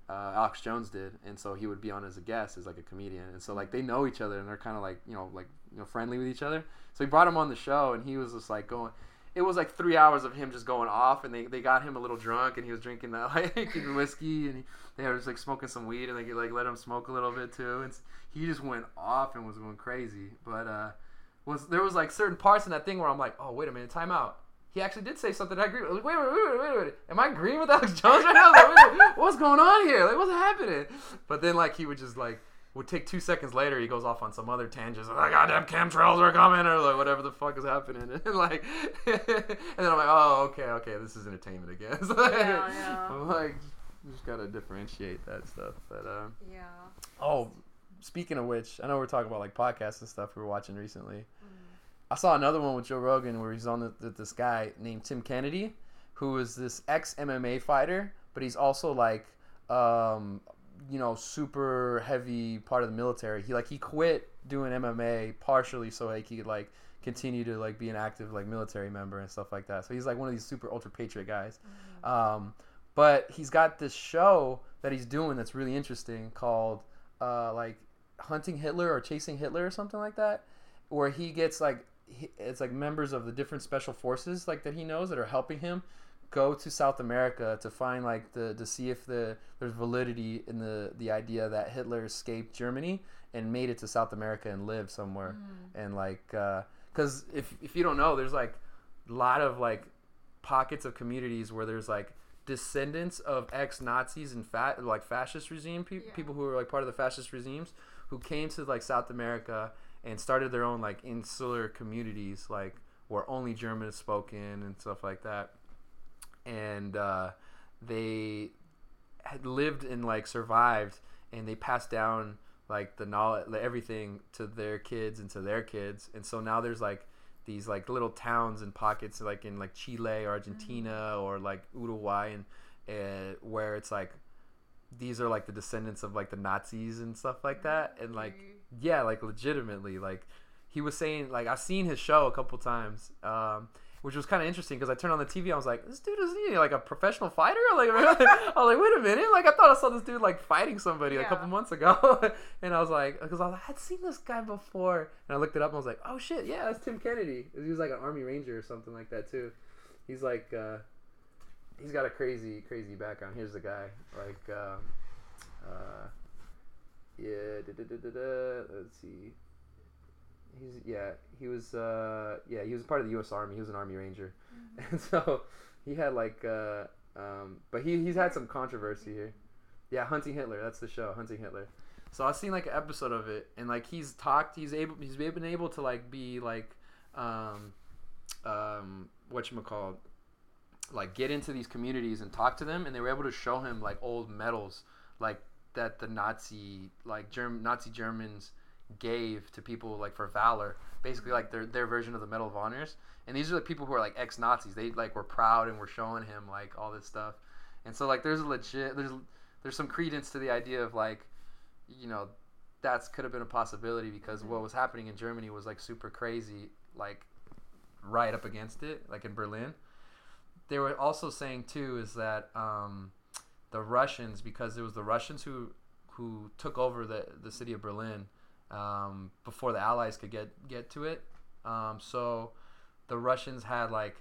uh, Alex Jones did, and so he would be on as a guest as like a comedian, and so like they know each other and they're kind of like you know like you know friendly with each other. So he brought him on the show, and he was just like going. It was like three hours of him just going off, and they, they got him a little drunk, and he was drinking that like whiskey, and he, they were just like smoking some weed, and they could, like let him smoke a little bit too, and he just went off and was going crazy. But uh, was there was like certain parts in that thing where I'm like, oh wait a minute, time out. He actually did say something I agree with. Like, wait, wait, wait, wait, wait. Am I agreeing with Alex Jones right now? Like, wait, wait, what's going on here? Like, what's happening? But then, like, he would just, like, would take two seconds later, he goes off on some other tangents. Like, oh, goddamn chemtrails are coming, or like, whatever the fuck is happening. And, like, and then I'm like, oh, okay, okay, this is entertainment again. So, like, Yeah, yeah. I'm like, you just gotta differentiate that stuff. But, uh, Yeah. oh, speaking of which, I know we're talking about like podcasts and stuff we were watching recently. I saw another one with Joe Rogan where he's on the, the, this guy named Tim Kennedy, who is this ex MMA fighter, but he's also like, um, you know, super heavy part of the military. He like he quit doing MMA partially so like he could like continue to like be an active like military member and stuff like that. So he's like one of these super ultra patriot guys. Um, but he's got this show that he's doing that's really interesting called uh, like hunting Hitler or chasing Hitler or something like that, where he gets like he, it's like members of the different special forces like that he knows that are helping him go to South America to find like the to see if the there's validity in the the idea that Hitler escaped Germany and made it to South America and lived somewhere. Mm. And like uh, because if if you don't know there's like a lot of like pockets of communities where there's like descendants of ex-Nazis and fat like fascist regime pe- Yeah. people who were like part of the fascist regimes who came to like South America and started their own like insular communities like where only German is spoken and stuff like that and uh, they had lived and like survived and they passed down like the knowledge everything to their kids and to their kids and so now there's like these like little towns and pockets like in like Chile or Argentina or like Uruguay and uh, where it's like these are like the descendants of like the Nazis and stuff like that and like yeah like legitimately like he was saying like I've seen his show a couple times um which was kind of interesting because I turned on the TV. I was like, "This dude is he like a professional fighter?" Like, I was like, "Wait a minute!" Like, I thought I saw this dude like fighting somebody a couple months ago, and I was like, because I like, I'd seen this guy before, and I looked it up and I was like, "Oh shit, yeah, that's Tim Kennedy." He was like an Army Ranger or something like that too. He's like, uh, he's got a crazy, crazy background. Here's the guy, like, um, uh, yeah, da, da, da, da, da. let's see. He's yeah, he was uh yeah, he was part of the U.S. Army. He was an Army Ranger, and so he had like uh um, but he he's had some controversy here. Yeah, Hunting Hitler. That's the show, Hunting Hitler. So I've seen like an episode of it, and like he's talked, he's able, he's been able to like be like, um, um, what you call, like get into these communities and talk to them, and they were able to show him like old medals, like that the Nazi, like Germ Nazi Germans gave to people like for valor, basically like their their version of the Medal of Honors. And these are the people who are like ex Nazis. They like were proud and were showing him like all this stuff. And so like there's a legit there's there's some credence to the idea of like, you know, that's could have been a possibility because what was happening in Germany was like super crazy, like right up against it, like in Berlin. They were also saying too is that um, the Russians, because it was the Russians who who took over the the city of Berlin um, before the Allies could get get to it. Um, so the Russians had like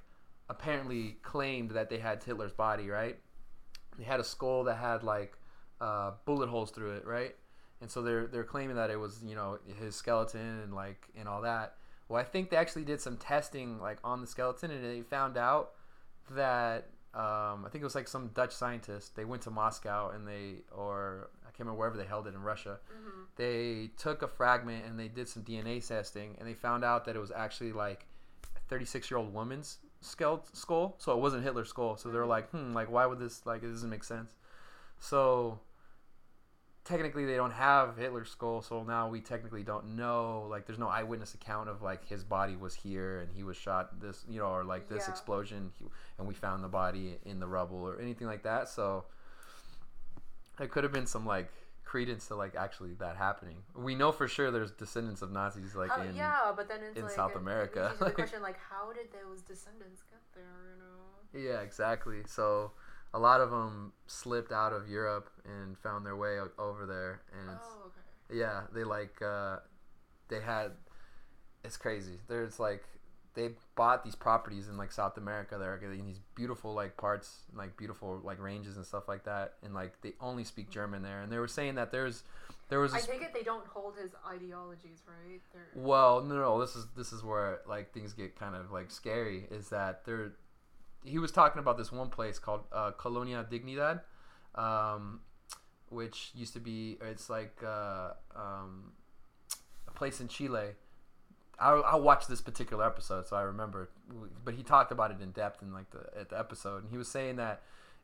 apparently claimed that they had Hitler's body, right? They had a skull that had like uh, bullet holes through it, right? And so they're they're claiming that it was you know his skeleton and like and all that. Well, I think they actually did some testing like on the skeleton and they found out that um, I think it was like some Dutch scientist. They went to Moscow and they or I can't remember wherever they held it in Russia. Mm-hmm. They took a fragment and they did some DNA testing and they found out that it was actually like a 36 year old woman's skull. So it wasn't Hitler's skull. So they're like, hmm, like why would this like it doesn't make sense. So technically they don't have Hitler's skull, so now we technically don't know. Like, there's no eyewitness account of like his body was here and he was shot this, you know, or like this Yeah. explosion, and we found the body in the rubble or anything like that. So there could have been some like credence to like actually that happening. We know for sure there's descendants of Nazis like How, in yeah, but then it's in like South it- it America, the like- question like, how did those descendants get there? You know. Yeah, exactly. So a lot of them slipped out of Europe and found their way o- over there, and it's, Oh, okay. yeah, they like uh, they had it's crazy. There's like they bought these properties in like South America. They're in these beautiful like parts, like beautiful like ranges and stuff like that, and like they only speak German there. And they were saying that there's there was I take it they don't hold his ideologies, right? They're, well, no, no, this is this is where like things get kind of like scary. Is that there? He was talking about this one place called uh, Colonia Dignidad, um, which used to be. It's like uh, um, a place in Chile. I, I watched this particular episode, so I remember. But he talked about it in depth in like the at the episode, and he was saying that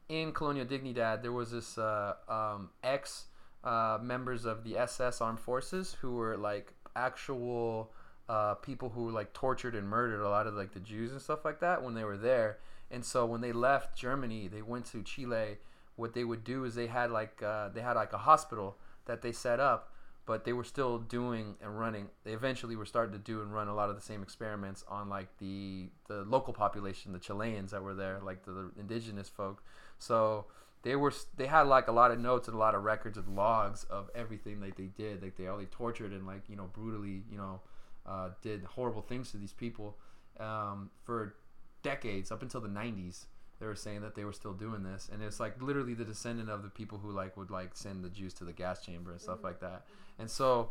in Colonia Dignidad there was this uh, um, ex uh, members of the SS armed forces who were like actual uh, people who were like tortured and murdered a lot of like the Jews and stuff like that when they were there. And so when they left Germany, they went to Chile. What they would do is they had like uh, they had like a hospital that they set up, but they were still doing and running. They eventually were starting to do and run a lot of the same experiments on like the the local population, the Chileans that were there, like the, the indigenous folk. So they were they had like a lot of notes and a lot of records and logs of everything that they did. Like they all they tortured and like you know brutally you know uh, did horrible things to these people um, for decades up until the 90s they were saying that they were still doing this. And it's like literally the descendant of the people who like would like send the jews to the gas chamber and stuff mm-hmm. like that. And so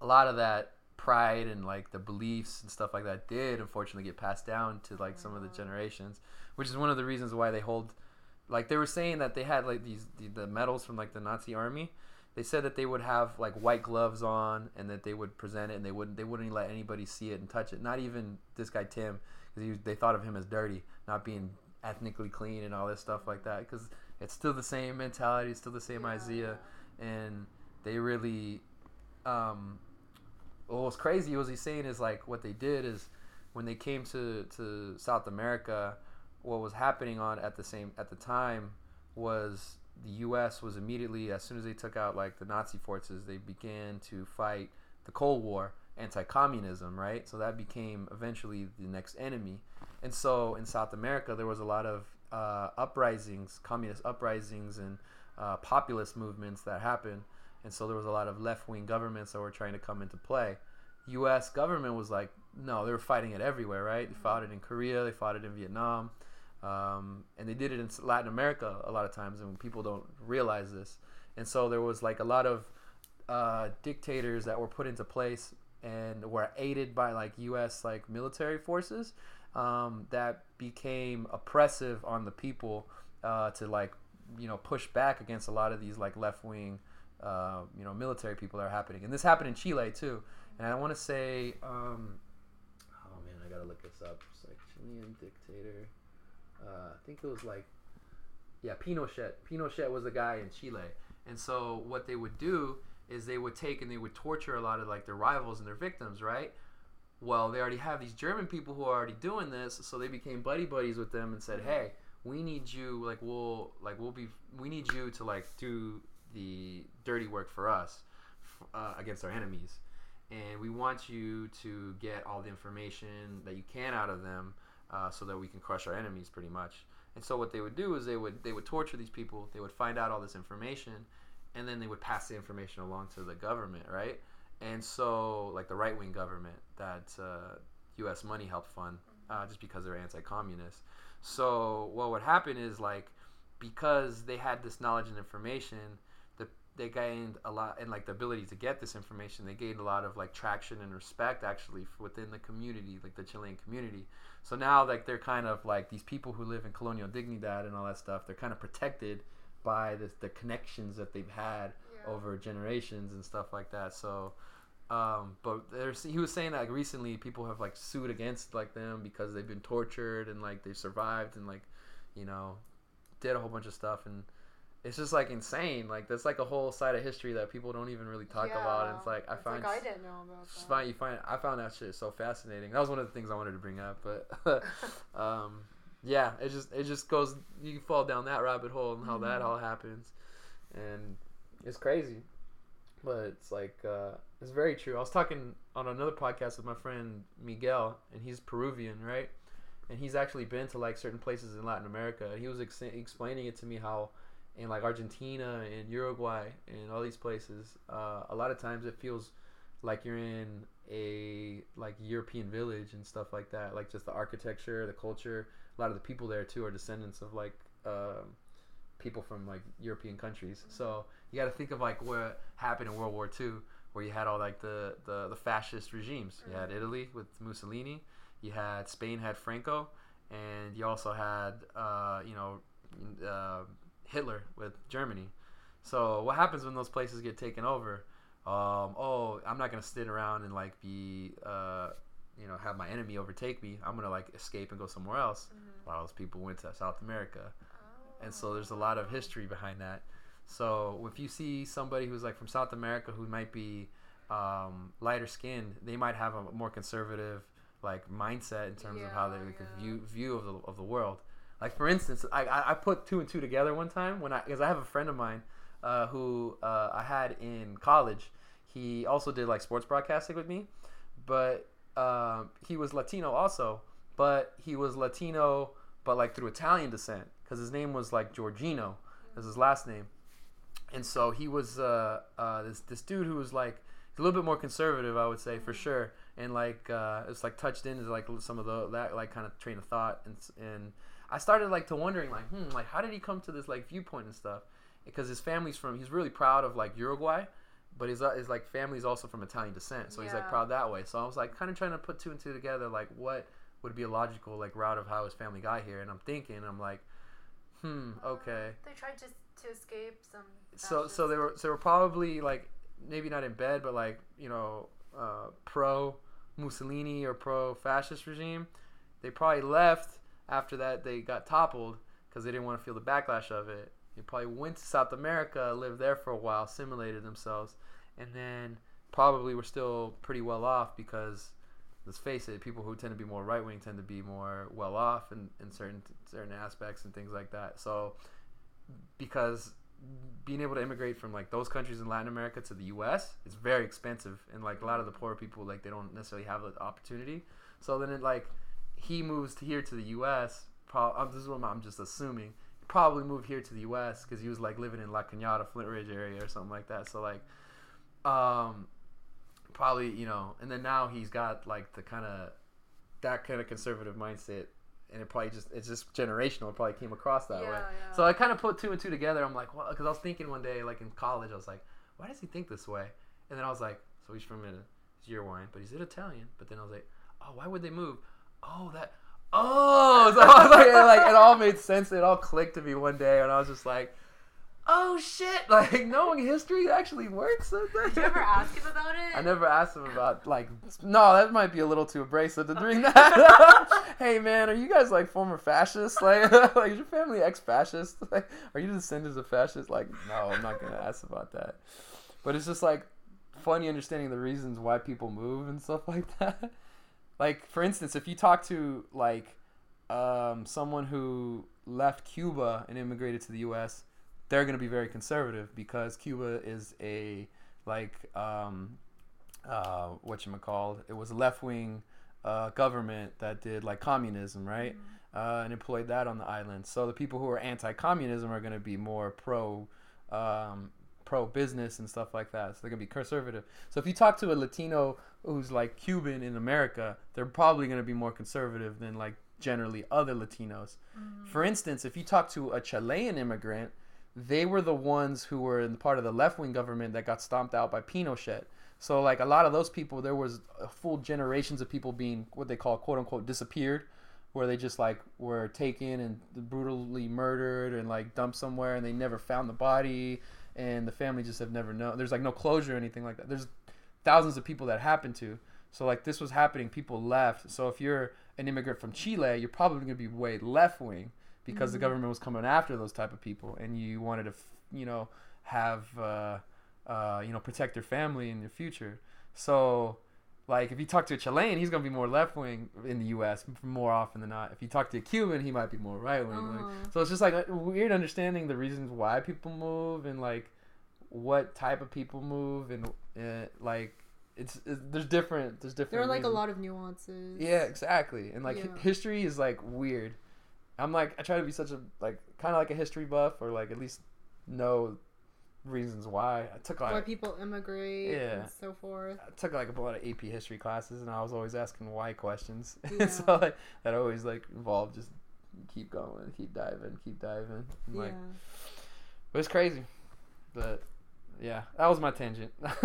a lot of that pride and like the beliefs and stuff like that did unfortunately get passed down to like some of the generations which is one of the reasons why they hold like they were saying that they had like these the, the medals from like the nazi army. They said that they would have like white gloves on and that they would present it and they wouldn't they wouldn't let anybody see it and touch it. Not even this guy tim because they thought of him as dirty not being ethnically clean and all this stuff like that because it's still the same mentality it's still the same idea and they really um what was crazy was he saying is like what they did is when they came to to south america what was happening on at the same at the time was the U.S. was immediately, as soon as they took out like the Nazi forces, they began to fight the Cold War, anti-communism, right? So that became eventually the next enemy. And so in South America, there was a lot of uh, uprisings, communist uprisings, and uh, populist movements that happened. And so there was a lot of left-wing governments that were trying to come into play. U.S. government was like, no, they were fighting it everywhere, right? They fought it in Korea, they fought it in Vietnam. Um, and they did it in Latin America a lot of times, and people don't realize this. And so there was like a lot of uh, dictators that were put into place and were aided by like U.S. like military forces um, that became oppressive on the people uh, to like you know push back against a lot of these like left wing uh, you know military people that are happening. And this happened in Chile too. And I want to say, um, oh man, I gotta look this up. It's like Chilean dictator uh, I think it was like, yeah, Pinochet. Pinochet was a guy in Chile, and so what they would do is they would take and they would torture a lot of like their rivals and their victims, right? Well, they already have these German people who are already doing this, so they became buddy buddies with them and said, "Hey, we need you. Like, we'll like we'll be we need you to like do the dirty work for us uh, against our enemies." And we want you to get all the information that you can out of them uh, so that we can crush our enemies pretty much. And so what they would do is they would they would torture these people. They would find out all this information, and then they would pass the information along to the government, right? And so like the right wing government that uh, U.S. money helped fund, uh, just because they're anti-communist. So what would happen is like because they had this knowledge and information, the, they gained a lot and like the ability to get this information. They gained a lot of like traction and respect actually within the community, like the Chilean community. So now, like they're kind of like these people who live in Colonia Dignidad and all that stuff. They're kind of protected by this, the connections that they've had. Over generations and stuff like that. So, um, but there's he was saying that like recently people have like sued against like them because they've been tortured and like they survived and like you know did a whole bunch of stuff and it's just like insane. Like that's like a whole side of history that people don't even really talk about. And it's like I It's find like I didn't know about that. find you find I found that shit so fascinating. That was one of the things I wanted to bring up, but um, yeah, it just it just goes you fall down that rabbit hole and how that Mhm. all happens, and it's crazy, but it's like uh, it's very true. I was talking on another podcast with my friend Miguel, and he's Peruvian, right? And he's actually been to like certain places in Latin America, he was ex- explaining it to me how in like Argentina and Uruguay and all these places, uh, a lot of times it feels like you're in a like European village and stuff like that. Like just the architecture, the culture. A lot of the people there too are descendants of like um, people from like European countries. So you got to think of like what happened in World War II, where you had all like the the, the fascist regimes. You had Italy with Mussolini. You had Spain had Franco, and you also had uh, you know uh, Hitler with Germany. So what happens when those places get taken over? Um, oh, I'm not gonna sit around and like be, uh, you know, have my enemy overtake me. I'm gonna like escape and go somewhere else. Mhm. A lot of those people went to South America. And so there's a lot of history behind that. So if you see somebody who's like from South America who might be um, lighter skinned, they might have a more conservative like mindset in terms of how they Yeah, like, yeah. view view of the of the world. Like for instance, I I I put two and two together one time when I because I have a friend of mine uh, who uh, I had in college. He also did like sports broadcasting with me, but um, he was Latino also, but he was Latino but like through Italian descent because his name was like Giorgino, is his last name, and so he was uh, uh, this this dude who was like a little bit more conservative, I would say for sure, and like uh, it's like touched into like some of the that like kind of train of thought, and and I started like to wondering like hmm like how did he come to this like viewpoint and stuff because his family's from he's really proud of like Uruguay. But his, uh, his like family's also from Italian descent, so he's like proud that way. So I was like kind of trying to put two and two together, like what would be a logical like route of how his family got here. And I'm thinking, I'm like, hmm, okay. They tried to to escape some. So so they were so they were probably like maybe not in bed, but like you know uh, pro Mussolini or pro fascist regime. They probably left after that. They got toppled because they didn't want to feel the backlash of it. They probably went to South America, lived there for a while, assimilated themselves, and then probably were still pretty well off because let's face it, people who tend to be more right wing tend to be more well off in, in certain certain aspects and things like that. So because being able to immigrate from like those countries in Latin America to the U.S. is very expensive, and like a lot of the poor people like they don't necessarily have the opportunity. So then it like he moves to here to the U.S. Pro- I'm, this is what I'm just assuming. He probably moved here to the U.S. because he was like living in La Cañada, Flintridge area or something like that. So like, um, probably you know, and then now he's got like the kind of that kind of conservative mindset, and it probably just it's just generational. It probably came across that yeah, way. yeah. So I kind of put two and two together. I'm like, well, because I was thinking one day, like in college, I was like, why does he think this way? And then I was like, so he's from a, he's Uruguayan, but he's an Italian. But then I was like, oh, why would they move? Oh, that. Oh, so I was like, it, like it all made sense. It all clicked to me one day, and I was just like, oh shit! Like knowing history actually works. Did you ever ask him about it? I never asked him about like no, that might be a little too abrasive to doing that. hey man, are you guys like former fascists? Like, like is your family ex-fascist? Like, are you descendants of fascists? Like, no, I'm not gonna ask about that. But it's just like funny understanding the reasons why people move and stuff like that. Like for instance, if you talk to like um, someone who left Cuba and immigrated to the U.S., they're going to be very conservative because Cuba is a like um, uh, what you called. It was a left wing uh, government that did like communism, right? Uh, and employed that on the island. So the people who are anti-communism are going to be more pro um, pro business and stuff like that. So they're going to be conservative. So if you talk to a Latino who's like Cuban in America, they're probably going to be more conservative than like generally other Latinos. For instance, if you talk to a Chilean immigrant, they were the ones who were in part of the left wing government that got stomped out by Pinochet. So like a lot of those people, there was full generations of people being what they call quote unquote disappeared, where they just like were taken and brutally murdered and like dumped somewhere, and they never found the body, and the family just have never known. There's like no closure or anything like that. There's thousands of people that happened to. So like this was happening, people left. So if you're an immigrant from Chile, you're probably going to be way left wing because the government was coming after those type of people, and you wanted to, you know, have, uh, uh, you know, protect your family and your future. So, like, if you talk to a Chilean, he's gonna be more left wing in the U.S. more often than not. If you talk to a Cuban, he might be more right wing. Uh-huh. Like, so it's just like a weird understanding the reasons why people move and like what type of people move and uh, like it's, it's there's different there's different. There are like a lot of nuances. Yeah, exactly. And like Yeah. history is like weird. I'm like I try to be such a like kind of like a history buff or like at least know reasons why. I took like Why people immigrate Yeah. and so forth. I took like a lot of AP history classes and I was always asking why questions. Yeah. so like that always like involved just keep going, keep diving, keep diving. And, like yeah. but it's crazy. But yeah, that was my tangent.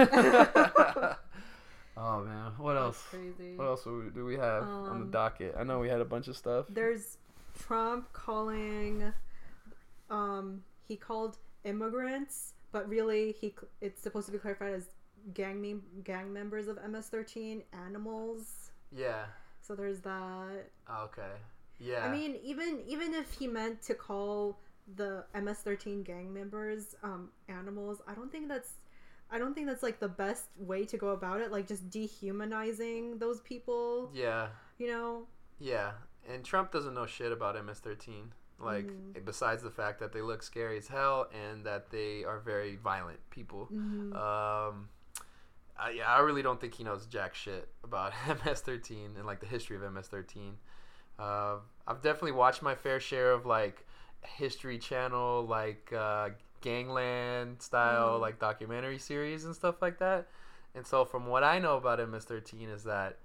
oh man, what That's else? crazy. What else do we, have on the Um, docket? I know we had a bunch of stuff. There's Trump calling um he called immigrants, but really he it's supposed to be clarified as gang mem- gang members of MS13 animals. Yeah. So there's that. Okay. Yeah. I mean, even even if he meant to call the MS13 gang members um animals. I don't think that's I don't think that's like the best way to go about it. Like just dehumanizing those people. Yeah, You know. yeah. And Trump doesn't know shit about MS-13. Like, Mhm. besides the fact that they look scary as hell and that they are very violent people. Mhm. Um, I, yeah, I really don't think he knows jack shit about MS-13 and like the history of MS-13. Uh, I've definitely watched my fair share of like History Channel, like uh, Gangland style, Mhm. like documentary series and stuff like that. And so, from what I know about MS-13 is that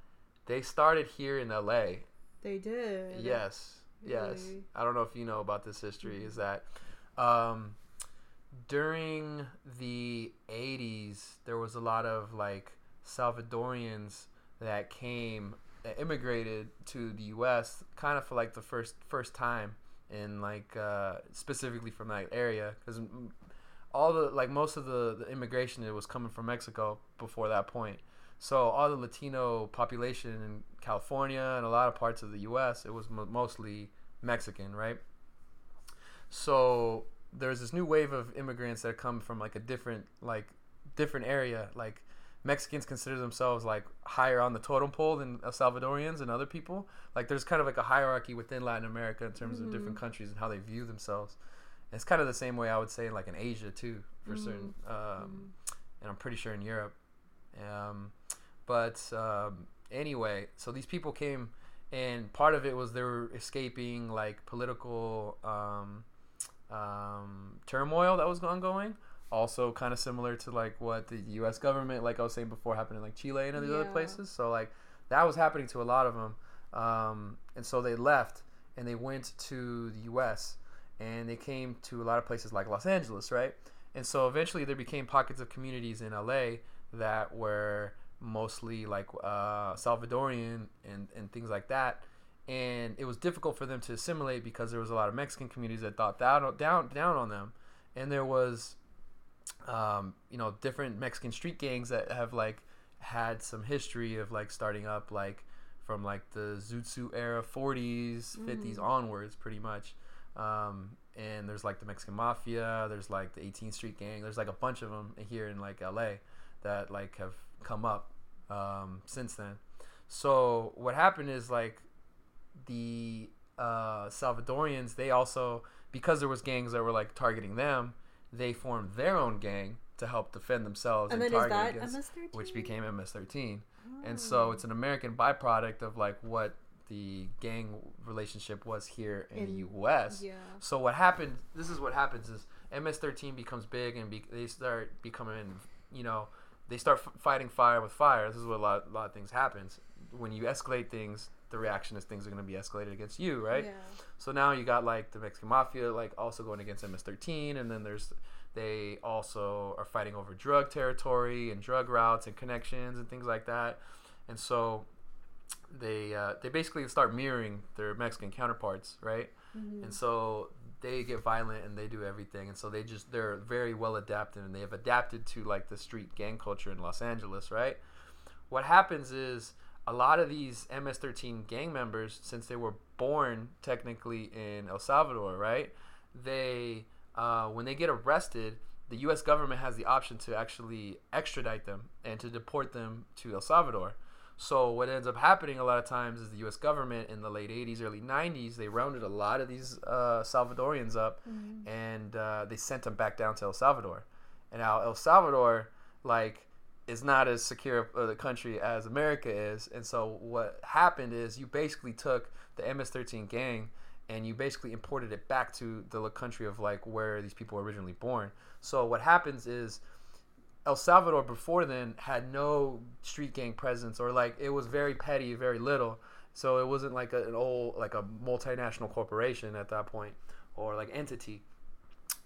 they started here in LA. They did. Yes, yes. I don't know if you know about this history. Is that um, during the '80s there was a lot of like Salvadorians that came immigrated to the U.S. kind of for like the first first time in like uh, specifically from that area because all the like most of the, the immigration it was coming from Mexico before that point. So all the Latino population in California and a lot of parts of the U.S. it was m- mostly Mexican, right? So there's this new wave of immigrants that come from like a different like different area. Like Mexicans consider themselves like higher on the totem pole than El Salvadorians and other people. Like there's kind of like a hierarchy within Latin America in terms of mm-hmm. different countries and how they view themselves. And it's kind of the same way I would say like in Asia too, for mm-hmm. certain, um, mm-hmm. and I'm pretty sure in Europe. Um, but um, anyway, so these people came, and part of it was they were escaping like political um, um, turmoil that was ongoing. Also, kind of similar to like what the U.S. government, like I was saying before, happened in like Chile and these other Yeah. places. So like that was happening to a lot of them, um, and so they left and they went to the U.S. and they came to a lot of places like Los Angeles, right? And so eventually there became pockets of communities in LA that were mostly like uh, Salvadorian and, and things like that. And it was difficult for them to assimilate because there was a lot of Mexican communities that thought down down down on them, and there was, um, you know, different Mexican street gangs that have like had some history of like starting up like from like the Zoot era 40s, 50s onwards, pretty much. Um, and there's like the Mexican Mafia, there's like the 18th Street Gang, there's like a bunch of them here in like LA that like have come up um, since then. So what happened is like the uh, Salvadorians, they also because there was gangs that were like targeting them, they formed their own gang to help defend themselves And and, then is target that against, MS13? which became MS-13. And Oh. so it's an American byproduct of like what the gang relationship was here in, the U.S. Yeah. So what happened? This is what happens: is MS-13 becomes big and be, they start becoming, you know, they start f- fighting fire with fire. This is what a lot, a lot of things happens when you escalate things. The reaction is things are going to be escalated against you, right? Yeah. So now you got like the Mexican mafia, like also going against MS-13, and then there's they also are fighting over drug territory and drug routes and connections and things like that. And so they uh, they basically start mirroring their Mexican counterparts, right? Mm-hmm. And so they get violent and they do everything. And so they just they're very well adapted and they have adapted to like the street gang culture in Los Angeles, right? What happens is a lot of these MS-13 gang members, since they were born technically in El Salvador, right? They uh, when they get arrested, the U.S. government has the option to actually extradite them and to deport them to El Salvador. So what ends up happening a lot of times is the U.S. government in the late '80s, early '90s, they rounded a lot of these uh, Salvadorians up, and uh, they sent them back down to El Salvador. And now El Salvador, like, is not as secure of a country as America is. And so what happened is you basically took the MS-13 gang and you basically imported it back to the country of like where these people were originally born. So what happens is El Salvador before then had no street gang presence or like it was very petty, very little. So it wasn't like a, an old like a multinational corporation at that point or like entity.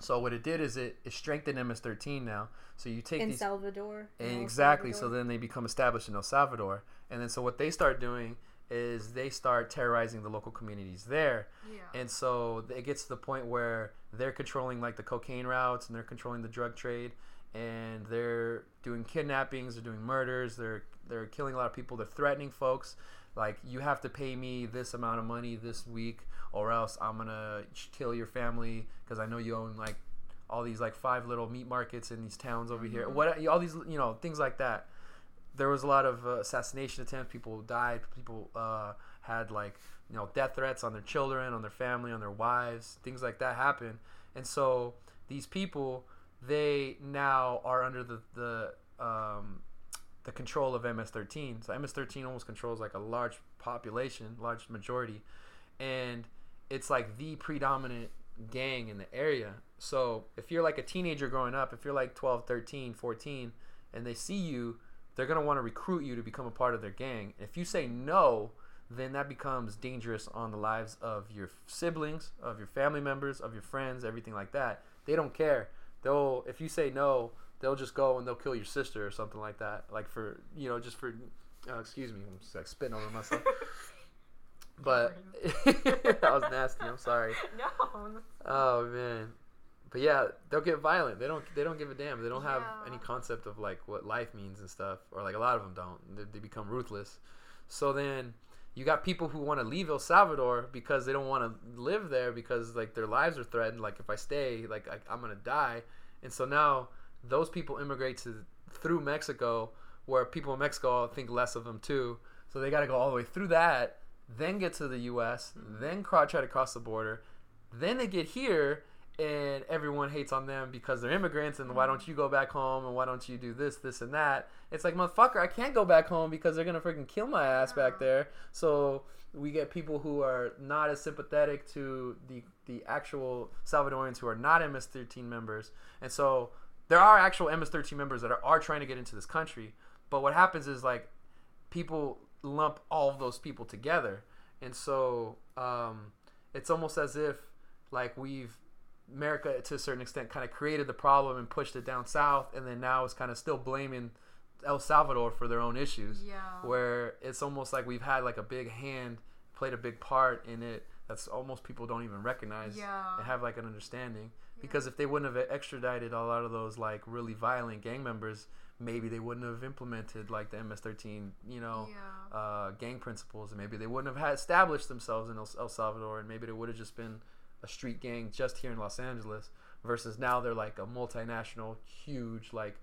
So what it did is it, it strengthened MS-13 now. So you take In these Salvador. in and El exactly. So then they become established in El Salvador, and then so what they start doing is they start terrorizing the local communities there, Yeah. and so it gets to the point where they're controlling like the cocaine routes and they're controlling the drug trade, and they're doing kidnappings, they're doing murders, they're they're killing a lot of people, they're threatening folks. like you have to pay me this amount of money this week or else i'm gonna kill your family because i know you own like all these like five little meat markets in these towns over here Mhm. what all these you know things like that there was a lot of uh, assassination attempts people died people uh, had like you know death threats on their children on their family on their wives things like that happen and so these people they now are under the the um, the control of MS-13. So MS-13 almost controls like a large population, large majority, and it's like the predominant gang in the area. So if you're like a teenager growing up, if you're like 12, 13, 14, and they see you, they're gonna want to recruit you to become a part of their gang. If you say no, then that becomes dangerous on the lives of your siblings, of your family members, of your friends, everything like that. They don't care. They'll if you say no, they'll just go and they'll kill your sister or something like that. Like for you know, just for uh, excuse me, I'm just like spitting over myself. But that was nasty. I'm sorry. no. Oh man. But yeah, they'll get violent. They don't. They don't give a damn. They don't have Yeah. any concept of like what life means and stuff, or like a lot of them don't. They, they become ruthless. So then you got people who want to leave El Salvador because they don't want to live there because like their lives are threatened. Like if I stay, like I, I'm gonna die. And so now those people immigrate to through Mexico, where people in Mexico think less of them too. So they got to go all the way through that, then get to the U.S., mm-hmm. then cro- try to cross the border, then they get here and everyone hates on them because they're immigrants and why don't you go back home and why don't you do this this and that? It's like motherfucker i can't go back home because they're gonna freaking kill my ass back there. So we get people who are not as sympathetic to the the actual salvadorians who are not ms-13 members. And so there are actual ms-13 members that are, are trying to get into this country but what happens is like people lump all of those people together. And so um, it's almost as if like we've America to a certain extent kind of created the problem and pushed it down south and then now it's kind of still blaming El Salvador for their own issues Yeah. where it's almost like we've had like a big hand played a big part in it that's almost people don't even recognize Yeah. and have like an understanding because if they wouldn't have extradited a lot of those like really violent gang members maybe they wouldn't have implemented like the MS-13 you know Yeah. uh, gang principles, and maybe they wouldn't have had established themselves in El, El Salvador, and maybe it would have just been a street gang just here in Los Angeles. Versus now they're like a multinational, huge like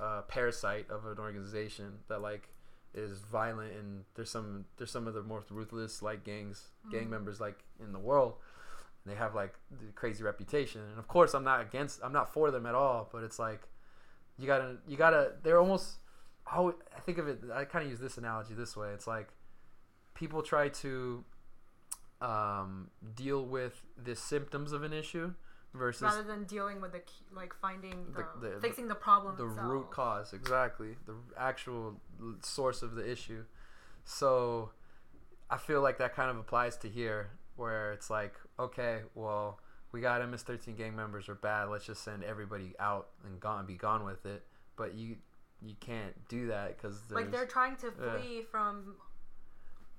uh, parasite of an organization that like is violent, and there's some there's some of the most ruthless like gangs, gang Mhm. members like in the world. They have like the crazy reputation, and of course I'm not against, I'm not for them at all, but it's like you gotta you gotta they're almost I think of it. I kind of use this analogy this way. It's like people try to um, deal with the symptoms of an issue versus Rather than dealing with the key, like finding the, The- the- fixing the problem the itself. root cause. Exactly, the actual source of the issue. So I feel like that kind of applies to here, where it's like, okay, well, we got MS-13 gang members are bad. Let's just send everybody out and gone, be gone with it. But you you can't do that because Like they're trying to yeah. flee from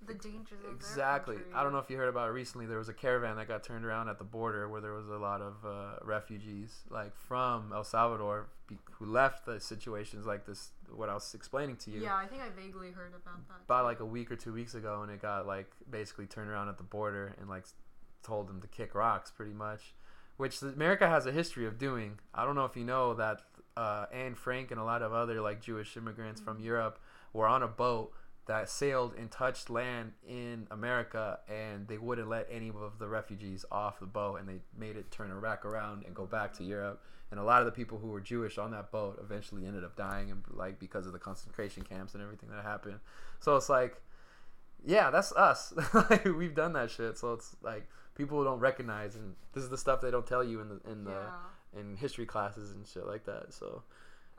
the dangers of Exactly. I don't know if you heard about it recently. There was a caravan that got turned around at the border where there was a lot of uh, refugees, like from El Salvador, be- who left the situations like this. What I was explaining to you Yeah, I think I vaguely heard about that. about like a week or two weeks ago, and it got like basically turned around at the border and like told them to kick rocks, pretty much. Which America has a history of doing. I don't know if you know that uh, Anne Frank and a lot of other like Jewish immigrants from Europe were on a boat that sailed and touched land in America, and they wouldn't let any of the refugees off the boat, and they made it turn a rack around and go back to Europe. And a lot of the people who were Jewish on that boat eventually ended up dying, and like because of the concentration camps and everything that happened. So it's like, yeah, that's us. Like, We've done that shit. So it's like people don't recognize, and this is the stuff they don't tell you in the in the yeah, in history classes and shit like that. So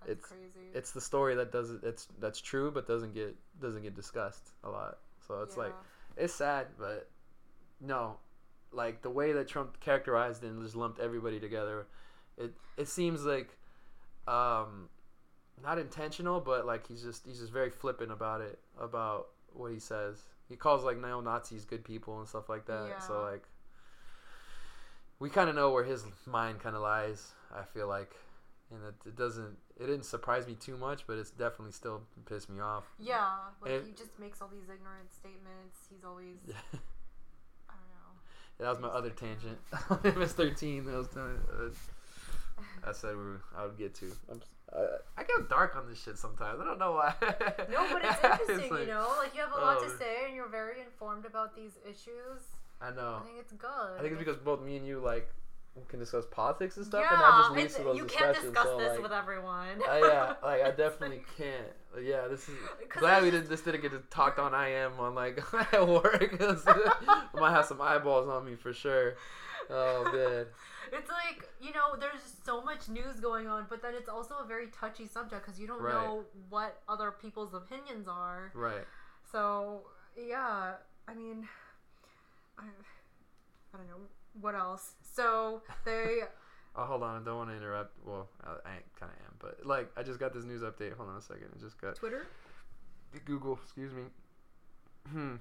it's- crazy. it's the story that does it's that's true, but doesn't get doesn't get discussed a lot. So it's like it's sad, but no, like the way that Trump characterized and just lumped everybody together, it it seems like um not intentional, but like he's just he's just very flippant about it about what he says. He calls like neo Nazis good people and stuff like that. So like we kind of know where his mind kind of lies. I feel like and it, it doesn't. It didn't surprise me too much, but it's definitely still pissed me off. Yeah, like And- he just makes all these ignorant statements. He's always Yeah. I don't know. that was my other tangent. MS thirteen. That was telling. Uh, I said we were, I would get to. I'm, s- I, I get dark on this shit sometimes. I don't know why. No, but it's interesting, like- you know. Like you have a lot Oh. to say, and you're very informed about these issues. I know. I think it's good. I think it's because both me and you like can discuss politics and stuff, yeah, and that just leads to those you can't discussions. discuss so, this like, with everyone. uh, yeah, like I definitely can't. Yeah, this is glad we didn't. this didn't get talked on I am on like at work. I might have some eyeballs on me for sure. Oh man. It's like you know, there's so much news going on, but then it's also a very touchy subject because you don't Right. know what other people's opinions are. Right. So yeah, I mean, I, I don't know what else. So they, Oh, hold on. I don't want to interrupt. Well, I, I kind of am, but like I just got this news update. Hold on a second. I just got Twitter. Google. Excuse me. Hmm.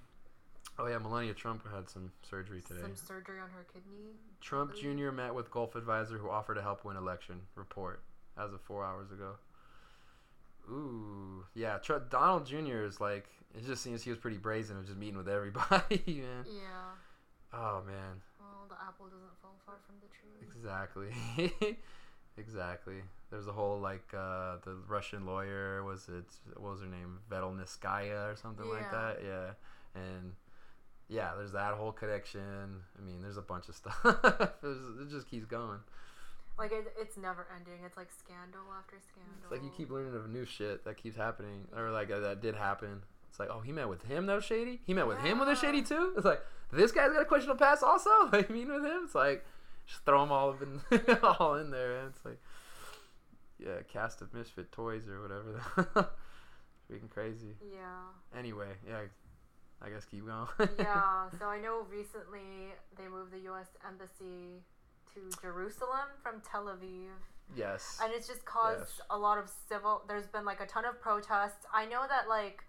Oh yeah, Melania Trump had some surgery today. some surgery on her kidney. Trump. Jr. met with Gulf advisor who offered to help win election. Report as of four hours ago. Ooh, yeah. Tr- Donald Jr. is like it just seems he was pretty brazen of just meeting with everybody, man. Yeah. Oh man, Well, the apple doesn't fall far from the tree. exactly, exactly. There's a whole like uh, the Russian lawyer was it what was her name Vetelnskaya or something like that. Yeah, and yeah, there's that whole connection. I mean, there's a bunch of stuff. It just keeps going. Like it, it's never ending. It's like scandal after scandal. It's like you keep learning of new shit that keeps happening, or like uh, that did happen. It's like, oh, he met with him that was shady. He met with him with a shady too. It's like this guy's got a questionable pass also. I mean, with him, it's like just throw them all up in all in there. And it's like, yeah, cast of misfit toys or whatever. Freaking crazy. Yeah. Anyway, yeah, I guess keep going. yeah. So I know recently they moved the U.S. embassy to Jerusalem from Tel Aviv. yes. and it's just caused Yes. a lot of civil there's been like a ton of protests i know that like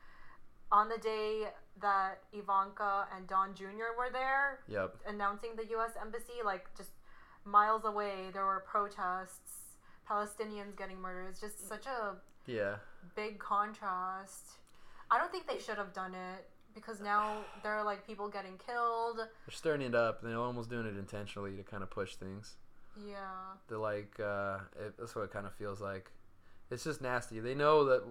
on the day that ivanka and don jr were there Yep. announcing the us embassy like just miles away there were protests palestinians getting murdered it's just such a Yeah. big contrast i don't think they should have done it because now there are like people getting killed They're stirring it up. They're almost doing it intentionally to kind of push things. yeah They're like, uh, it, that's what it kind of feels like. It's just nasty. They know that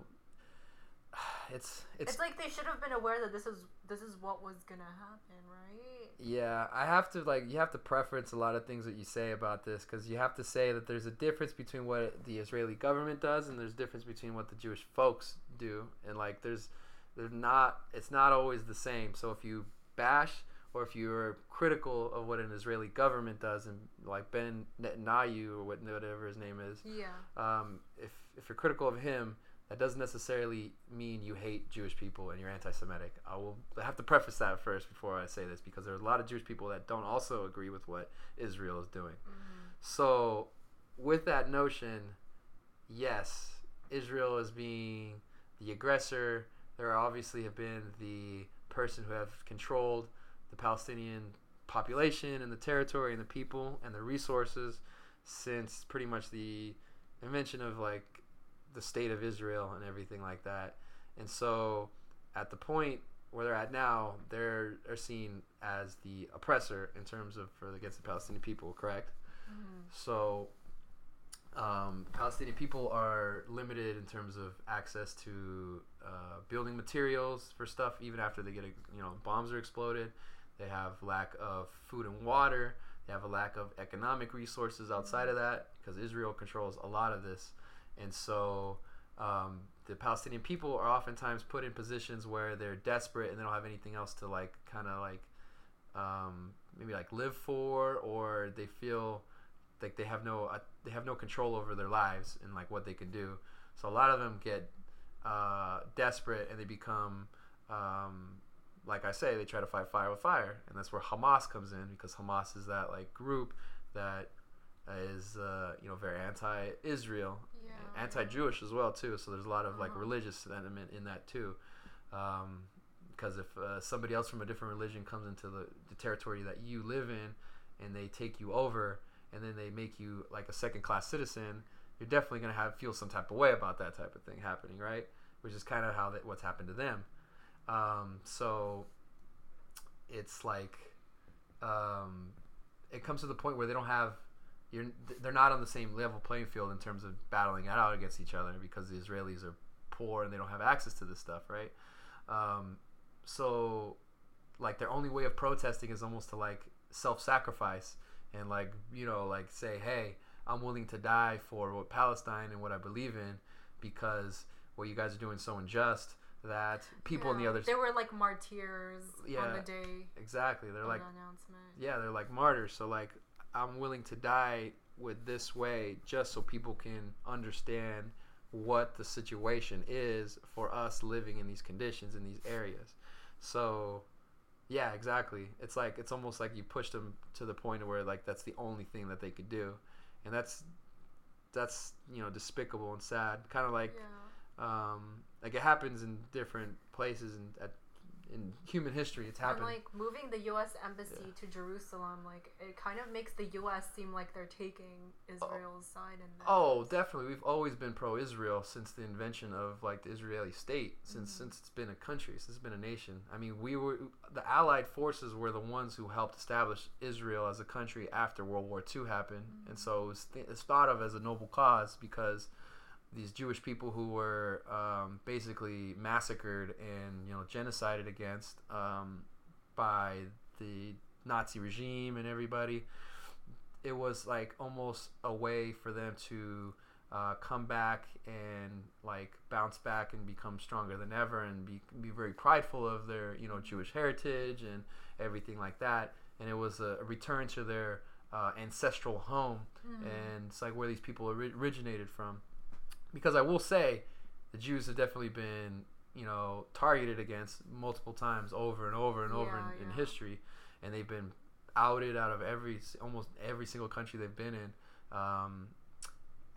it's it's, it's like they should have been aware that this is this is what was gonna happen right yeah. I have to like you have to preference a lot of things that you say about this because you have to say that there's a difference between what the Israeli government does and there's a difference between what the Jewish folks do and like there's there's not it's not always the same. So if you bash or if you're critical of what an Israeli government does and like Ben Netanyahu or whatever his name is, yeah um, if if you're critical of him, that doesn't necessarily mean you hate Jewish people and you're anti-Semitic. I will have to preface that first before I say this because there are a lot of Jewish people that don't also agree with what Israel is doing. Mm-hmm. So, with that notion, yes, Israel is being the aggressor. There obviously have been the person who have controlled the Palestinian population and the territory and the people and the resources since pretty much the invention of like the state of Israel and everything like that. And so at the point where they're at now, they're are seen as the oppressor in terms of for against the Palestinian people, correct? So um, Palestinian people are limited in terms of access to uh, building materials for stuff, even after they get a, you know bombs are exploded. They have lack of food and water. They have a lack of economic resources outside of that because Israel controls a lot of this, and so um, the Palestinian people are oftentimes put in positions where they're desperate and they don't have anything else to like kind of like um, maybe like live for, or they feel like they have no uh, they have no control over their lives and like what they can do. So a lot of them get uh, desperate and they become um, like I say, they try to fight fire with fire, and that's where Hamas comes in because Hamas is that like group that is uh, you know very anti-Israel, Yeah. anti-Jewish as well too. So there's a lot of like Uh-huh. religious sentiment in that too. Um, because if uh, somebody else from a different religion comes into the, the territory that you live in, and they take you over, and then they make you like a second-class citizen, you're definitely gonna have feel some type of way about that type of thing happening, right? Which is kind of how that what's happened to them. Um, so it's like um, it comes to the point where they don't have you're they're not on the same level playing field in terms of battling it out against each other because the Israelis are poor and they don't have access to this stuff, right? Um, so like their only way of protesting is almost to like self-sacrifice and like you know like say hey i'm willing to die for what palestine and what i believe in because what you guys are doing is so unjust that people in the other They were like martyrs on Yeah. the day exactly they're like yeah they're like martyrs so like i'm willing to die with this way just so people can understand what the situation is for us living in these conditions in these areas. So yeah exactly. It's like it's almost like you pushed them to the point where like that's the only thing that they could do. And that's that's you know despicable and sad. Kind of like yeah. um like it happens in different places and at in human history it's happened. And like moving the U.S. embassy Yeah. to Jerusalem, like it kind of makes the U.S. seem like they're taking Israel's side in this. Oh, definitely. We've always been pro-Israel since the invention of like the Israeli state. Since Mhm. since it's been a country, since it's been a nation. I mean, we were the Allied forces were the ones who helped establish Israel as a country after World War II happened, and so it was, th- it's thought of as a noble cause because these Jewish people who were um, basically massacred and you know genocided against um, by the Nazi regime and everybody it was like almost a way for them to uh, come back and like bounce back and become stronger than ever and be, be very prideful of their you know Jewish heritage and everything like that. And it was a, return to their uh, ancestral home. Mhm. and it's like where these people ori- originated from because I will say the Jews have definitely been you know targeted against multiple times over and over and over Yeah, in, in yeah. history and they've been outed out of every almost every single country they've been in um,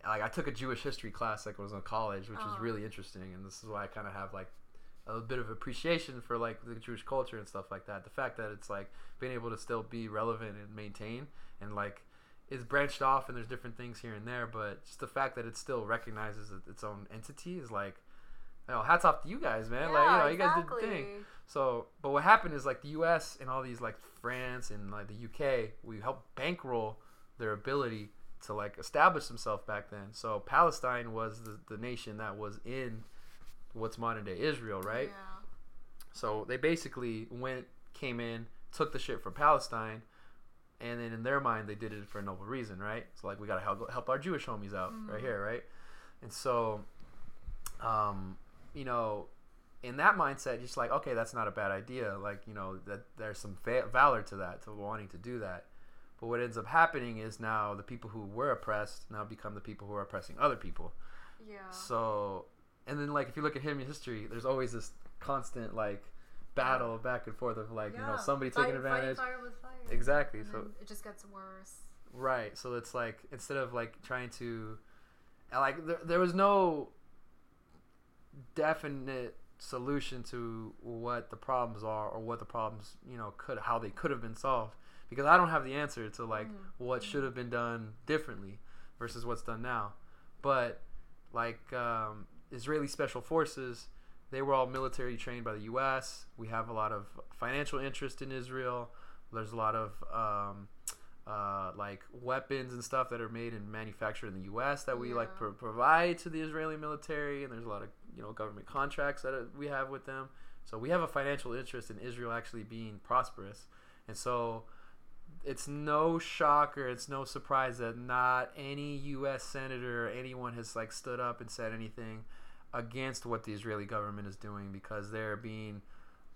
like I took a Jewish history class like when I was in college which was Oh. really interesting and this is why I kind of have like a bit of appreciation for like the Jewish culture and stuff like that the fact that it's like being able to still be relevant and maintain and like it's branched off and there's different things here and there but just the fact that it still recognizes its own entity is like you know, hats off to you guys man like you know you guys did the thing exactly. so, but what happened is like the U.S. and all these like France and like the U.K. we helped bankroll their ability to like establish themselves back then. So Palestine was the, the nation that was in what's modern day Israel, right? Yeah. So they basically went, came in, took the shit from Palestine, and then in their mind they did it for a noble reason, right? So like we gotta help help our Jewish homies out right Mhm. here, right? And so, um, you know, in that mindset, just like okay, that's not a bad idea. Like you know that there's some va- valor to that, to wanting to do that. But what ends up happening is now the people who were oppressed now become the people who are oppressing other people. Yeah. So, and then like if you look at human history, there's always this constant like battle back and forth of like you know somebody Fight- taking advantage. Fire with fire. Exactly. And So it just gets worse. right. So it's like instead of like trying to, like there, there was no definite solution to what the problems are or what the problems you know could how they could have been solved because I don't have the answer to like Mm. what should have been done differently versus what's done now. But like um, Israeli special forces, they were all military trained by the U.S. We have a lot of financial interest in Israel. There's a lot of um, uh, like weapons and stuff that are made and manufactured in the U.S. that we like pro- provide to the Israeli military, and there's a lot of you know government contracts that uh, we have with them. So we have a financial interest in Israel actually being prosperous, and so it's no shocker, it's no surprise that not any U.S. senator or anyone has like stood up and said anything against what the Israeli government is doing because they're being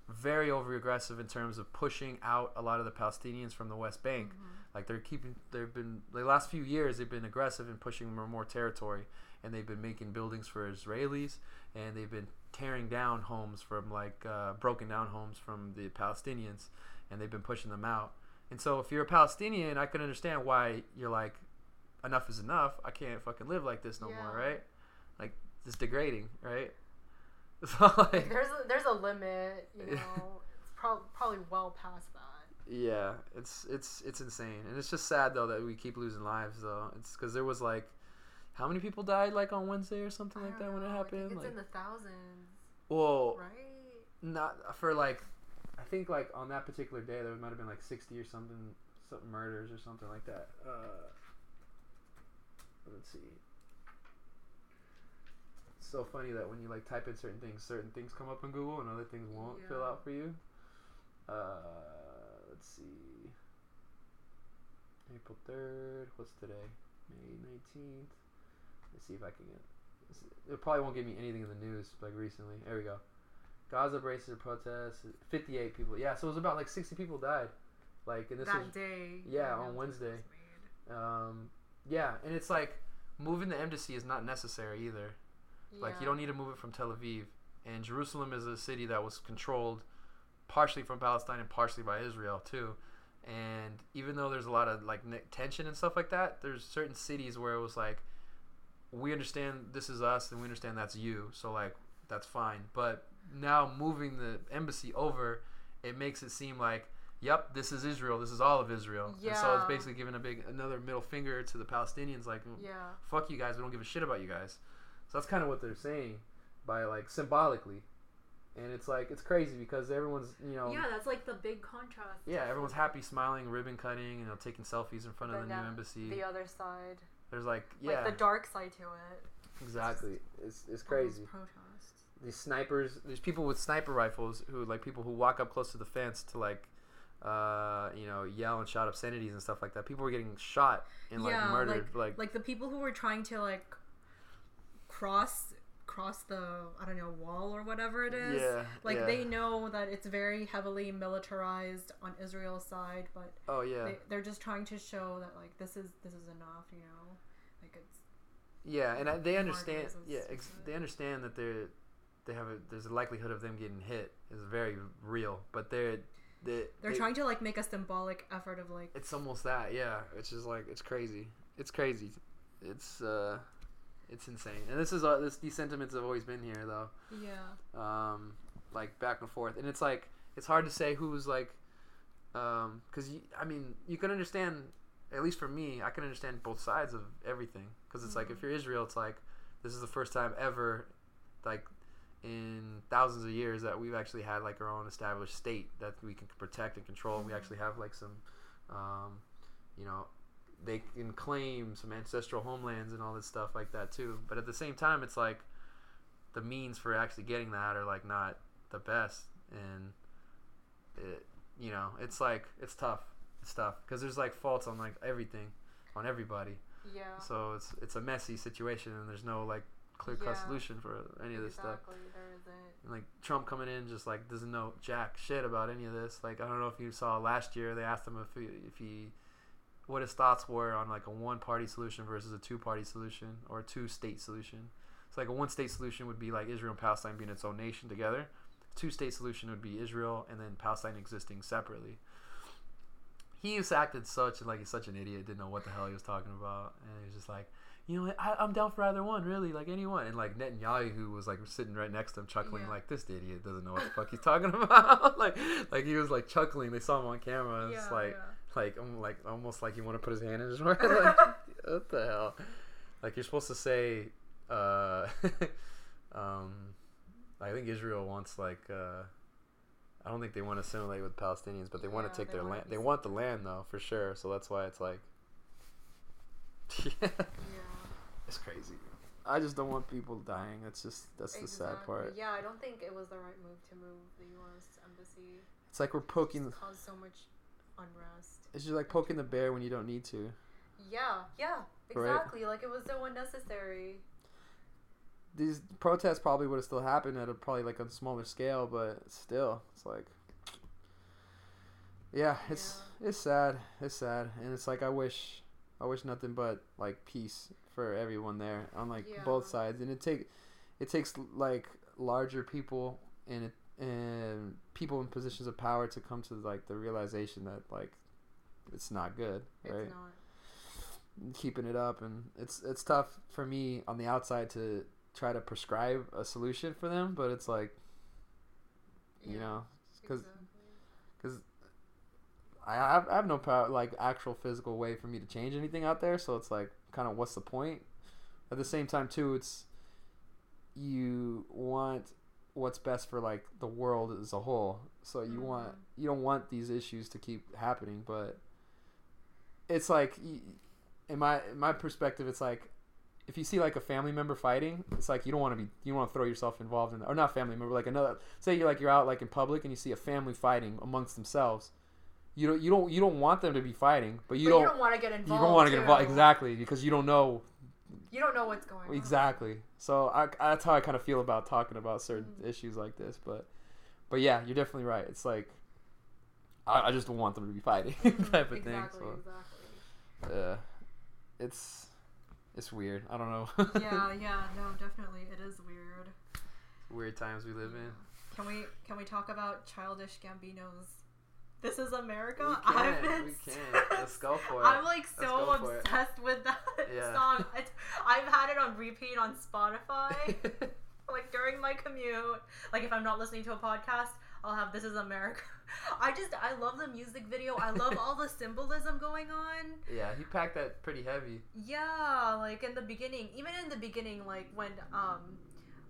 very over aggressive in terms of pushing out a lot of the Palestinians from the West Bank. Mhm. Like they're keeping, they've been the last few years they've been aggressive in pushing more, more territory, and they've been making buildings for Israelis, and they've been tearing down homes from like uh, broken down homes from the Palestinians, and they've been pushing them out. And so if you're a Palestinian, I can understand why you're like, enough is enough. I can't fucking live like this no more, right? Like it's degrading, right? So like, there's a, there's a limit, you know. it's prob- probably well past that. Yeah, it's it's it's insane, and it's just sad though that we keep losing lives though. It's because there was like, how many people died like on Wednesday or something like that when it happened? it's Like, in the thousands, well, right? not for like, I think like on that particular day there might have been like sixty or something, something murders or something like that. Uh, let's see. So funny that when you like type in certain things, certain things come up in Google and other things won't fill out for you. Uh, let's see. April third. What's today? May nineteenth. Let's see if I can get. It probably won't give me anything in the news like recently. There we go. Gaza braces protests. Fifty-eight people. Yeah, so it was about like sixty people died. Like, and this that was day. yeah, on Wednesday. um, yeah, and it's like moving the embassy is not necessary either. Like you don't need to move it from Tel Aviv. And Jerusalem is a city that was controlled partially from Palestine and partially by Israel too. And even though there's a lot of like tension and stuff like that, there's certain cities where it was like, we understand this is us and we understand that's you, so like that's fine. But now moving the embassy over, it makes it seem like, yep, this is Israel, this is all of Israel. Yeah. And so it's basically giving a big another middle finger to the Palestinians, like, mm, Yeah. fuck you guys, we don't give a shit about you guys. So that's kind of what they're saying by like symbolically. And it's like it's crazy because everyone's, you know, Yeah, that's like the big contrast. yeah, everyone's happy, smiling, ribbon cutting, you know, taking selfies in front of Then the new embassy. The other side, There's like, yeah, like the dark side to it. exactly. It's it's all crazy. those protests. These snipers, there's people with sniper rifles who like people who walk up close to the fence to like, uh, you know, yell and shout obscenities and stuff like that. People were getting shot and like Yeah, murdered, like, like the people who were trying to like cross cross the I don't know wall or whatever it is. yeah, Like yeah. they know that it's very heavily militarized on Israel's side, but oh yeah, they, they're just trying to show that like this is this is enough, you know. Like it's Yeah, and I, they understand. Yeah, ex- they understand that they're they have a there's a likelihood of them getting hit is very real, but they're they, they're they- trying to like make a symbolic effort of like It's almost that, yeah. It's just like it's crazy. It's crazy. It's uh, it's insane. And this is uh, this these sentiments have always been here though. yeah. Um, like back and forth, and it's like it's hard to say who's like, um, because I mean you can understand. At least for me, I can understand both sides of everything. Because it's like if you're Israel, it's like this is the first time ever, like in thousands of years that we've actually had like our own established state that we can protect and control. We actually have like some, um, you know, they can claim some ancestral homelands and all this stuff like that too. But at the same time, it's like the means for actually getting that are like not the best, and it, you know, it's like it's tough. It's tough because there's like faults on like everything, on everybody. Yeah. So it's it's a messy situation, and there's no like clear cut Yeah. solution for any of this stuff. exactly. Isn't. And, like Trump coming in just like doesn't know jack shit about any of this. Like I don't know if you saw last year they asked him if he, if he what his thoughts were on like a one party solution versus a two party solution or a two state solution. It's like a one state solution would be like Israel and Palestine being its own nation together. Two state solution would be Israel and then Palestine existing separately. He just acted such like he's such an idiot, didn't know what the hell he was talking about, and he was just like, you know, I, I'm down for either one, really, like anyone. And like Netanyahu, who was like sitting right next to him, chuckling Yeah. like, "This idiot doesn't know what the fuck he's talking about." like, like he was like chuckling. They saw him on camera. And it's Yeah, like, yeah. Like, um, like almost like you want to put his hand in his mouth. like, what the hell? Like you're supposed to say, uh, um, I think Israel wants like, uh, I don't think they want to assimilate with Palestinians, but they want to take their land. They want the land though, for sure. So that's why it's like, yeah. Yeah. It's crazy. I just don't want people dying. That's just that's the sad part. Yeah, I don't think it was the right move to move the U.S. embassy. It's like we're poking. It's caused so much unrest. It's just like poking the bear when you don't need to. Yeah, yeah, Right. exactly. Like it was so unnecessary. These protests probably would have still happened at a probably like a smaller scale, but still, it's like, yeah, it's it's sad. It's sad, and it's like I wish, I wish nothing but like peace for everyone there on like Yeah. both sides, and it take, it takes like larger people and it, and people in positions of power to come to like the realization that like it's not good, It's right? not. keeping it up and it's it's tough for me on the outside to try to prescribe a solution for them but it's like you Yeah, know because exactly. I have, I have no power like actual physical way for me to change anything out there so it's like kind of what's the point at the same time too, it's you want what's best for like the world as a whole. So you want Mhm. you don't want these issues to keep happening, but it's like in my in my perspective, it's like if you see like a family member fighting, it's like you don't want to be you want to throw yourself involved in that, or not family member, like another. Say you're like you're out like in public and you see a family fighting amongst themselves. You don't you don't you don't want them to be fighting, but you but don't don't want to get involved. you don't want to get involved exactly because you don't know You don't know what's going on. exactly. So I, that's how I kind of feel about talking about certain Mhm. issues like this. But but yeah, you're definitely right. It's like I, I just don't want them to be fighting type of exactly, thing. exactly. Uh, it's it's weird. I don't know. yeah, yeah, no, definitely, it is weird. weird times we live in. Can we can we talk about childish Gambino's? This is America. We I've been we can. Let's go for it. I'm like so go for it. obsessed with that Yeah. song. It's, I've had it on repeat on Spotify, like during my commute. Like if I'm not listening to a podcast, I'll have "This Is America." I just I love the music video. I love all the symbolism going on. yeah, he packed that pretty heavy. Yeah, like in the beginning, even in the beginning, like when um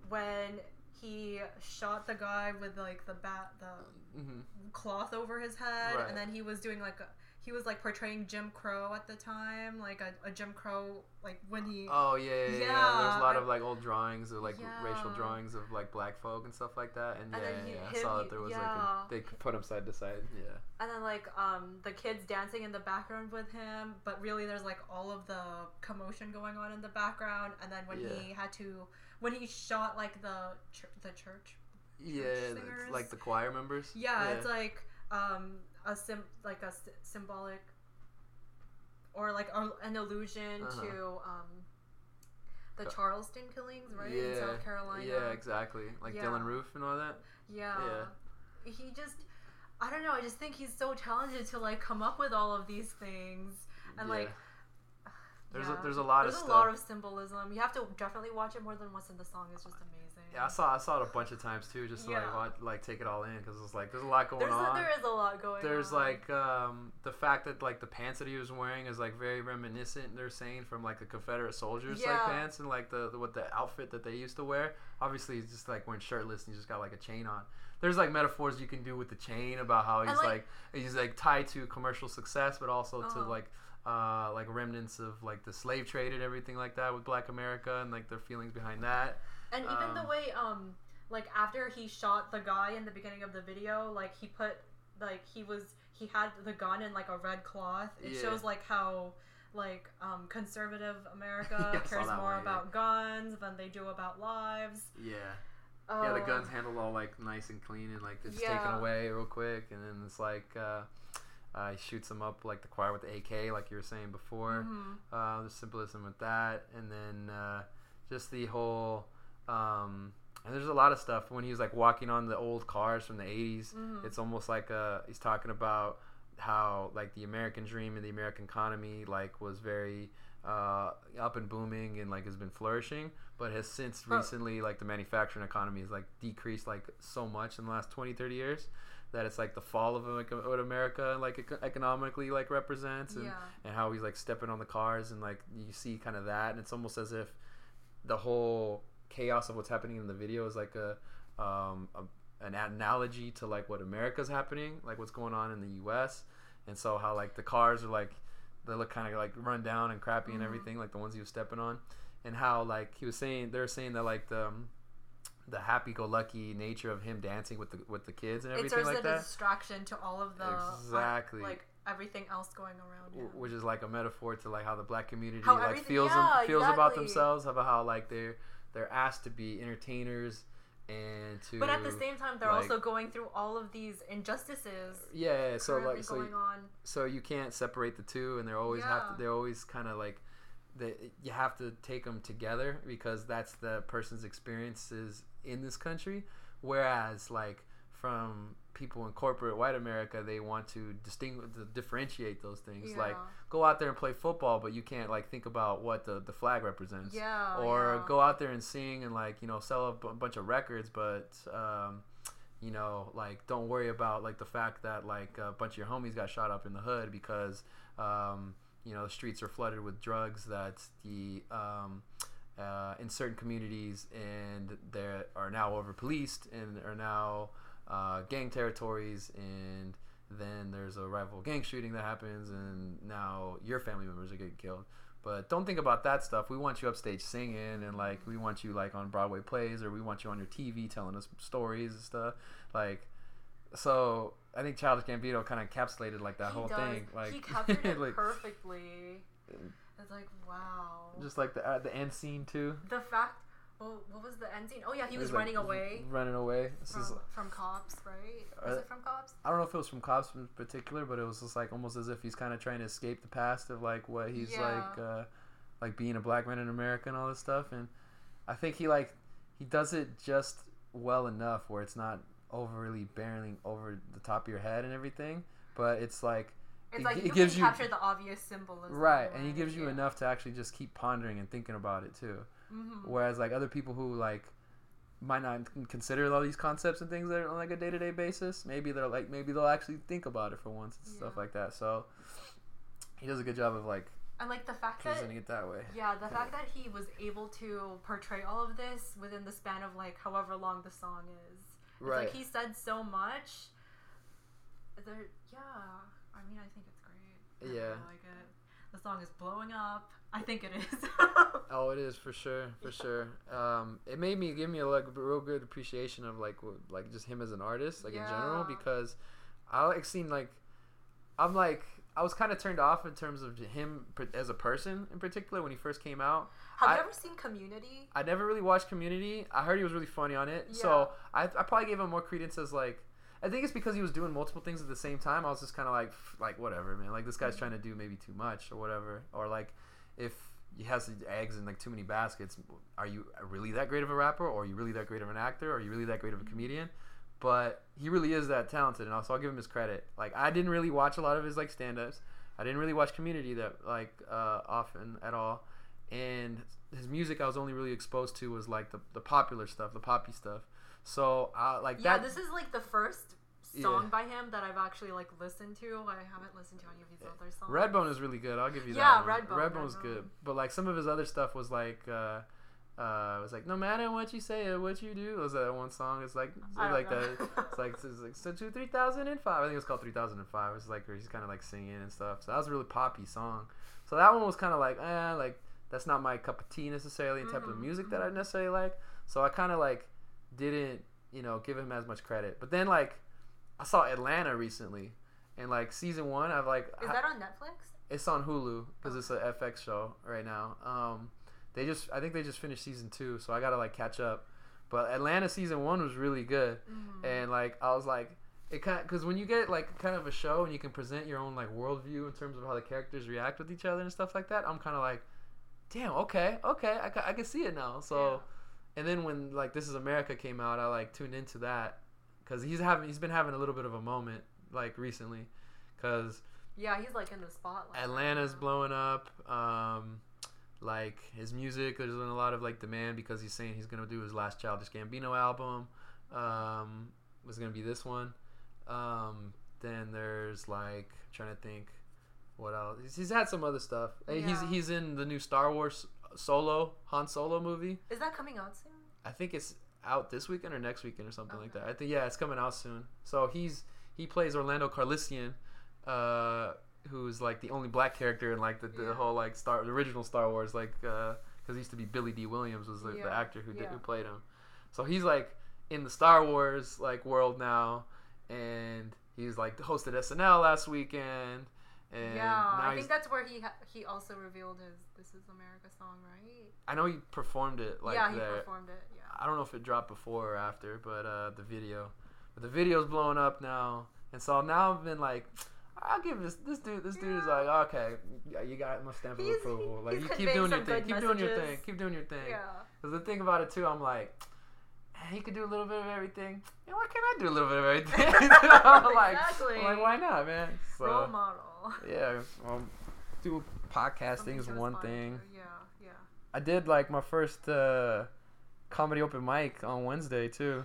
when he shot the guy with like the bat the hmm cloth over his head Right. and then he was doing like a, he was like portraying Jim Crow at the time like a, a Jim Crow like when he Oh yeah, yeah, yeah. There's a lot I- of like old drawings of like racial drawings of like black folk and stuff like that. And, And yeah, then he- yeah, I saw that there was yeah. like a, they put them side to side. Yeah. and then like um the kids dancing in the background with him but really there's like all of the commotion going on in the background and then when Yeah. he had to when he shot like the ch- the church Yeah, singers. like the choir members. Yeah, it's like um a sim like a s- symbolic or like a, an allusion Uh-huh. to um the Uh, Charleston killings, right? yeah, In South Carolina. Yeah, exactly. Like Yeah. Dylann Roof and all that. Yeah. Yeah. He just I don't know, I just think he's so talented to like come up with all of these things. And like There's yeah. a, there's a lot There's of a stuff. lot of symbolism. You have to definitely watch it more than once in the song. It's just amazing. Yeah, I saw I saw it a bunch of times too, just to like Yeah. watch, like take it all in because it's like there's a lot going There's a, on. there is a lot going there's on. like um, the fact that like the pants that he was wearing is like very reminiscent. They're saying from like the Confederate soldiers like pants and like the, the what the outfit that they used to wear. Obviously, he's just like wearing shirtless and he's just got like a chain on. There's like metaphors you can do with the chain about how he's like- like, he's like tied to commercial success, but also to Uh-huh. like uh, like remnants of like the slave trade and everything like that with Black America and like their feelings behind that. And even the Um, way, um, like after he shot the guy in the beginning of the video, like he put, like he was, he had the gun in like a red cloth. It Yeah. shows like how, like, um, conservative America Yeah, cares more one, yeah. about guns than they do about lives. Yeah. yeah, the Um, gun's handled all like nice and clean and like just Yeah. taken away real quick, and then it's like uh, uh, he shoots him up like the choir with the AK, like you were saying before. mhm. Uh, there's symbolism with that, and then uh, just the whole. Um, and there's a lot of stuff when he's like walking on the old cars from the 80s. Mhm. It's almost like uh, he's talking about how like the American dream and the American economy like was very uh, up and booming and like has been flourishing, but has since recently like the manufacturing economy has like decreased like so much in the last 20, 30 years that it's like the fall of like, what America like economically like represents and Yeah. and how he's like stepping on the cars and like you see kind of that and it's almost as if the whole chaos of what's happening in the video is like a um a, an analogy to like what America's happening like what's going on in the US and so how like the cars are like they look kind of like run down and crappy and Mhm. everything like the ones he was stepping on and how like he was saying they're saying that like the um, the happy-go-lucky nature of him dancing with the with the kids and It everything serves like a that distraction to all of the uh, Exactly. like everything else going around. him. which is like a metaphor to like how the black community How like feels yeah, them, feels about exactly. themselves about how like they're they're asked to be entertainers and to But at the same time, they're like- also going through all of these injustices yeah so like so going on. so you can't separate the two and they're always have to they're always kind of like they, you have to take them together because that's the person's experiences in this country whereas like from people in corporate white america they want to distinguish to differentiate those things like go out there and play football but you can't like think about what the, the flag represents Yeah. or yeah. go out there and sing and like you know sell a b- bunch of records but um, you know like don't worry about like the fact that like a bunch of your homies got shot up in the hood because um, you know the streets are flooded with drugs that the um, uh, in certain communities, and they are now over policed and are now uh, gang territories, and then there's a rival gang shooting that happens, and now your family members are getting killed. But don't think about that stuff. We want you upstage singing, and like we want you like on Broadway plays, or we want you on your TV telling us stories and stuff. Like, so I think Childish Gambino kind of encapsulated like that He whole does. thing. Like he captured it like, perfectly. It's like wow. just like the uh, the end scene too. the fact. Well, what was the end scene? Oh yeah, he was, like, running away Running away. This from, is- from cops, right? Was Uh, it from cops? I don't know if it was from cops in particular, but it was just like almost as if he's kind of trying to escape the past of like what he's Yeah. like, uh, like being a black man in America and all this stuff. And I think he like he does it just well enough where it's not overly barreling over the top of your head and everything, but it's like It's it- like it you gives can you- capture the obvious symbolism. right, and he gives you yeah. enough to actually just keep pondering and thinking about it too. Mhm. Whereas like other people who like might not con- consider all these concepts and things that are on like a day to day basis, maybe they're like maybe they'll actually think about it for once and stuff like that. So he does a good job of like And like the fact that presenting it that way. yeah, the fact that he was able to portray all of this within the span of like however long the song is. It's Right. like he said so much. There, yeah. I mean, I think it's great. I Yeah. really like it. The song is blowing up. I think it is. Oh, it is for sure, for sure. Um, it made me give me a like a real good appreciation of like w- like just him as an artist, like in general, because I like seen like I'm like I was kind of turned off in terms of him as a person in particular when he first came out. Have I- you ever seen Community? I never really watched Community. I heard he was really funny on it, so I, I probably gave him more credence as like. I think it's because he was doing multiple things at the same time. I was just kind of like, like whatever, man. Like this guy's trying to do maybe too much or whatever, or like if he has the eggs in like too many baskets, are you really that great of a rapper, or are you really that great of an actor, or are you really that great of a comedian? But he really is that talented, and also I'll give him his credit. Like I didn't really watch a lot of his like stand-ups. I didn't really watch Community that like uh, often at all, and his music I was only really exposed to was like the, the popular stuff, the poppy stuff. So uh, like Yeah, that. this is like the first Yeah. song by him that I've actually like listened to. I haven't listened to any of his other songs. Redbone is really good. I'll give you Yeah, that. one. Redbone, Redbone's Redbone. good, but like some of his other stuff was like. Uh, uh, it was like no matter what you say or what you do. It was that one song? It's like it's like know. that. It's like it's like so two three thousand and five. I think it was called three thousand and five. It's like where he's kind of like singing and stuff. So that was a really poppy song. So that one was kind of like eh, like that's not my cup of tea necessarily in type of Mhm, music that I necessarily like. So I kind of like didn't you know give him as much credit. But then like I saw Atlanta recently, and like season one, I've like Is I- that on Netflix? it's on Hulu because it's a FX show right now. Um, they just I think they just finished season two, so I gotta like catch up. But Atlanta season one was really good, Mhm. and like I was like it kind because when you get like kind of a show and you can present your own like worldview in terms of how the characters react with each other and stuff like that, I'm kind of like, damn, okay, okay, I, I can see it now. So, and then when like This Is America came out, I like tuned into that because he's having he's been having a little bit of a moment like recently because Yeah, he's like in the spotlight. Atlanta's blowing up. Um, like his music, there's been a lot of like demand because he's saying he's gonna do his last Childish Gambino album. Um, was gonna be this one. Um, then there's like trying to think what else. He's, he's had some other stuff. Hey, He's he's in the new Star Wars Solo Han Solo movie. Is that coming out soon? I think it's out this weekend or next weekend or something like that. I think yeah, it's coming out soon. So he's he plays Orlando Calrissian, uh, who's like the only black character in like the, the Yeah. whole like Star the original Star Wars like because he used to be Billy Dee Williams was the, the actor who did, who played him. So he's like in the Star Wars like world now, and he's like hosted SNL last weekend. And yeah, I think that's where he ha- he also revealed his "This Is America" song, right? I know he performed it like yeah, he there. performed it. Yeah. I don't know if it dropped before or after, but uh, the video, but the video's blowing up now, and so now I've been like, I'll give this this dude this dude is like okay, yeah, you got my stamp of approval. Like you keep doing your thing, keep doing your thing, keep doing your thing. Yeah. Because the thing about it too, I'm like. He could do a little bit of everything. Yeah, why can't I do a little bit of everything? Like, Exactly. Like, why not, man? So, Role model. yeah, um, do podcasting is one thing. to. Yeah, yeah. I did like my first uh, comedy open mic on Wednesday too.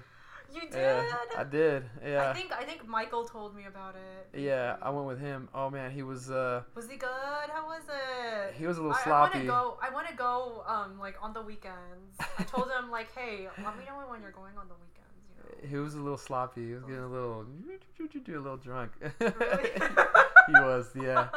You did. Yeah, I did. Yeah. I think I think Michael told me about it. yeah, I went with him. Oh man, he was uh Was he good? How was it? he was a little I, I want to go. I want to go. Um, like on the weekends. I told him like, hey, let me know when you're going on the weekends. You know. He was a little sloppy. He was getting a little a little drunk. Really? he was, yeah.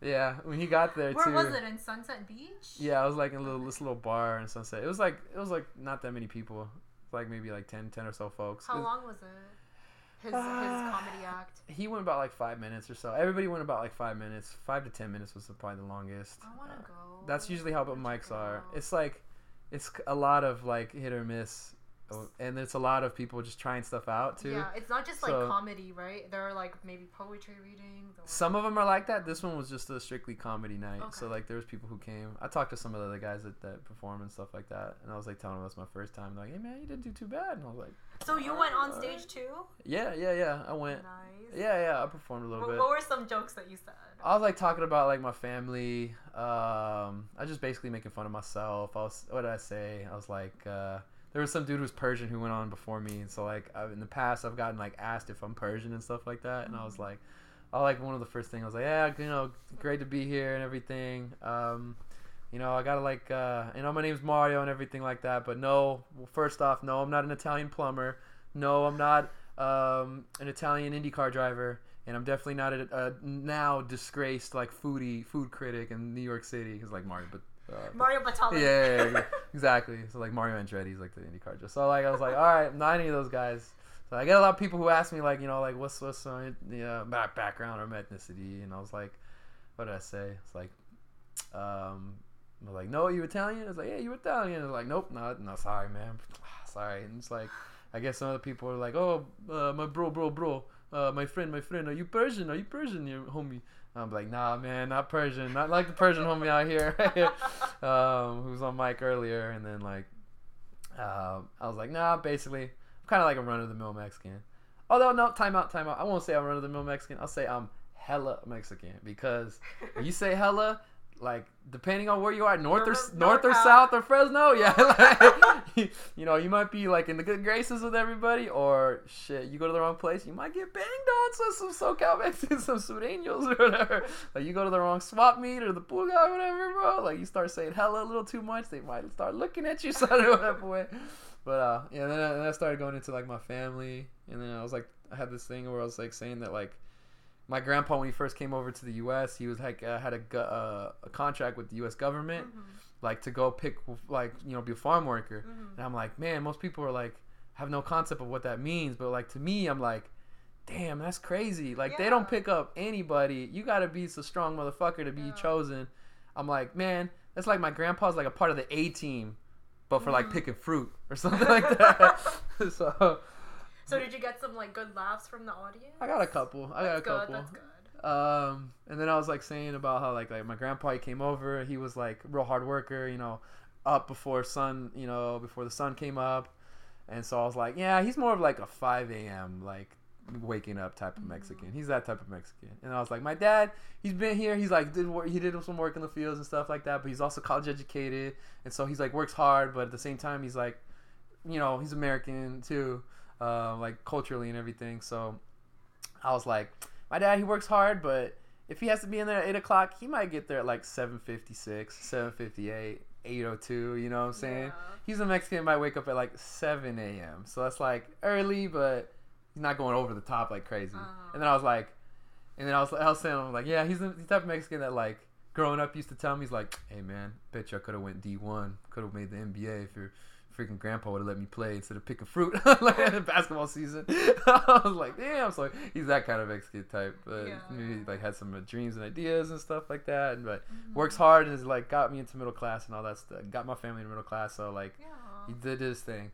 Yeah, when he got there Where too. was it? In Sunset Beach? Yeah, I was like in a little this little bar in Sunset. It was like it was like not that many people. Like maybe like 10, 10 or so folks. How long was it? His his Ah. comedy act. He went about like five minutes or so. Everybody went about like five minutes. Five to ten minutes was probably the longest. I want to Uh, go. That's usually how open mics are. It's like it's a lot of like hit or miss, uh, and it's a lot of people just trying stuff out too. Yeah, it's not just like comedy, right? There are like maybe poetry readings. Or... Some of them are like that. This one was just a strictly comedy night. So like there was people who came. I talked to some of the other guys that, that perform and stuff like that, and I was like telling them that's my first time. They're like, hey man, you didn't do too bad. And I was like, So you went on stage too? yeah, yeah, yeah. I went. Nice. Yeah, yeah. I performed a little What, bit. what were some jokes that you said? I was like talking about like my family. Um, I was just basically making fun of myself. I was what did I say? I was like, uh, there was some dude who's Persian who went on before me, and so like I, in the past I've gotten like asked if I'm Persian and stuff like that, and I was like, I like one of the first things I was like, yeah, you know, great to be here and everything. Um, you know, I gotta like, uh, you know, my name's Mario and everything like that, but no, well, first off, no, I'm not an Italian plumber. No, I'm not um, an Italian IndyCar driver and I'm definitely not a, a now disgraced like foodie food critic in New York City. He's like Mario, but uh, Mario Batali. yeah, yeah, yeah, exactly. So like Mario Andretti's like the IndyCar just so like I was like, all right, I'm not any of those guys. So I get a lot of people who ask me like, you know, like what's what's my yeah, back background or my ethnicity, and I was like, what did I say? It's like, um, I was like, no, you Italian? I was like, yeah, you Italian. I was like, nope, no, no, sorry, man, sorry. And it's like, I guess some other people are like, oh, uh, my bro, bro, bro, uh, my friend, my friend, are you Persian? Are you Persian, you homie? I'm like, nah, man, not Persian, not like the Persian homie out here, um, who was on mic earlier, and then like, um, I was like, nah, basically, I'm kind of like a run of the mill Mexican. Although no, time out, time out. I won't say I'm run of the mill Mexican. I'll say I'm hella Mexican because you say hella, like depending on where you are, north or North- north or south or Fresno, yeah, like, you know, you might be like in the good graces with everybody, or shit, you go to the wrong place, you might get banged on some some SoCal Mexicans, some sureños or whatever. Like you go to the wrong swap meet or the pool guy, or whatever, bro. Like you start saying hella a little too much, they might start looking at you type of way. But uh, yeah, then I, then I started going into like my family, and then I was like, I had this thing where I was like saying that like my grandpa when he first came over to the U.S. he was like uh, had a, uh, a contract with the U.S. government, like to go pick like you know be a farm worker, and I'm like, man, most people are like have no concept of what that means, but like to me, I'm like. Damn, that's crazy. Like they don't pick up anybody. You gotta be so strong motherfucker to be Yeah. chosen. I'm like, man, that's like my grandpa's like a part of the A team, but for like Mhm. picking fruit or something like that. so So did you get some like good laughs from the audience? I got a couple. I got That's a couple. good. That's good. Um, and then I was like saying about how like like my grandpa he came over. He was like real hard worker, you know, up before sun, you know, before the sun came up. And so I was like, yeah, he's more of like a 5 a.m. like waking up type of Mexican. He's that type of Mexican. And I was like, my dad, he's been here. He's like did work. He did some work in the fields and stuff like that. But he's also college educated, and so he's like works hard. But at the same time, he's like, you know, he's American too, uh, like culturally and everything. So I was like, my dad, he works hard, but if he has to be in there at eight o'clock, he might get there at like seven fifty six, seven fifty eight, eight oh two. You know what I'm saying? Yeah. He's a Mexican, might wake up at like seven a.m. So that's like early, but he's not going over the top like crazy. Uh-huh. And then I was like, and then I was, I was saying, I'm like, yeah, he's the type of Mexican that like growing up used to tell me, he's like, hey man, bet you I could have went D one, could have made the NBA if your freaking grandpa would have let me play instead of picking fruit like in basketball season. I was like, damn. So he's that kind of ex kid type. But Yeah. maybe like had some uh, dreams and ideas and stuff like that. And but Mm-hmm. works hard and has like got me into middle class and all that stuff. Got my family in middle class. So like Yeah. he did his thing.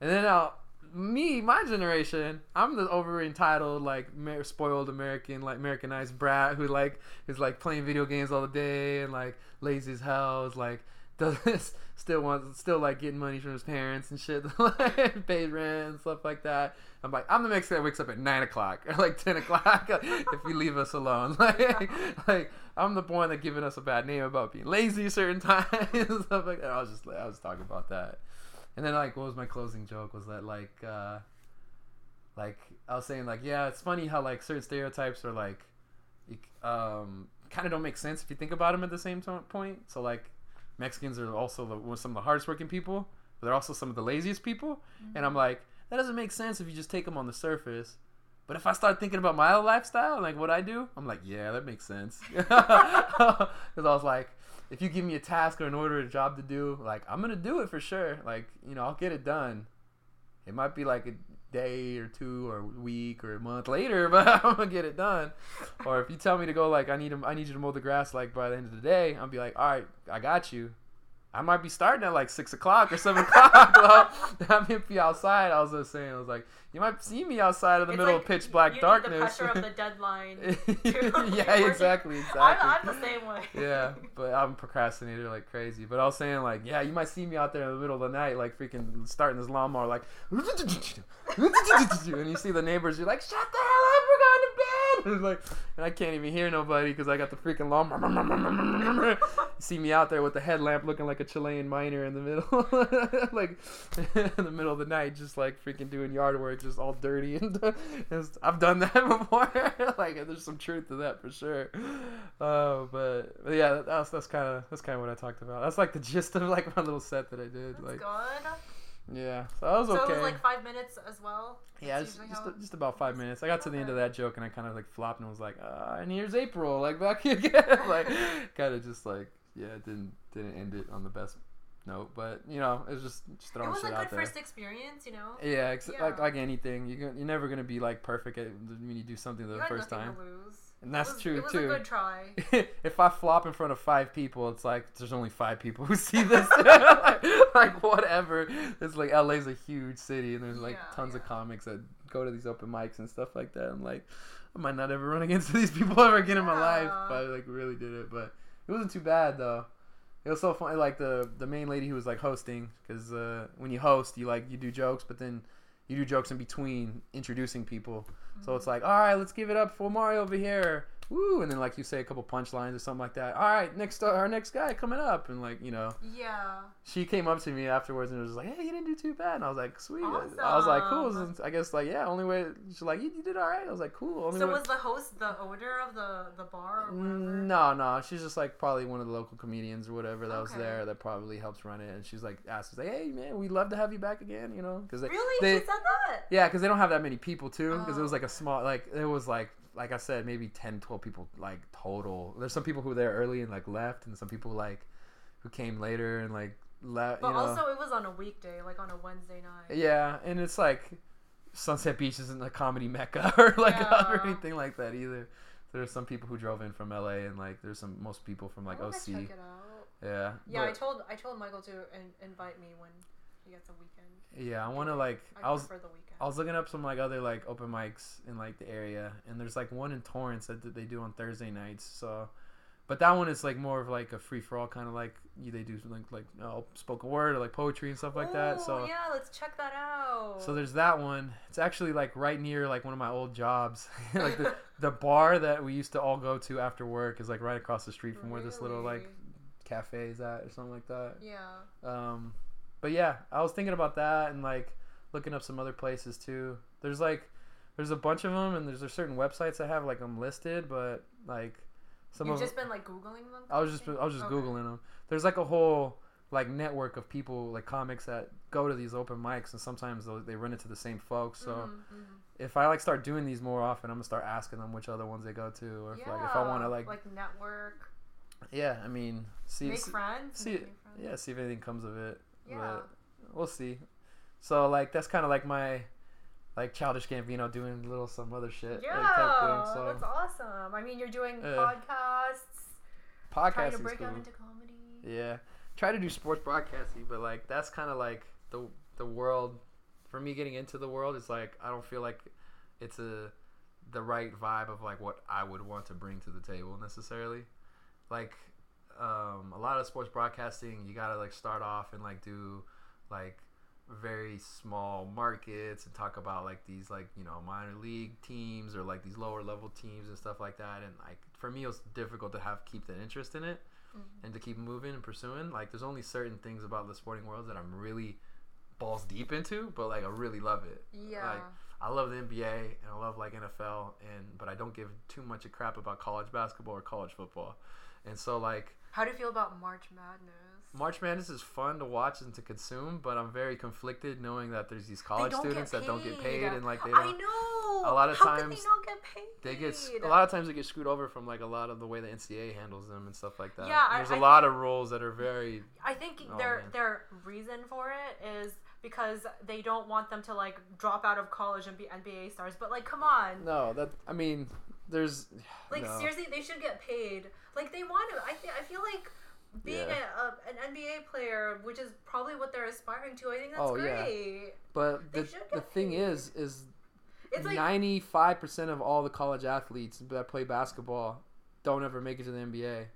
And then now, me, my generation, I'm the over entitled, like mer- spoiled American, like Americanized brat who like is like playing video games all the day and like lazy as hell. Is like does still wants still like getting money from his parents and shit, like pays rent and stuff like that. I'm like I'm the Mexican that wakes up at nine o'clock or like ten o'clock if you leave us alone. Like like I'm the one that giving us a bad name about being lazy certain times stuff like that. I was just I was talking about that. And then like what was my closing joke was that like uh like I was saying, like yeah, it's funny how like certain stereotypes are like, um, kind of don't make sense if you think about them at the same to- point. So like, Mexicans are also the, some of the hardest working people, but they're also some of the laziest people. And I'm like, that doesn't make sense if you just take them on the surface. But if I start thinking about my lifestyle like what I do, I'm like, yeah, that makes sense. Because I was like, if you give me a task or an order, a job to do, like I'm gonna do it for sure. Like you know, I'll get it done. It might be like day or two or week or a month later, but I'm gonna get it done. Or if you tell me to go, like I need to, I need you to mow the grass, like by the end of the day, I'll be like, all right, I got you. I might be starting at like six o'clock or seven o'clock. I'm gonna be outside. I was just saying, I was like, you might see me outside in the It's middle like of pitch black darkness. The pressure of the deadline. yeah, exactly, exactly. I'm, I'm the same way. yeah, but I'm procrastinator like crazy. But I was saying like, yeah, you might see me out there in the middle of the night, like freaking starting this lawnmower, like, and you see the neighbors, you're like, shut the hell up, we're going. It's like, and I can't even hear nobody because I got the freaking you see me out there with the headlamp, looking like a Chilean miner in the middle, like in the middle of the night, just like freaking doing yard work, just all dirty and. it's- I've done that before. like, there's some truth to that for sure. Oh, but, but yeah, that's that's kind of that's kind of what I talked about. That's like the gist of like my little set that I did. That's like, good. Yeah, so that was So okay. it was like five minutes as well. yeah, just just, just about five minutes. I got to the end of that joke and I kind of like flopped and was like, uh, and here's April, like back again, like kind of just like yeah, didn't didn't end it on the best note, but you know, it was just just It throwing was a good out there. first experience, you know. Yeah, ex- like Yeah. like anything, you you're never gonna be like perfect at when you do something the You first time. to lose. And that's was, true, it was too. a good try. if I flop in front of five people, it's like there's only five people who see this. like, like, whatever. It's like LA's a huge city, and there's like Yeah, tons of comics that go to these open mics and stuff like that. I'm like, I might not ever run against these people ever again in my life. Yeah. If I like really did it, but it wasn't too bad though. It was so funny. Like the the main lady who was like hosting, because uh, when you host, you like you do jokes, but then you do jokes in between introducing people. So Mm-hmm. it's like, all right, let's give it up for Mario over here. Woo! And then like you say a couple punchlines or something like that. All right, next uh, our next guy coming up, and like you know, Yeah. she came up to me afterwards and was like, hey, you didn't do too bad. And I was like, sweet. Awesome. I was like, cool. I guess like yeah, only way. She's like, you, you did all right. I was like, cool. Only So way. was the host the owner of the the bar or whatever? No, no, she's just like probably one of the local comedians or whatever that was there that probably helps run it. And she's like, asked like, hey man, we'd love to have you back again, you know, because Really? they, she said that? yeah, because they don't have that many people too. Because it Oh, was like a small, like it was like, like I said, maybe 10, 12 people like total. There's some people who were there early and like left, and some people like who came later and like left. But you know. also, it was on a weekday, like on a Wednesday night. yeah, and it's like Sunset Beach isn't a comedy mecca or like Yeah. or anything like that either. There's some people who drove in from LA and like there's some most people from like OC. check it out. Yeah. Yeah, I told I told Michael to in, invite me when he gets a weekend. yeah, I want to like I, I was prefer the weekend. I was looking up some like other like open mics in like the area, and there's like one in Torrance that they do on Thursday nights. So, but that one is like more of like a free for all kind of like you they do like like uh, spoken word or like poetry and stuff like that. So yeah, let's check that out. so there's that one. It's actually like right near like one of my old jobs. like the the bar that we used to all go to after work is like right across the street from where this little like cafe is at or something like that. yeah. Um, but yeah, I was thinking about that and like looking up some other places too. There's like there's a bunch of them and there's, there's certain websites that have like them listed, but like some You've of just been like googling them. I was just I was just Okay. googling them. There's like a whole like network of people like comics that go to these open mics and sometimes they'll- run into the same folks. So Mhm, mhm. if I like start doing these more often, I'm gonna start asking them which other ones they go to, or if like if I want to like, like network, yeah, I mean see make see- friends, see make friends. yeah see if anything comes of it. Yeah. But we'll see. So like that's kind of like my like childish Gambino doing little some other shit Yeah, like. So that's awesome. I mean, you're doing Uh, podcasts, podcasting trying to break cool. out into comedy. Yeah, try to do sports broadcasting, but like that's kind of like the the world for me getting into the world is like I don't feel like it's a the right vibe of like what I would want to bring to the table necessarily. Like um, a lot of sports broadcasting, you gotta like start off and like do like very small markets and talk about like these like you know minor league teams or like these lower level teams and stuff like that and like for me it was difficult to have keep that interest in it and to keep moving and pursuing. Like, there's only certain things about the sporting world that I'm really balls deep into, but like I really love it. Yeah. Like, I love the NBA and I love like NFL, and but I don't give too much a crap about college basketball or college football. And so like How do you feel about March Madness? March Madness is fun to watch and to consume, but I'm very conflicted knowing that there's these college students that don't get paid and like they I don't. know. a lot of How times they not get paid? They get a lot of times they get screwed over from like a lot of the way the NCAA handles them and stuff like that. Yeah, there's I a lot of rules that are very I think Oh, their man. their reason for it is because they don't want them to like drop out of college and be NBA stars. But like, come on, no. That I mean, there's like no. seriously, they should get paid. Like they want to. I th- I feel like being Yeah. a, a, an NBA player, which is probably what they're aspiring to. I think that's Oh, yeah. great. But They the, the thing is, is It's ninety five percent of all the college athletes that play basketball don't ever make it to the NBA.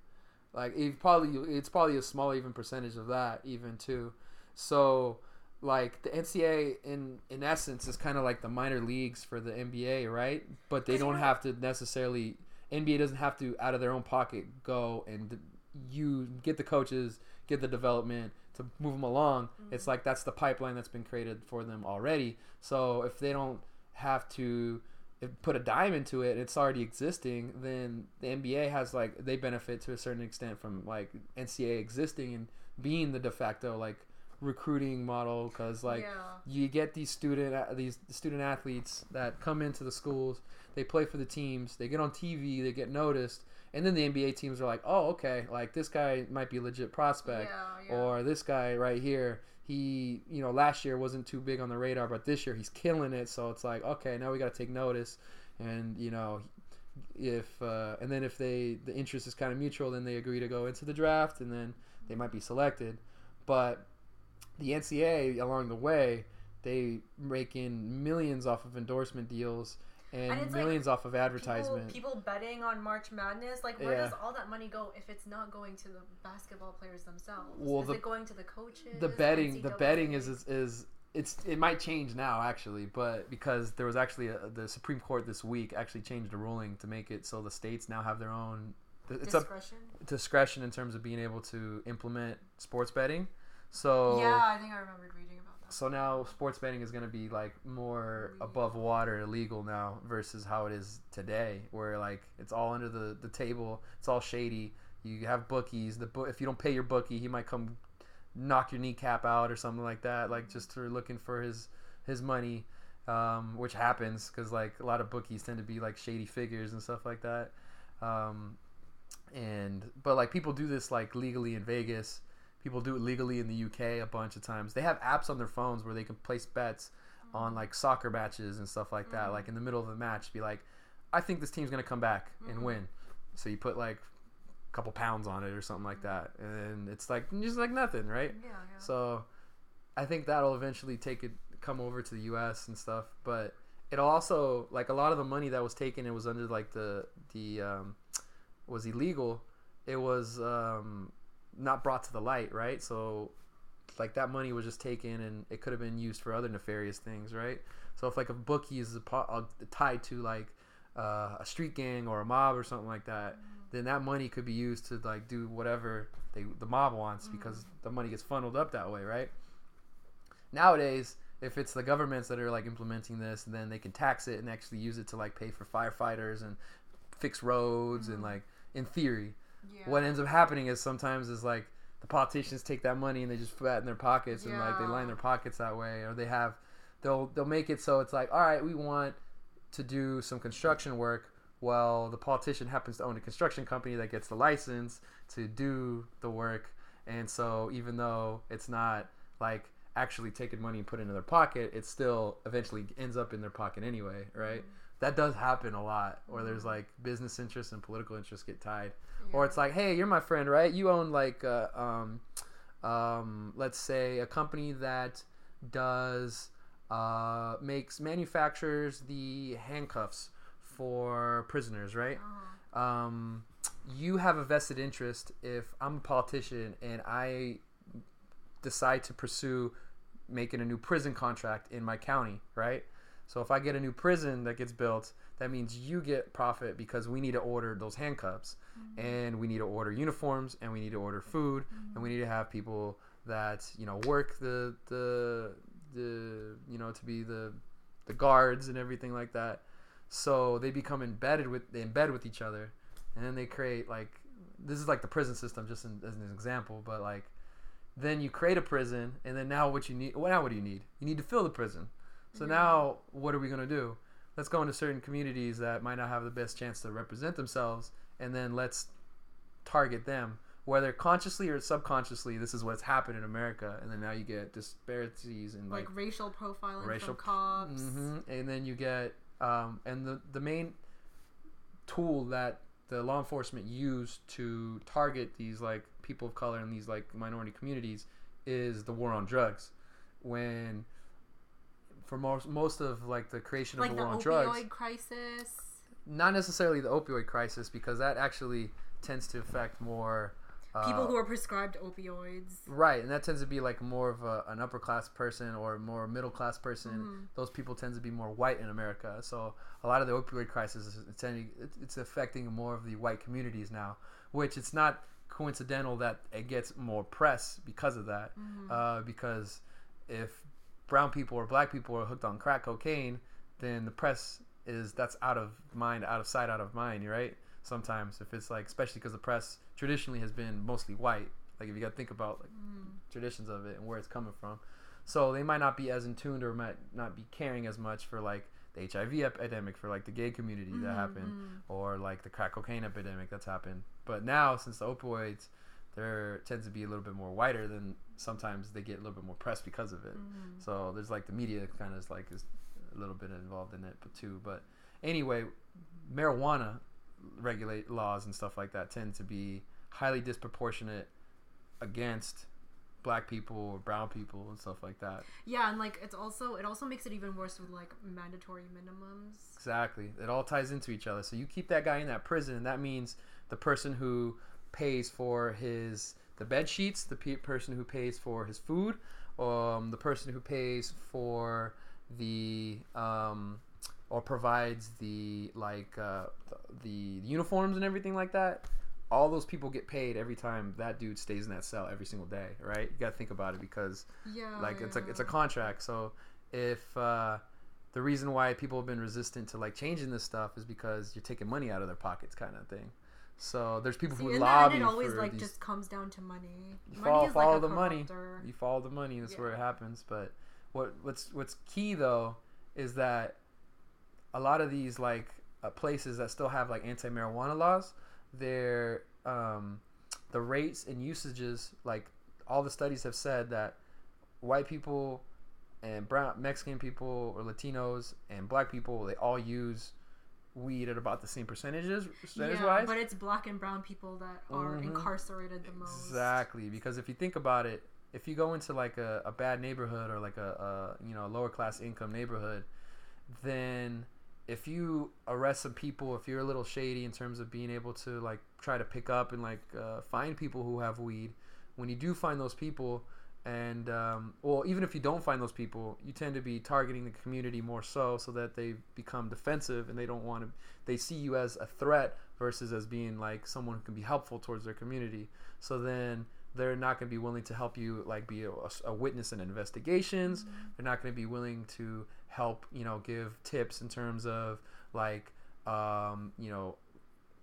Like it probably it's probably a small even percentage of that even too. So like the NCAA in in essence is kind of like the minor leagues for the NBA, right? But they don't have to necessarily NBA doesn't have to out of their own pocket go and you get the coaches, get the development to move them along. It's mm-hmm. like that's the pipeline that's been created for them already. So if they don't have to put a dime into it, and it's already existing. Then the NBA has like they benefit to a certain extent from like NCAA existing and being the de facto like recruiting model because like yeah. you get these student these student athletes that come into the schools they play for the teams they get on tv they get noticed and then the nba teams are like oh okay like this guy might be a legit prospect Yeah, yeah. or this guy right here he you know last year wasn't too big on the radar but this year he's killing it so it's like okay now we got to take notice and you know if uh, and then if they the interest is kind of mutual then they agree to go into the draft and then they might be selected but the ncaa along the way they rake in millions off of endorsement deals and, And it's like millions off of advertisement People, people betting on March Madness, like where Yeah. does all that money go if it's not going to the basketball players themselves? Well, is the- it going to the coaches? the betting the betting is, is is it's it might change now actually but because there was actually a, the supreme court this week actually changed a ruling to make it so the states now have their own it's up discretion. discretion in terms of being able to implement sports betting so Yeah, I think I remembered reading about that. so now sports betting is going to be like more above water legal now versus how it is today where like it's all under the, the table it's all shady. You have bookies the book if you don't pay your bookie he might come knock your kneecap out or something like that like just for looking for his his money um, which happens because like a lot of bookies tend to be like shady figures and stuff like that. Um, and but like people do this like legally in Vegas people do it legally in the UK a bunch of times. They have apps on their phones where they can place bets on like soccer matches and stuff like that. Like in the middle of the match be like I think this team's gonna come back and win. So you put like a couple pounds on it or something like that and it's like just like nothing right? Yeah, yeah. so I think that'll eventually take it come over to the US and stuff, but it'll also like a lot of the money that was taken it was under like the the um was illegal. It was um not brought to the light, right? So like that money was just taken and it could have been used for other nefarious things, right? So if like a bookie is a uh, tied to like uh, a street gang or a mob or something like that, then that money could be used to like do whatever they the mob wants because the money gets funneled up that way, right? Nowadays, if it's the governments that are like implementing this, then they can tax it and actually use it to like pay for firefighters and fix roads and like in theory, yeah. what ends up happening is sometimes is like the politicians take that money and they just put that in their pockets and like they line their pockets that way or they have they'll they'll make it so it's like all right we want to do some construction work well the politician happens to own a construction company that gets the license to do the work. And so even though it's not like actually taking money and put it into their pocket it still eventually ends up in their pocket anyway right mm-hmm. That does happen a lot where there's like business interests and political interests get tied. Or it's like hey you're my friend right? You own like uh, um, um, let's say a company that does uh, makes manufactures the handcuffs for prisoners right? Um, you have a vested interest if i'm a politician and i decide to pursue making a new prison contract in my county right so if i get a new prison that gets built that means you get profit because we need to order those handcuffs mm-hmm. and we need to order uniforms and we need to order food mm-hmm. and we need to have people that you know work the the the you know to be the the guards and everything like that. So they become embedded with they embed with each other, and then they create like this is like the prison system, just in, as an example. But like then you create a prison, and then now what you need? Well, now what do you need? You need to fill the prison. So Yeah. now what are we gonna do? Let's go into certain communities that might not have the best chance to represent themselves, and then let's target them, whether consciously or subconsciously. This is what's happened in America, and then now you get disparities in like like, racial profiling racial from cops. hmm and then you get um, and the the main tool that the law enforcement use to target these like people of color and these like minority communities is the war on drugs when for most most of like the creation Like of the war on opioid drugs crisis. not necessarily the opioid crisis because that actually tends to affect more uh, People who are prescribed opioids. Right, and that tends to be like more of a, an upper class person or more middle class person. Mhm. Those people tend to be more white in America. So a lot of the opioid crisis is it's, tending, it's- affecting more of the white communities now, which it's not coincidental that it gets more press because of that. Mhm. Uh, because if brown people or black people are hooked on crack cocaine, then the press is that's out of mind, out of sight, out of mind, right? Sometimes if it's like, especially because the press traditionally has been mostly white. Like if you got to think about like Mm. traditions of it and where it's coming from, so they might not be as in tuned or might not be caring as much for like the HIV epidemic for like the gay community that Mhm, happened mhm. or like the crack cocaine epidemic that's happened. But now, since the opioids, there tends to be a little bit more wider than sometimes they get a little bit more press because of it. Mhm. So there's like the media kind of like is a little bit involved in it, but too. But anyway, marijuana regulate laws and stuff like that tend to be highly disproportionate against black people or brown people and stuff like that. Yeah, and like it's also it also makes it even worse with like mandatory minimums. Exactly. It all ties into each other. So you keep that guy in that prison, and that means the person who pays for his the bed sheets, the pe- person who pays for his food, um, the person who pays for the um, or provides the like uh, the, the uniforms and everything like that. All those people get paid every time that dude stays in that cell every single day, right? You got to think about it because Yeah. like it's a it's a contract. So if uh, the reason why people have been resistant to like changing this stuff is because you're taking money out of their pockets, kind of thing. So there's people See, who lobby the end, it always like these. just comes down to money. You money follow, is follow like a the money. You follow the money. That's where it happens. But what what's what's key though is that a lot of these like uh, places that still have like anti-marijuana laws, their um, the rates and usages like all the studies have said that white people and brown Mexican people or Latinos and black people they all use weed at about the same percentages percentage Yeah, wise. but it's black and brown people that are Mhm. incarcerated the most. Exactly, because if you think about it, if you go into like a, a bad neighborhood or like a, a you know a lower class income neighborhood, then if you arrest some people, if you're a little shady in terms of being able to like try to pick up and like uh, find people who have weed, when you do find those people, and um, well, even if you don't find those people, you tend to be targeting the community more so, so that they become defensive and they don't want to. They see you as a threat versus as being like someone who can be helpful towards their community. So then they're not going to be willing to help you like be a, a witness in investigations. They're not going to be willing to help you know give tips in terms of like um, you know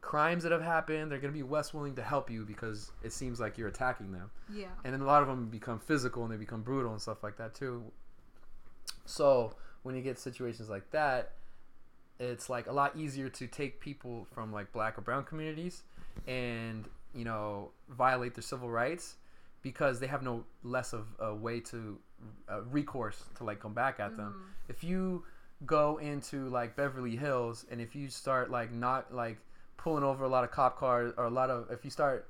crimes that have happened. They're going to be less willing to help you because it seems like you're attacking them Yeah. and then a lot of them become physical and they become brutal and stuff like that too. So when you get situations like that, it's like a lot easier to take people from like black or brown communities and you know violate their civil rights because they have no less of a way to uh, recourse to like come back at them. Mhm. If you go into like Beverly Hills and if you start like not like pulling over a lot of cop cars or a lot of if you start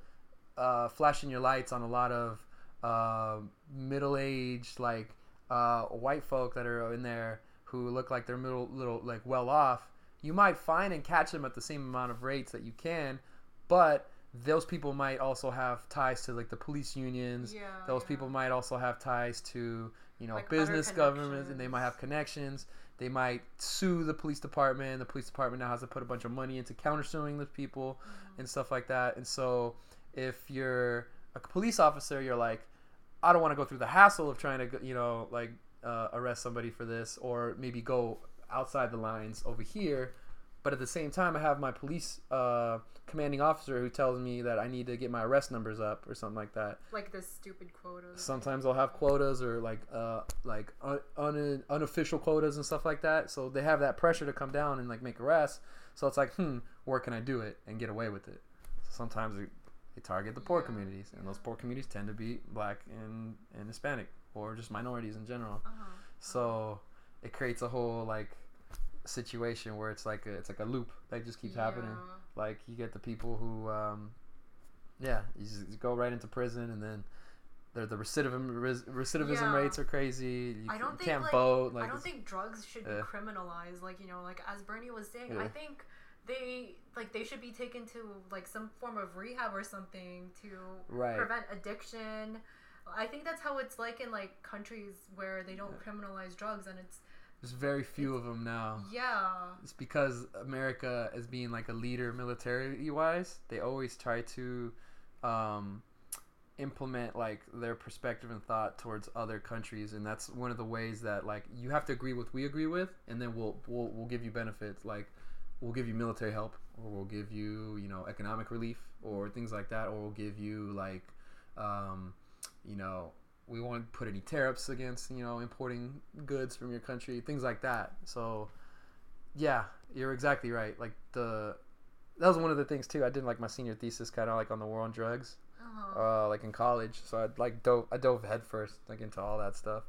uh, flashing your lights on a lot of uh, middle-aged like uh, white folk that are in there who look like they're middle little like well off you might find and catch them at the same amount of rates that you can but those people might also have ties to like the police unions Yeah. those yeah. people might also have ties to you know Like business governments and they might have connections they might sue the police department. The police department now has to put a bunch of money into countersuing those people Mm-hmm. and stuff like that. And so if you're a police officer you're like i don't want to go through the hassle of trying to you know like uh, arrest somebody for this or maybe go outside the lines over here but at the same time i have my police uh, commanding officer who tells me that i need to get my arrest numbers up or something like that. Like the stupid quotas. sometimes I'll have quotas or like uh like un- un- unofficial quotas and stuff like that. So they have that pressure to come down and like make arrests. So it's like hmm where can i do it and get away with it? Sometimes they, they target the poor Yeah, communities and those poor communities tend to be black and and hispanic or just minorities in general. Uh-huh. so it creates a whole like situation where it's like a, it's like a loop that just keeps happening like you get the people who um yeah you, just, you go right into prison and then they're the recidivism res- recidivism Yeah. rates are crazy you, I don't you think, can't like- vote like I don't think drugs should be criminalized. Like you know, like as Bernie was saying, Yeah. I think they like they should be taken to like some form of rehab or something to Right. prevent addiction. I think that's how it's like in like countries where they don't criminalize drugs, and it's there's very few of them now. Yeah, it's because america as being like a leader military wise they always try to um implement like their perspective and thought towards other countries and that's one of the ways that like you have to agree with we agree with and then we'll we'll, we'll give you benefits like we'll give you military help or we'll give you you know economic relief or things like that or we'll give you like um you know we won't put any tariffs against you know importing goods from your country things like that so yeah you're exactly right like the that was one of the things too i did like my senior thesis kind of like on the war on drugs uh-huh. uh, like in college. So I like dove I dove headfirst like into all that stuff,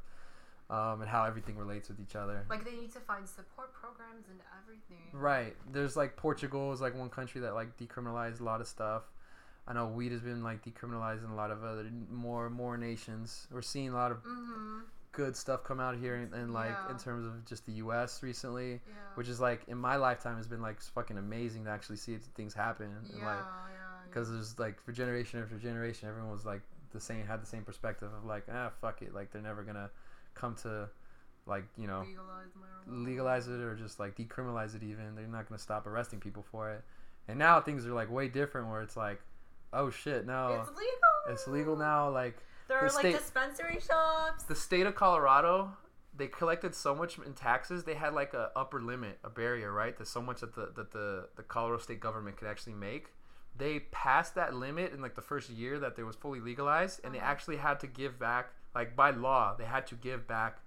um, and how everything relates with each other. like they need to find support programs and everything. right. There's like Portugal is like one country that like decriminalized a lot of stuff. I know weed has been like decriminalized in a lot of other more more nations. We're seeing a lot of Mm-hmm. good stuff come out here, and, and like Yeah. in terms of just the U.S. recently, Yeah. which is like in my lifetime has been like fucking amazing to actually see things happen. yeah, And, like, yeah. because there's like for generation after generation everyone was like the same had the same perspective of like ah fuck it like they're never gonna come to like you know legalize legalize it or just like decriminalize it even they're not gonna stop arresting people for it and now things are like way different where it's like oh shit No, It's legal. it's legal now like There the are like state- dispensary shops. the state of Colorado, they collected so much in taxes. They had like a upper limit, a barrier, right? There's so much that the that the the Colorado state government could actually make. They passed that limit in like the first year that they was fully legalized, and they Uh-huh. actually had to give back, like by law, they had to give back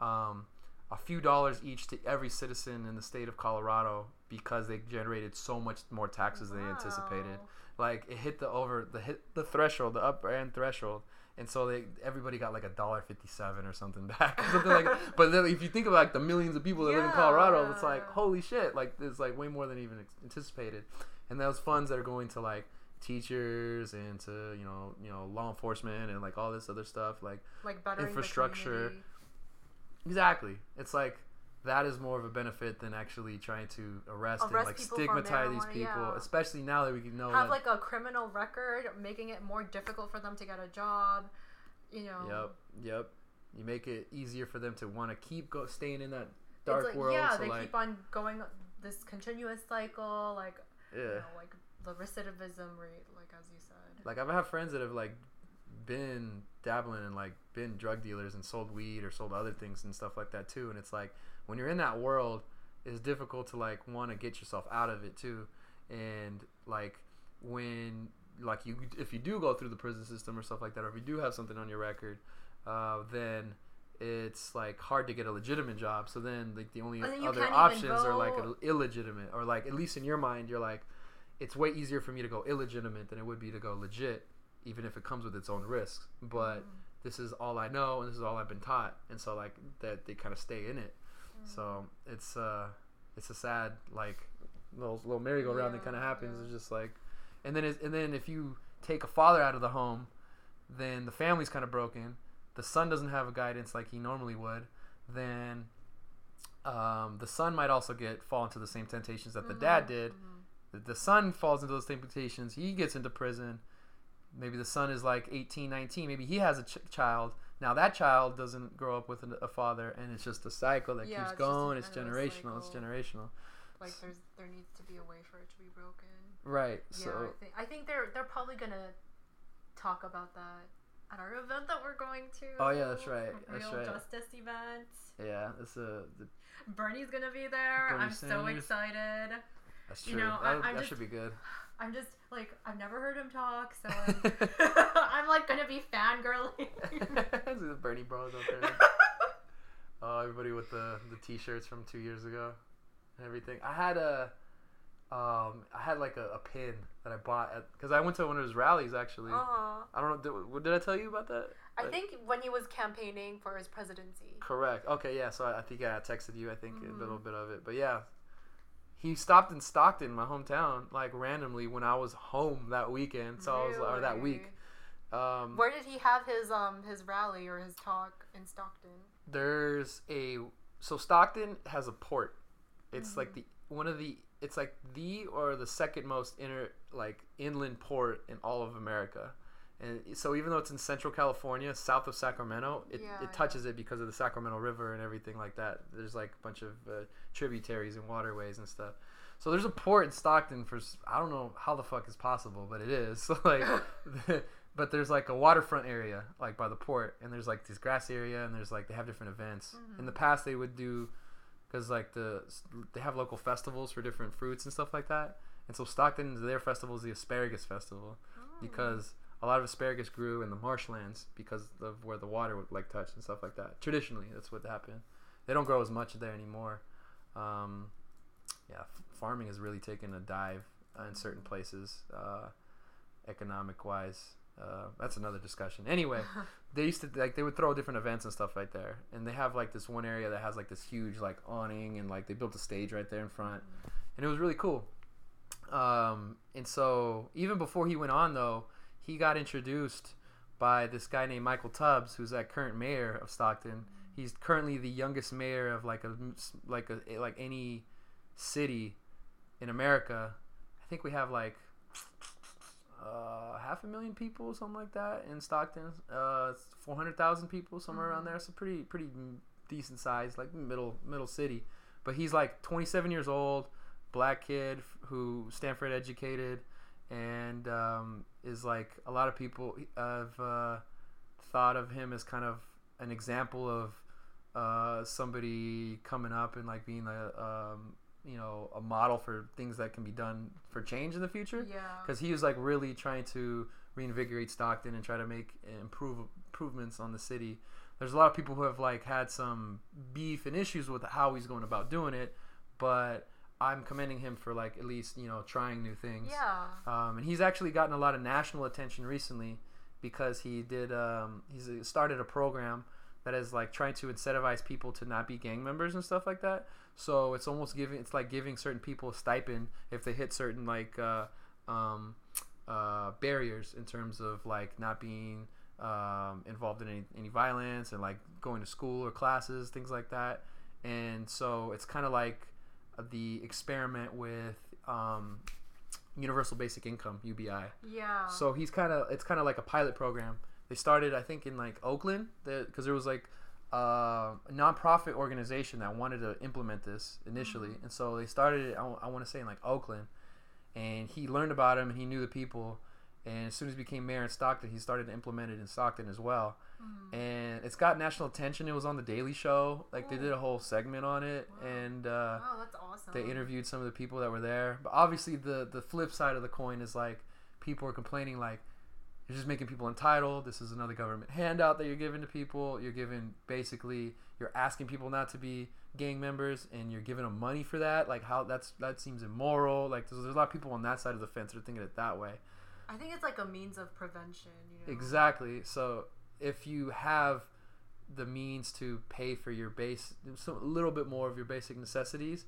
um, a few dollars each to every citizen in the state of Colorado because they generated so much more taxes than they anticipated Wow. Like it hit the over the hit the threshold the upper end threshold. And so they everybody got like a dollar 57 or something back something like but then if you think about like the millions of people that live in colorado it's like holy shit like it's like way more than even anticipated. And those funds that are going to like teachers and to you know you know law enforcement and like all this other stuff like like infrastructure. exactly. It's like that is more of a benefit than actually trying to arrest, and like stigmatize these people yeah. especially now that we can know have that like a criminal record, making it more difficult for them to get a job. You know. Yep, yep. You make it easier for them to want to keep go staying in that dark like, world. Yeah, so they like, keep on going this continuous cycle, like you yeah, know, like the recidivism rate, like as you said. like I've had friends that have like been dabbling and like been drug dealers and sold weed or sold other things and stuff like that too. And it's like when you're in that world, it's difficult to like want to get yourself out of it too. And like when like you if you do go through the prison system or stuff like that, or if you do have something on your record, uh, then it's like hard to get a legitimate job. So then like the only And then you other options are like illegitimate, or like at least in your mind, you're like, it's way easier for me to go illegitimate than it would be to go legit, even if it comes with its own risks. But Mm. this is all I know, and this is all I've been taught, and so like that they kind of stay in it. So it's uh, it's a sad like little little merry-go-round that kind of happens. yeah. It's just like, and then and then if you take a father out of the home, then the family's kind of broken. The son doesn't have a guidance like he normally would. Then um, the son might also get fall into the same temptations that the dad did. The, the son falls into those temptations. He gets into prison. Maybe the son is like 18, 19. Maybe he has a ch- child. Now that child doesn't grow up with a, father, and it's just a cycle that Yeah, keeps it's going. It's generational. It's generational. Like there's there needs to be a way for it to be broken. Right. Yeah, So I think I think they're they're probably gonna talk about that at our event that we're going to. Oh, yeah, that's right, that's Real right. Justice event. Yeah, it's a the, Bernie's gonna be there. Bernie I'm so excited. that's You true. know, that I- that just- should be good. I'm just like I've never heard him talk, so I'm, I'm like gonna be fangirling. See the Bernie bros out there. Oh, everybody with the the t-shirts from two years ago and everything. I had a, um, I had like a, a pin that I bought at because I went to one of his rallies actually. uh-huh. I don't know. Did, did I tell you about that? I Like- think when he was campaigning for his presidency. Correct. Okay, yeah. So I, I think I texted you. I think a little bit of it, but yeah, he stopped in Stockton, my hometown, like randomly when I was home that weekend. So I was or that week. Um, Where did he have his um his rally or his talk in Stockton? there's a so Stockton has a port. It's like Mm-hmm. the one of the it's like the or the second most inner like inland port in all of America. And so even though it's in Central California, south of Sacramento, it, Yeah, it touches it because of the Sacramento River and everything like that. There's like a bunch of uh, tributaries and waterways and stuff. So there's a port in Stockton for I don't know how the fuck is possible, but it is. So like but there's like a waterfront area like by the port and there's like this grass area and there's like they have different events. In the past they would do cuz like the they have local festivals for different fruits and stuff like that. And so Stockton their festival is the asparagus festival because a lot of asparagus grew in the marshlands because of where the water would like touch and stuff like that. Traditionally, that's what happened. They don't grow as much there anymore. Um, yeah, f- farming has really taken a dive in certain places, uh, economic wise. Uh, that's another discussion. Anyway, they used to like they would throw different events and stuff right there, and they have like this one area that has like this huge like awning and like they built a stage right there in front, and it was really cool. Um, and so even before he went on though, he got introduced by this guy named Michael Tubbs, who's that current mayor of Stockton. He's currently the youngest mayor of like a like a like any city in America. I think we have like uh, half a million people, something like that, in Stockton. Uh, four hundred thousand people, somewhere around there. It's a pretty pretty decent size, like middle middle city. But he's like 27 years old, black kid who Stanford educated, and um, is like a lot of people have uh, thought of him as kind of an example of uh, somebody coming up and like being a um, you know a model for things that can be done for change in the future Yeah. because he was like really trying to reinvigorate Stockton and try to make improve improvements on the city. There's a lot of people who have like had some beef and issues with how he's going about doing it, but I'm commending him for like at least you know trying new things. Yeah. Um, and he's actually gotten a lot of national attention recently because he did um, he's uh, started a program that is like trying to incentivize people to not be gang members and stuff like that. So it's almost giving it's like giving certain people a stipend if they hit certain like uh, um, uh, barriers in terms of like not being um, involved in any, any violence and like going to school or classes things like that. And so it's kind of like the experiment with um, universal basic income UBI. Yeah. So he's kind of it's kind of like a pilot program. They started I think in like Oakland because there was like uh, a nonprofit organization that wanted to implement this initially, and so they started it. I, want to say in like Oakland, and he learned about him and he knew the people. And as soon as he became mayor in Stockton, he started to implement it in Stockton as well. And it's got national attention. It was on the Daily Show. Like they did a whole segment on it, Wow. and uh, wow, that's awesome. they interviewed some of the people that were there. But obviously, the the flip side of the coin is like people are complaining like you're just making people entitled. This is another government handout that you're giving to people. You're giving basically you're asking people not to be gang members, and you're giving them money for that. Like how that's that seems immoral. Like there's, there's a lot of people on that side of the fence that are thinking it that way. I think it's like a means of prevention. You know. Exactly. So if you have the means to pay for your base, a little bit more of your basic necessities,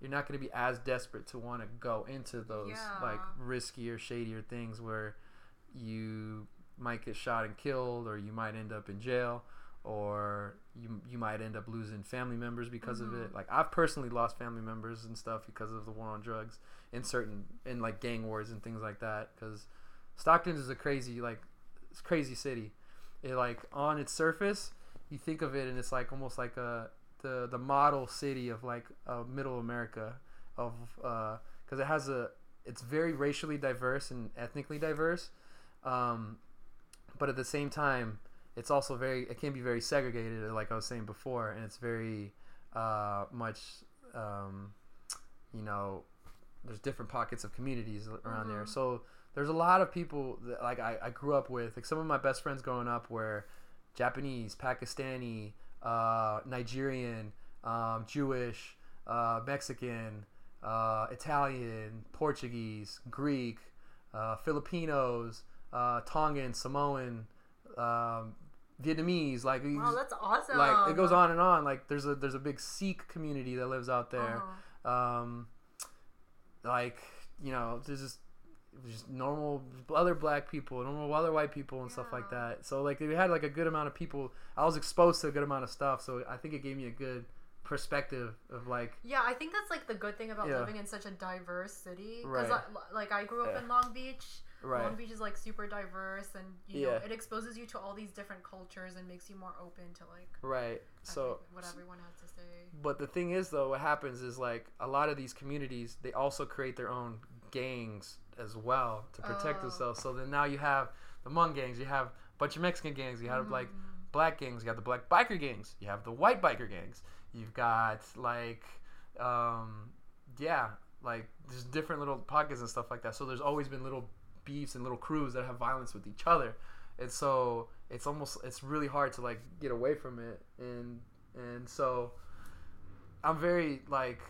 you're not going to be as desperate to want to go into those Yeah. like riskier, shadier things where you might get shot and killed, or you might end up in jail, or you you might end up losing family members because of it. Mm-hmm. Like I've personally lost family members and stuff because of the war on drugs in certain in like gang wars and things like that. Because Stockton is a crazy like crazy city. It like on its surface, you think of it and it's like almost like a the the model city of like uh, middle America of because it has a it's very racially diverse and ethnically diverse. Um, but at the same time, it's also very it can be very segregated, like I was saying before, and it's very uh, much um, you know there's different pockets of communities around there. Mhm. So there's a lot of people that like I, I grew up with. Like some of my best friends growing up were Japanese, Pakistani, uh, Nigerian, um, Jewish, uh, Mexican, uh, Italian, Portuguese, Greek, uh, Filipinos, uh, Tongan, Samoan, um, Vietnamese. Like Wow, just- that's awesome. like it goes on and on. Like there's a there's a big Sikh community that lives out there Uh-huh. um, like you know, there's just just normal other black people, normal other white people, and stuff like that. So like we had like a good amount of people. I was exposed to a good amount of stuff, so I think it gave me a good perspective of like Yeah, I think that's like the good thing about Yeah. living in such a diverse city. Right. Uh, because like I grew up Yeah. in Long Beach. right, Long Beach is like super diverse, and you know it exposes you to all these different cultures and makes you more open to like right. So what everyone has to say. But the thing is, though, what happens is like a lot of these communities, they also create their own gangs as well to protect Oh. themselves. So then now you have the Hmong gangs, you have a bunch of Mexican gangs, you have like Mhm. black gangs, you have the black biker gangs, you have the white biker gangs, you've got like, um, yeah, like there's different little pockets and stuff like that. So there's always been little beefs and little crews that have violence with each other, and so it's almost it's really hard to like get away from it, and and so I'm very like.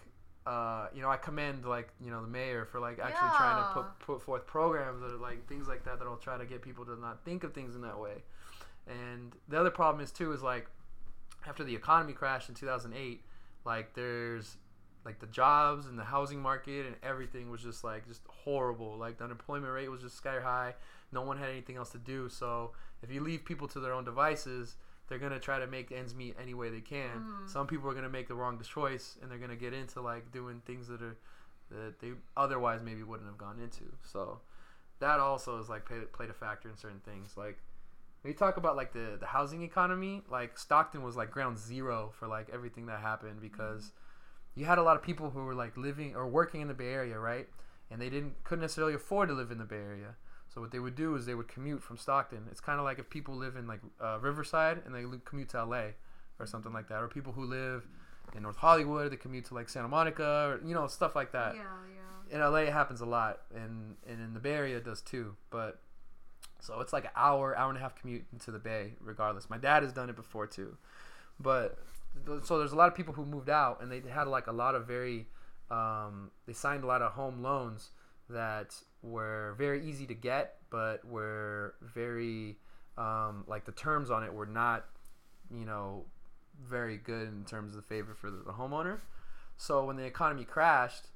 Uh, you know, I commend like you know the mayor for like actually trying to put put forth programs that are like things like that that'll try to get people to not think of things in that way. And the other problem is too is like after the economy crashed in 2008, like there's like the jobs and the housing market and everything was just like just horrible. Like the unemployment rate was just sky high. No one had anything else to do. So if you leave people to their own devices, they're gonna try to make ends meet any way they can. Mm. Some people are gonna make the wrong choice and they're gonna get into like doing things that are that they otherwise maybe wouldn't have gone into. So that also is like played, played a factor in certain things. Like when you talk about like the the housing economy, like Stockton was like ground zero for like everything that happened because you had a lot of people who were like living or working in the Bay Area, right? And they didn't couldn't necessarily afford to live in the Bay Area. So what they would do is they would commute from Stockton. It's kind of like if people live in like uh, Riverside and they commute to LA or something like that, or people who live in North Hollywood they commute to like Santa Monica or you know stuff like that yeah, yeah. in LA it happens a lot, and and in the Bay Area it does too. But so it's like an hour, hour and a half commute into the Bay, regardless. My dad has done it before too, but so there's a lot of people who moved out, and they had like a lot of very, um, they signed a lot of home loans that were very easy to get, but were very, um, like the terms on it were not, you know, very good in terms of the favor for the, homeowner. So when the economy crashed,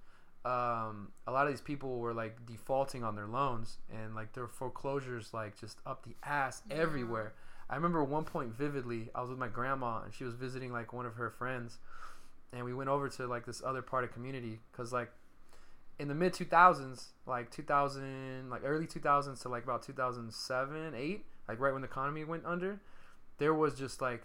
um, a lot of these people were like defaulting on their loans and like their foreclosures like just up the ass Yeah. everywhere. I remember one point vividly, I was with my grandma and she was visiting like one of her friends, and we went over to like this other part of community because like in the mid 2000s, like 2000, like early 2000s to like about 2007, 8, like right when the economy went under, there was just like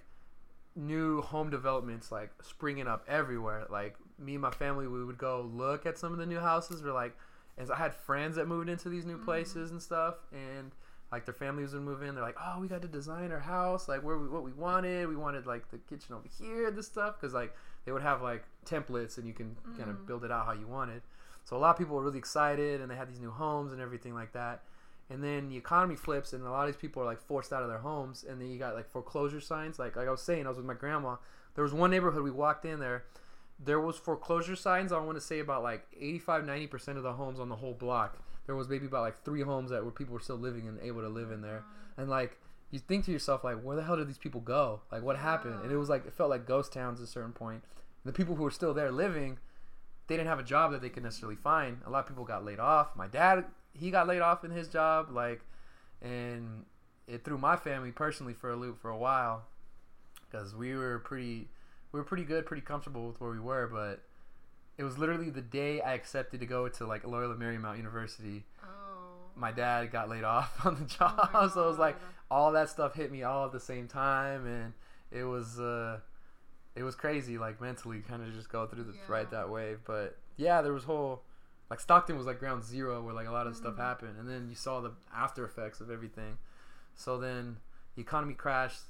new home developments like springing up everywhere. Like me and my family, we would go look at some of the new houses. We're like, and I had friends that moved into these new mm-hmm. places and stuff, and like their families would move in. They're like, oh, we got to design our house like where we what we wanted. We wanted like the kitchen over here, this stuff, because like they would have like templates and you can kind of mm-hmm. build it out how you wanted. So a lot of people were really excited and they had these new homes and everything like that. And then the economy flips and a lot of these people are like forced out of their homes and then you got like foreclosure signs. Like like I was saying, I was with my grandma. There was one neighborhood we walked in there. There was foreclosure signs. I want to say about like 85 90% of the homes on the whole block. There was maybe about like three homes that were people were still living and able to live in there. Uh-huh. And like you think to yourself like where the hell did these people go? Like what happened? And it was like it felt like ghost towns at a certain point. And the people who were still there living they didn't have a job that they could necessarily find. A lot of people got laid off. My dad, he got laid off in his job, like, and it threw my family personally for a loop for a while, because we were pretty, we were pretty good, pretty comfortable with where we were. But it was literally the day I accepted to go to like Loyola Marymount University. Oh. My dad got laid off on the job, Oh so it was like all that stuff hit me all at the same time, and it was. uh it was crazy, like mentally, kind of just go through the Yeah. ride that wave. But yeah, there was whole like Stockton was like ground zero where like a lot of stuff Mhm. happened, and then you saw the after effects of everything. So then the economy crashed.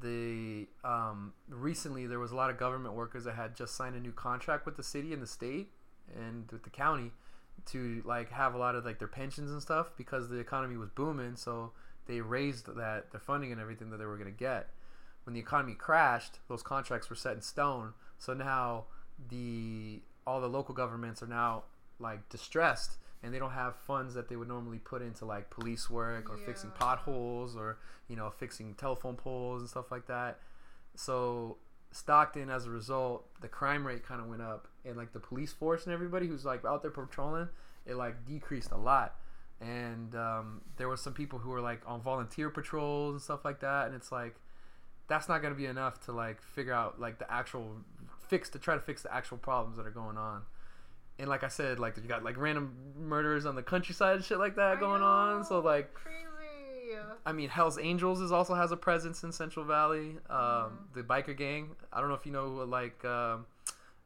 The um, recently there was a lot of government workers that had just signed a new contract with the city and the state and with the county to like have a lot of like their pensions and stuff because the economy was booming. So they raised that their funding and everything that they were gonna get. When the economy crashed, those contracts were set in stone. So now the all the local governments are now like distressed and they don't have funds that they would normally put into like police work or fixing potholes or you know fixing telephone poles and stuff like that. So Stockton, as a result, the crime rate kind of went up, and like the police force and everybody who's like out there patrolling, it like decreased a lot. And um, there was some people who were like on volunteer patrols and stuff like that, and it's like that's not gonna be enough to like figure out like the actual fix to try to fix the actual problems that are going on. And like I said, like you got like random murders on the countryside and shit like that I going on. So like crazy. I mean, Hell's Angels is also has a presence in Central Valley. Um, The biker gang. I don't know if you know like um,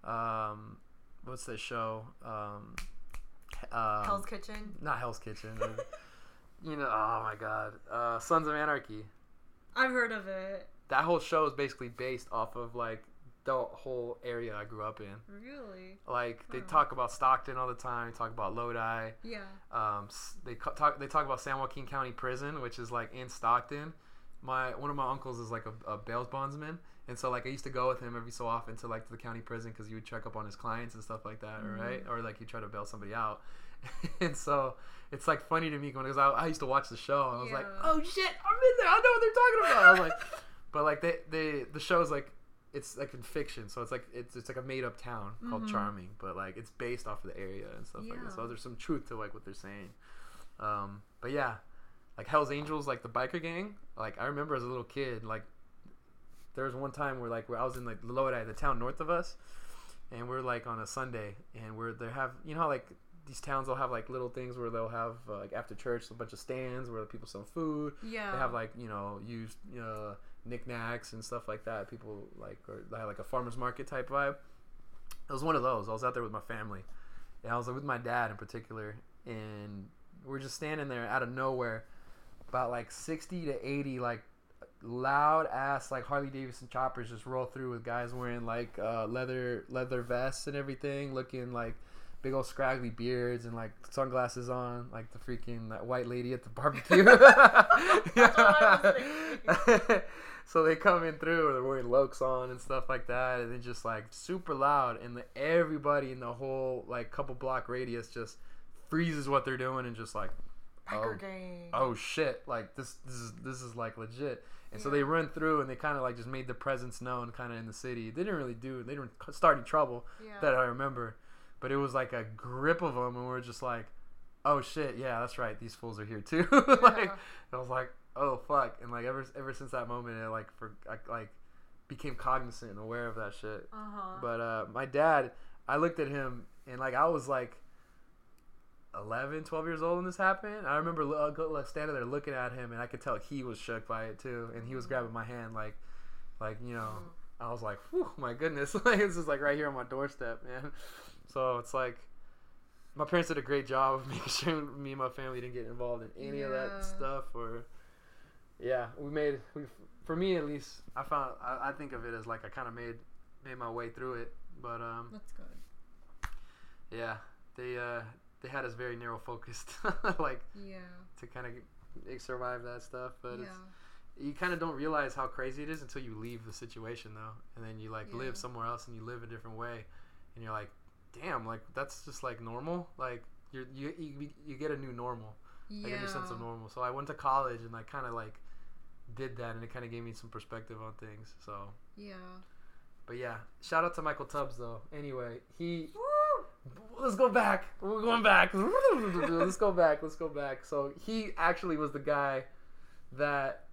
um, what's that show? Um, um, Hell's Kitchen. not Hell's Kitchen. you know, oh my god, uh, Sons of Anarchy. I've heard of it. That whole show is basically based off of like the whole area I grew up in. Really? Like they talk about Stockton all the time. They talk about Lodi. Yeah. Um, they talk they talk about San Joaquin County Prison, which is like in Stockton. My one of my uncles is like a, a bail bondsman, and so like I used to go with him every so often to like the county prison because he would check up on his clients and stuff like that, right? Or like he try to bail somebody out. and so it's like funny to me because I, I used to watch the show and I was like, oh shit, I'm in there. I know what they're talking about. I was like, but like they they the show is like it's like in fiction, so it's like it's it's like a made up town called Mhm. Charming, but like it's based off of the area and stuff like that. So there's some truth to like what they're saying. Um, but yeah, like Hell's Angels, like the biker gang. Like I remember as a little kid, like there was one time where like where I was in like Lodi, the town north of us, and we're like on a Sunday, and we're they have you know how like these towns will have like little things where they'll have uh, like after church a bunch of stands where people sell food. Yeah. They have like you know used uh, knickknacks and stuff like that. People like or have like a farmers market type vibe. It was one of those. I was out there with my family, and I was like, with my dad in particular, and we're just standing there out of nowhere, about like sixty to eighty like loud ass like Harley Davidson choppers just roll through with guys wearing like uh, leather leather vests and everything, looking like big old scraggly beards and like sunglasses on, like the freaking that white lady at the barbecue. That's what I so they come in through, they're wearing lokes on and stuff like that, and then just like super loud, and the, everybody in the whole like couple block radius just freezes what they're doing and just like oh, oh shit like this this is this is like legit. And so they run through and they kind of like just made the presence known kind of in the city. They didn't really do they didn't start any trouble Yeah. that i remember but it was like a grip of them and we're just like oh shit yeah that's right these fools are here too like i was like oh fuck and like ever ever since that moment it like for I, like became cognizant and aware of that shit Uh huh. but uh, my dad, I looked at him and like I was like 11, 12 years old when this happened. I remember like, standing there looking at him and I could tell he was shook by it too. And he was grabbing my hand like, like you know, I was like, Whew, my goodness, like this is like right here on my doorstep, man. So it's like. My parents did a great job of making sure me and my family didn't get involved in any of that stuff. Or, yeah, we made. We, for me at least, I found. I, I think of it as like I kind of made made my way through it. But um, That's good. yeah, they uh, they had us very narrow focused, like Yeah. to kind of survive that stuff. But yeah. it's, you kind of don't realize how crazy it is until you leave the situation though, and then you like Yeah. live somewhere else and you live a different way, and you're like, damn, like that's just like normal. Like you're, you you you get a new normal, like a new sense of normal. So I went to college and I kind of like did that, and it kind of gave me some perspective on things. So. Yeah. But yeah, shout out to Michael Tubbs though. Anyway, he. Let's go back. We're going back. let's go back. Let's go back. So he actually was the guy that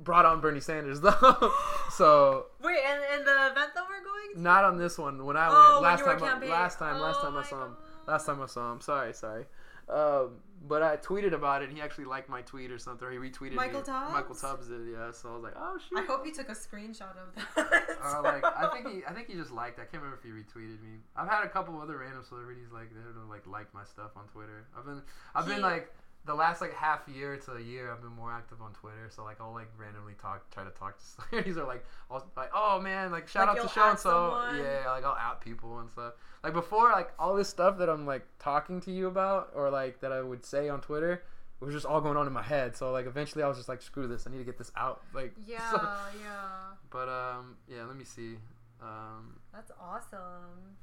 brought on Bernie Sanders though. so Wait, and, and the event that we're going to? not on this one. When I Oh, went last time. I, last time. Last Oh time I saw him. God. Last time I saw him. Sorry. Sorry. Um, but I tweeted about it. and He actually liked my tweet or something. Or he retweeted Michael me. Tubbs? Michael Tubbs did. Yeah. So I was like, oh shit. I hope he took a screenshot of that. Uh, like I think he, I think he just liked. I can't remember if he retweeted me. I've had a couple other random celebrities like that have like like my stuff on Twitter. I've been, I've been like, the last like half year to a year, I've been more active on Twitter. So like I'll like randomly talk, try to talk to celebrities or like I'll like, oh man, like shout Like, out to so and so. Yeah, like I'll out people and stuff. Like before, like all this stuff that I'm like talking to you about or like that I would say on Twitter. It was just all going on in my head, so like eventually I was just like, "Screw this! I need to get this out." Like, Yeah, so- yeah. but um, yeah. Let me see. Um, That's awesome.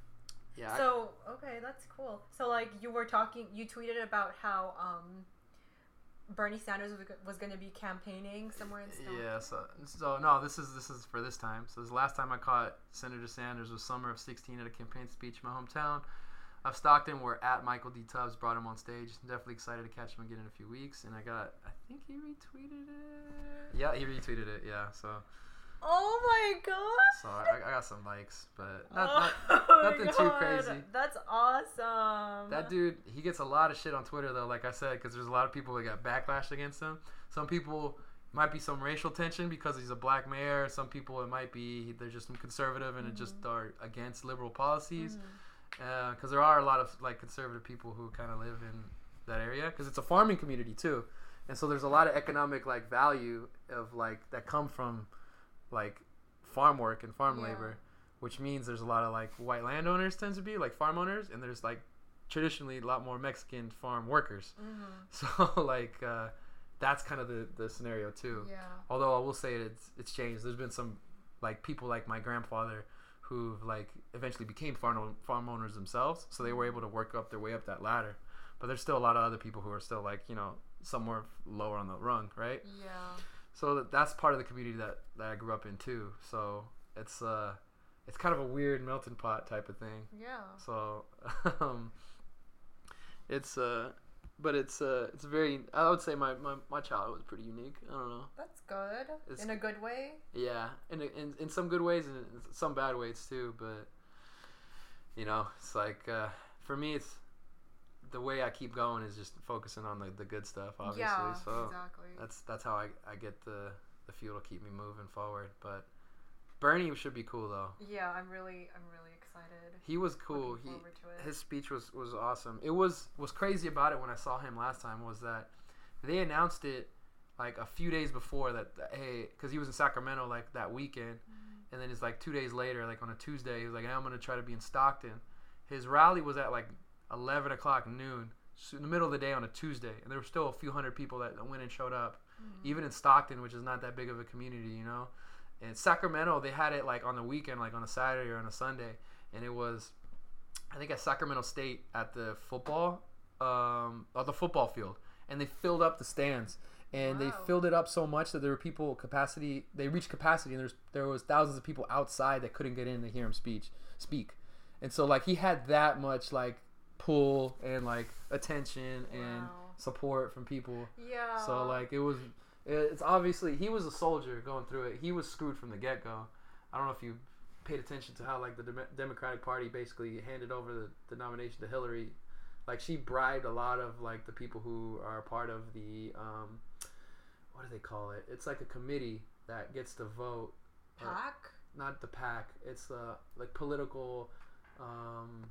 Yeah. I- So okay, that's cool. So like you were talking, you tweeted about how um, Bernie Sanders was, was going to be campaigning somewhere in Stockton. Yeah, so so no, this is this is for this time. So this last time I caught Senator Sanders was summer of '16 at a campaign speech in my hometown of Stockton, where at Michael D. Tubbs brought him on stage. Definitely excited to catch him again in a few weeks. And I got, I think he retweeted it. Yeah, he retweeted it. Yeah, so Oh my god! so I, I got some likes, but not, oh not, nothing too crazy. That's awesome. That dude, he gets a lot of shit on Twitter though. Like I said, because there's a lot of people that got backlash against him. Some people might be some racial tension because he's a black mayor. Some people it might be they're just conservative and it just mm-hmm. are against liberal policies. Mm-hmm. Uh, because there are a lot of like conservative people who kind of live in that area because it's a farming community too, and so there's a lot of economic like value of like that come from like farm work and farm Yeah. labor, which means there's a lot of like white landowners tends to be like farm owners, and there's like traditionally a lot more Mexican farm workers. Mhm. So like uh, that's kind of the the scenario too. Yeah. Although I will say it's it's changed. There's been some like people like my grandfather who've like eventually became farm farm owners themselves, so they were able to work up their way up that ladder. But there's still a lot of other people who are still like you know somewhere lower on the rung, right? Yeah. So that, that's part of the community that, that I grew up in too. So it's uh it's kind of a weird melting pot type of thing. Yeah. So um, it's uh but it's uh it's very I would say my, my, my childhood was pretty unique. I don't know. That's good. It's- In a good way. Yeah, in, in in some good ways and some bad ways too. But you know, it's like uh, for me, it's the way I keep going is just focusing on the, the good stuff. Obviously, yeah. so exactly. That's that's how I, I get the the fuel to keep me moving forward. But Bernie should be cool though. Yeah, I'm really, I'm really excited. He was cool. He his speech was was awesome. It was was crazy about it when I saw him last time was that they announced it like a few days before that, that hey because he was in Sacramento like that weekend, mm-hmm. and then it's like two days later like on a Tuesday he was like hey, I'm gonna try to be in Stockton. His rally was at like eleven o'clock noon. In the middle of the day on a Tuesday, and there were still a few hundred people that went and showed up, even in Stockton, which is not that big of a community, you know. And Sacramento, they had it like on the weekend, like on a Saturday or on a Sunday, and it was I think at Sacramento State at the football, um, at the football field, and they filled up the stands, and they filled it up so much that there were people capacity. They reached capacity, and there's there was thousands of people outside that couldn't get in to hear him speech speak, and so like he had that much like pull and like attention and Wow. support from people. Yeah. So like it was, it's obviously he was a soldier going through it. He was screwed from the get go. I don't know if you paid attention to how like the Dem- Democratic Party basically handed over the, the nomination to Hillary. Like she bribed a lot of like the people who are part of the um, what do they call it? It's like a committee that gets to vote. or- pack. not the pack. It's uh, like political um,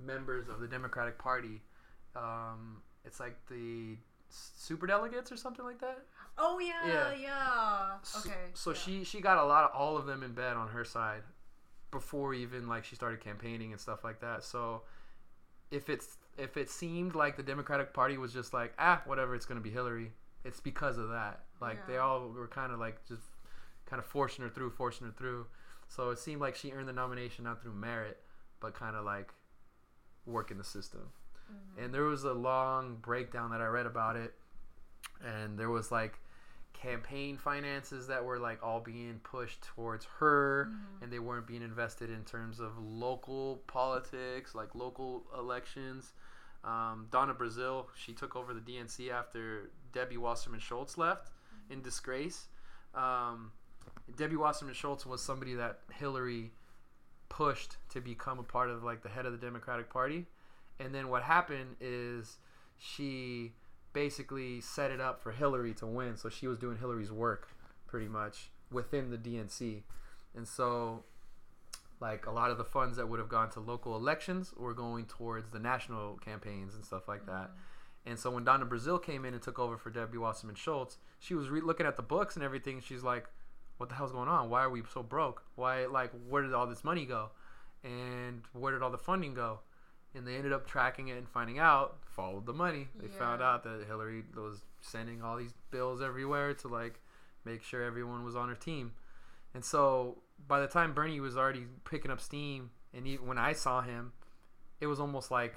members of the Democratic Party. Um, it's like the super delegates or something like that. Oh yeah, Yeah. yeah. So- Okay. So yeah. she she got a lot of all of them in bed on her side before even like she started campaigning and stuff like that. So if it's if it seemed like the Democratic Party was just like ah whatever it's gonna be Hillary, it's because of that. Like they all were kind of like just kind of forcing her through, forcing her through. So it seemed like she earned the nomination not through merit, but kind of like working the system. Mm-hmm. And there was a long breakdown that I read about it, and there was like campaign finances that were like all being pushed towards her Mm-hmm. and they weren't being invested in terms of local politics like local elections um, donna brazile she took over the dnc after debbie wasserman schultz left in disgrace um, debbie wasserman schultz was somebody that hillary pushed to become a part of like the head of the democratic party and then what happened is she basically set it up for Hillary to win. So she was doing Hillary's work pretty much within the DNC. And so like a lot of the funds that would have gone to local elections were going towards the national campaigns and stuff like that. Mm-hmm. And so when Donna Brazile came in and took over for Debbie Wasserman Schultz, she was re- looking at the books and everything. She's like, "What the hell's going on? Why are we so broke? Why like where did all this money go? And where did all the funding go?" And they ended up tracking it and finding out, followed the money. They found out that Hillary was sending all these bills everywhere to like make sure everyone was on her team. And so by the time Bernie was already picking up steam, and even when I saw him, it was almost like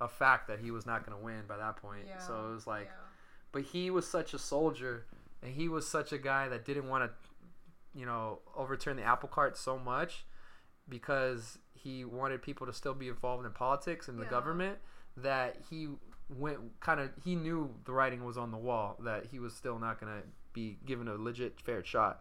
a fact that he was not going to win by that point. Yeah. So it was like, yeah. but he was such a soldier, and he was such a guy that didn't want to, you know, overturn the apple cart so much because he wanted people to still be involved in politics and the Yeah. government that he went kind of he knew the writing was on the wall that he was still not going to be given a legit fair shot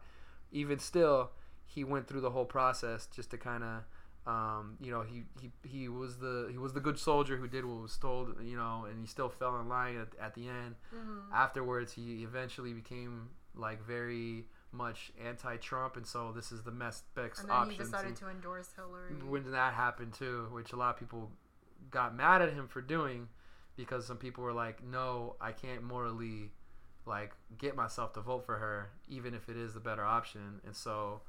even still he went through the whole process just to kind of um, you know he, he he was the he was the good soldier who did what was told you know and he still fell in line at, at the end Mhm. afterwards he eventually became like very much anti-Trump and so this is the best best And then option he decided to- to endorse Hillary. when that happened too, which a lot of people got mad at him for doing because some people were like, "No, I can't morally like get myself to vote for her even if it is the better option." And so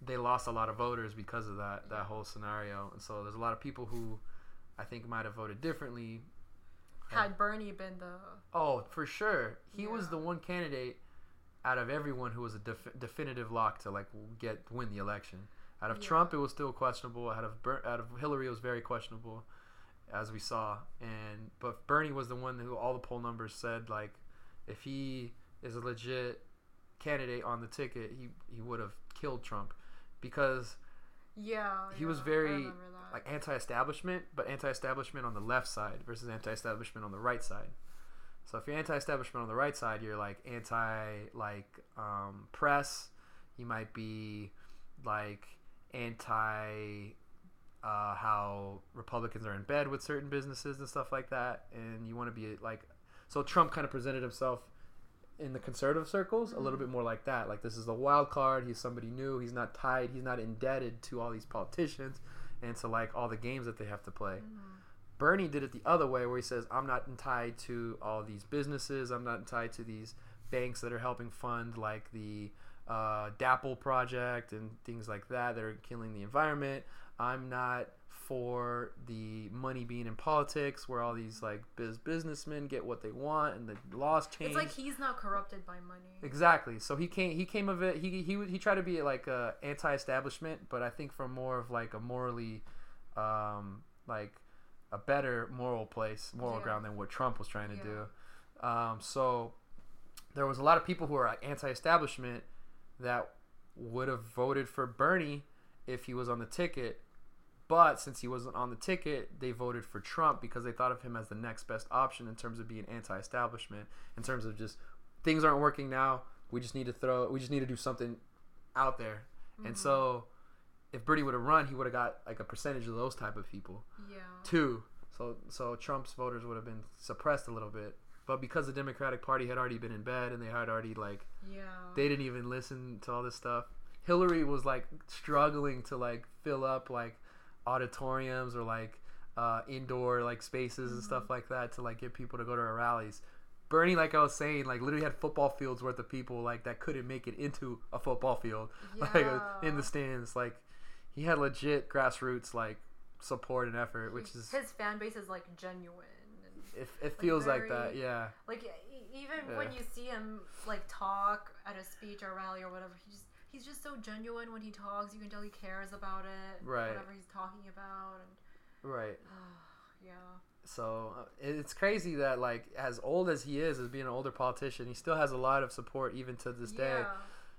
they lost a lot of voters because of that that whole scenario. And so there's a lot of people who I think might have voted differently. Had Bernie been the Oh, for sure. He was the one candidate out of everyone who was a def- definitive lock to like get win the election. Out of Yeah. Trump, it was still questionable. Out of Ber- out of Hillary, it was very questionable, as we saw. And but Bernie was the one who all the poll numbers said like, if he is a legit candidate on the ticket, he he would have killed Trump, because yeah. He was yeah, I very, like anti-establishment, but anti-establishment on the left side versus anti-establishment on the right side. So if you're anti-establishment on the right side, you're like anti like um, press. You might be like anti uh, how Republicans are in bed with certain businesses and stuff like that, and you want to be like. So Trump kind of presented himself in the conservative circles a little bit more like that. Like this is the wild card. He's somebody new. He's not tied. He's not indebted to all these politicians and to like all the games that they have to play. Bernie did it the other way, where he says, "I'm not tied to all these businesses. I'm not tied to these banks that are helping fund like the uh, DAPL project and things like that that are killing the environment. I'm not for the money being in politics, where all these like biz businessmen get what they want and the laws change. It's like he's not corrupted by money. Exactly. So he came. He came of it. He he he tried to be like a anti-establishment, but I think from more of like a morally, um, like a better moral place, moral Yeah. ground than what Trump was trying to Yeah. do. Um, so there was a lot of people who are anti-establishment that would have voted for Bernie if he was on the ticket. But since he wasn't on the ticket, they voted for Trump because they thought of him as the next best option in terms of being anti-establishment, in terms of just things aren't working now. We just need to throw. We just need to do something out there. And so, if Bernie would have run, he would have got like a percentage of those type of people Yeah. too. So so Trump's voters would have been suppressed a little bit. But because the Democratic Party had already been in bed and they had already like Yeah. they didn't even listen to all this stuff. Hillary was like struggling to like fill up like auditoriums or like uh, indoor like spaces and stuff like that to like get people to go to her rallies. Bernie, like I was saying, like literally had football fields worth of people like that couldn't make it into a football field, like uh, in the stands. Like he had legit grassroots like support and effort, which is his fan base is like genuine. It, it feels like that, yeah. like even when you see him like talk at a speech or rally or whatever, he just he's just so genuine when he talks. You can tell he cares about it. Right. Whatever he's talking about and Right. yeah. So uh, it's crazy that like as old as he is, as being an older politician, he still has a lot of support even to this day.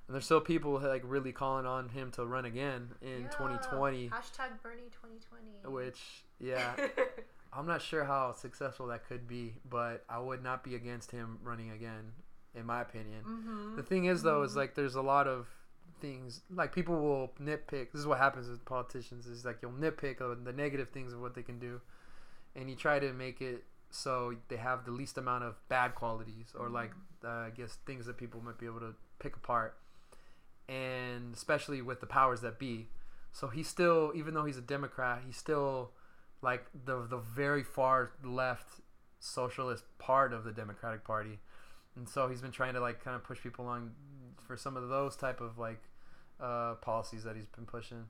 And there's still people like really calling on him to run again in Yeah. 2020, Hashtag Bernie 2020. which yeah, I'm not sure how successful that could be, but I would not be against him running again, in my opinion. mm-hmm. The thing is though, is like there's a lot of things like people will nitpick. This is what happens with politicians. Is like you'll nitpick the negative things of what they can do, and you try to make it so they have the least amount of bad qualities or like uh, I guess things that people might be able to pick apart, and especially with the powers that be. So he's still, even though he's a Democrat, he's still like the the very far left socialist part of the Democratic Party, and so he's been trying to like kind of push people along for some of those type of like uh, policies that he's been pushing.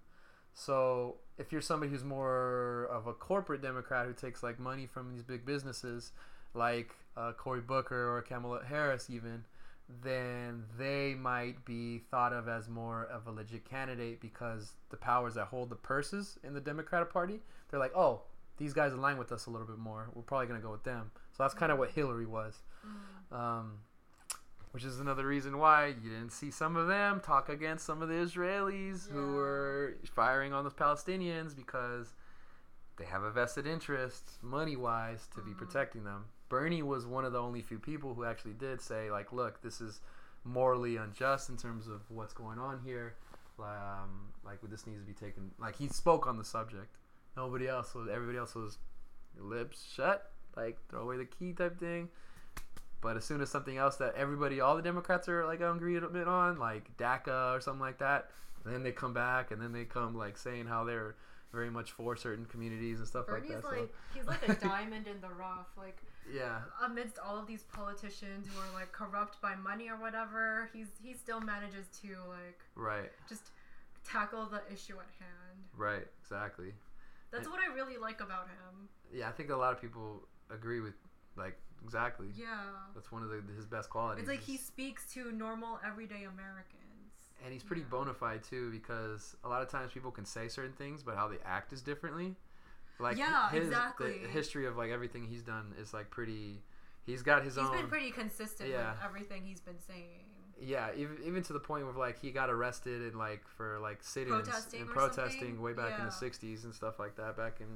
So if you're somebody who's more of a corporate Democrat who takes like money from these big businesses, like uh, Cory Booker or Kamala Harris, even, then they might be thought of as more of a legit candidate because the powers that hold the purses in the Democratic Party, they're like, oh, these guys align with us a little bit more. We're probably gonna go with them. So that's kind of what Hillary was. Um, which is another reason why you didn't see some of them talk against some of the Israelis who were firing on the Palestinians because they have a vested interest, money wise, to be protecting them. Bernie was one of the only few people who actually did say, like, look, this is morally unjust in terms of what's going on here. Um, like, this needs to be taken. Like, he spoke on the subject. Nobody else was. Everybody else was lips shut, like throw away the key type thing. But as soon as something else that everybody, all the Democrats are like agreed a bit on, like DACA or something like that, then they come back and then they come like saying how they're very much for certain communities and stuff Bernie's like that. like he's like a diamond in the rough. Like so, yeah, amidst all of these politicians who are like corrupt by money or whatever, he's he still manages to like right, just tackle the issue at hand. right, exactly. That's what I really like about him. Yeah, I think a lot of people agree with like exactly. Yeah. That's one of the, his best qualities. It's like he speaks to normal everyday Americans. and he's pretty Yeah. bona fide too because a lot of times people can say certain things but how they act is differently like Yeah, his, exactly. the history of like everything he's done is like pretty he's got his He's own He's been pretty consistent Yeah. with everything he's been saying. yeah even, even to the point where like he got arrested and like for like sit-ins Protesting and protesting something? way back in the 60s and stuff like that back in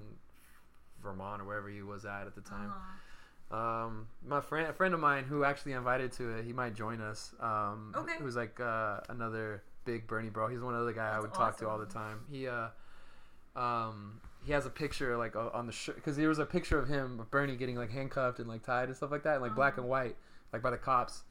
vermont or wherever he was at at the time Uh-huh. um, my friend, a friend of mine who actually invited to it, he might join us. Um, Okay. Who's like uh, another big Bernie bro. He's one of the other guy I That's would talk to all the time. He, uh, um, he has a picture like on the shirt because there was a picture of him, of Bernie getting like handcuffed and like tied and stuff like that, and, like black Uh-huh. and white, like by the cops.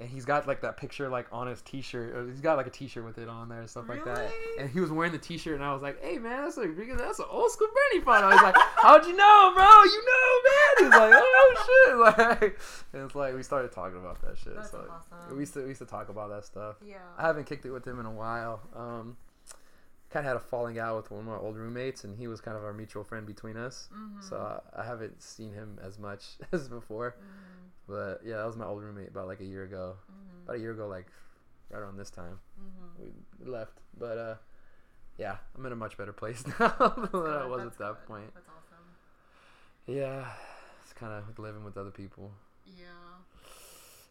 And he's got like that picture like on his T-shirt. He's got like a T-shirt with it on there and stuff like that. And he was wearing the T-shirt, and I was like, "Hey man, that's like that's an old school Bernie photo." I was like, "How'd you know, bro? You know, man." He's like, "Oh shit!" Like, and it's like we started talking about that shit. That's so awesome. we used to we used to talk about that stuff. Yeah. I haven't kicked it with him in a while. Um, kind of had a falling out with one of my old roommates, and he was kind of our mutual friend between us. Mhm. So I, I haven't seen him as much as before. Mhm. But yeah, that was my old roommate about like a year ago. Mhm. About a year ago, like right around this time Mhm. we left. But uh, yeah, I'm in a much better place now than I was that's at that good. point. That's awesome. Yeah, it's kind of living with other people. Yeah.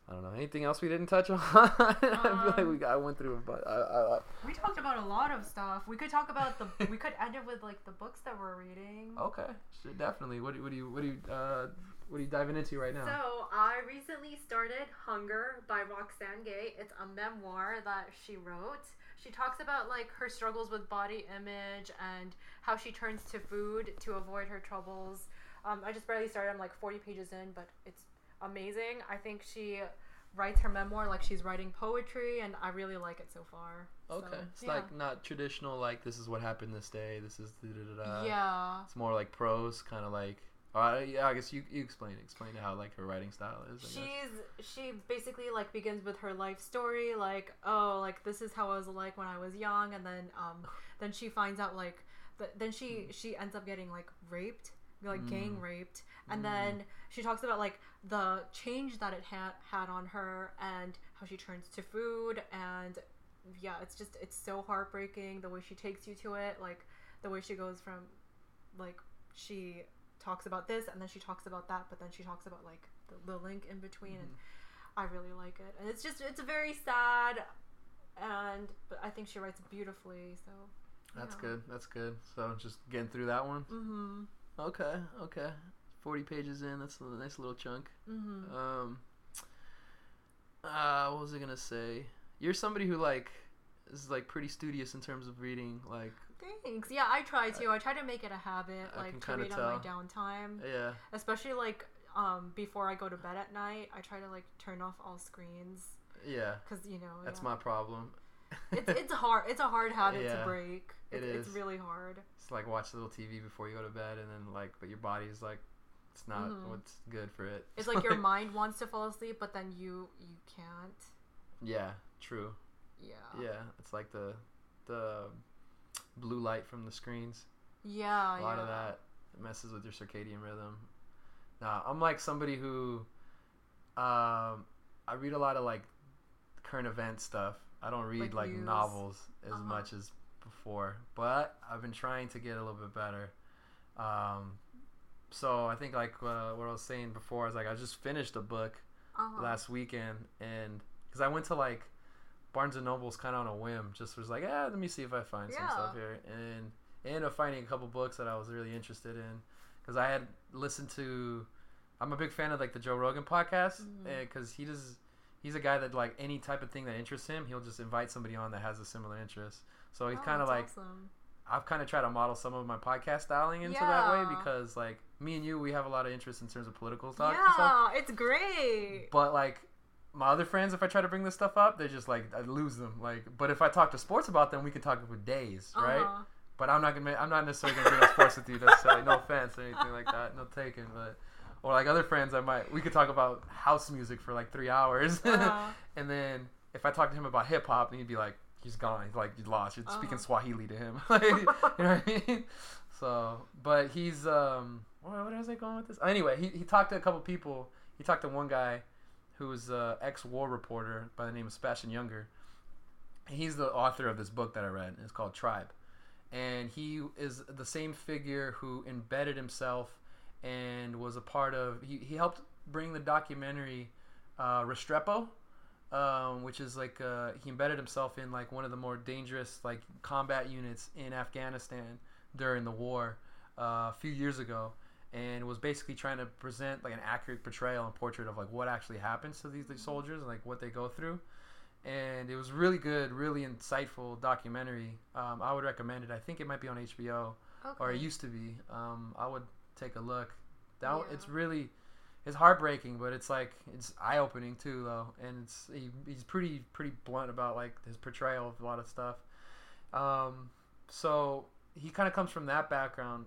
I don't know. Anything else we didn't touch on? I feel like Um, we I went through, but I, I, I, We talked about a lot of stuff. We could talk about the. we could end it with like the books that we're reading. okay, sure, definitely. What do, what do you what do you uh, what are you diving into right now? So I recently started Hunger by Roxane Gay. It's a memoir that she wrote. She talks about like her struggles with body image and how she turns to food to avoid her troubles. Um, I just barely started. I'm like 40 pages in, but it's amazing. I think she writes her memoir like she's writing poetry, and I really like it so far. okay, So, it's yeah. like not traditional. Like this is what happened this day. This is da da da. yeah. It's more like prose, kind of like. Uh, yeah, I guess you you explain explain how like her writing style is. I guess. She's she basically like begins with her life story, like oh like this is how I was like when I was young, and then um then she finds out like th- then she she ends up getting like raped, like gang Mm. raped, and Mm. then she talks about like the change that it had had on her and how she turns to food and yeah it's just it's so heartbreaking the way she takes you to it like the way she goes from like she talks about this and then she talks about that but then she talks about like the, the link in between and Mm-hmm. i really like it and it's just it's very sad and but i think she writes beautifully so That's yeah. good. That's good. So just getting through that one. mm-hmm Okay. Okay. Forty pages in. That's a nice little chunk. mm-hmm Um. Uh, what was I gonna say? You're somebody who like is like pretty studious in terms of reading. Like, thanks yeah i try to i try to make it a habit I like to read on my downtime yeah, especially like um before i go to bed at night i try to like turn off all screens yeah. because you know That's yeah. my problem. it's it's hard it's a hard habit Yeah, to break it it's, it's really hard It's like watch a little TV before you go to bed, and then like, but your body's like It's not Mhm. what's good for it. It's like your mind wants to fall asleep, but then you you can't. Yeah, true. Yeah. Yeah, it's like the the blue light from the screens. Yeah. a lot yeah. of that messes with your circadian rhythm. Now I'm like somebody who, um, I read a lot of like current event stuff. I don't read Like like, novels as Uh-huh. much as before, but I've been trying to get a little bit better. Um, so I think like uh, what I was saying before is like I just finished a book Uh-huh. last weekend and because I went to like Barnes and Noble's kind of on a whim, just was like, ah, let me see if I find some stuff here, and I ended up finding a couple books that I was really interested in because I had listened to. I'm a big fan of like the Joe Rogan podcast because he does. He's a guy that like any type of thing that interests him, he'll just invite somebody on that has a similar interest. So he's Oh, kind of like awesome. I've kind of tried to model some of my podcast styling into that way because like me and you, we have a lot of interest in terms of political talk and stuff. Yeah, it's great. But like my other friends, if I try to bring this stuff up, they're just like I lose them. Like, but if I talk to sports about them, we can talk for days, right? Uh-huh. But I'm not gonna. I'm not necessarily gonna bring up sports with you necessarily. No offense or anything like that. No taken. But or like other friends, I might. We could talk about house music for like three hours, Uh-huh. and then if I talk to him about hip hop, then he'd be like, he's gone. He's like, you lost. You're speaking Uh-huh. Swahili to him. like, you know what I mean? So, but he's um. Where, where was I going with this? Anyway, he he talked to a couple people. He talked to one guy who was a ex-war reporter by the name of Sebastian Junger. He's the author of this book that I read. It's called Tribe, and he is the same figure who embedded himself and was a part of. He he helped bring the documentary uh, Restrepo, um, which is like uh, he embedded himself in like one of the more dangerous like combat units in Afghanistan during the war uh, a few years ago, and was basically trying to present like an accurate portrayal and portrait of like what actually happens to these, these soldiers and like what they go through. And it was really good, really insightful documentary. Um, I would recommend it. I think it might be on HBO Okay. or it used to be. Um, I would take a look. That Yeah. it's really it's heartbreaking, but it's like it's eye opening too, though, and it's he, he's pretty pretty blunt about like his portrayal of a lot of stuff. Um, so he kind of comes from that background,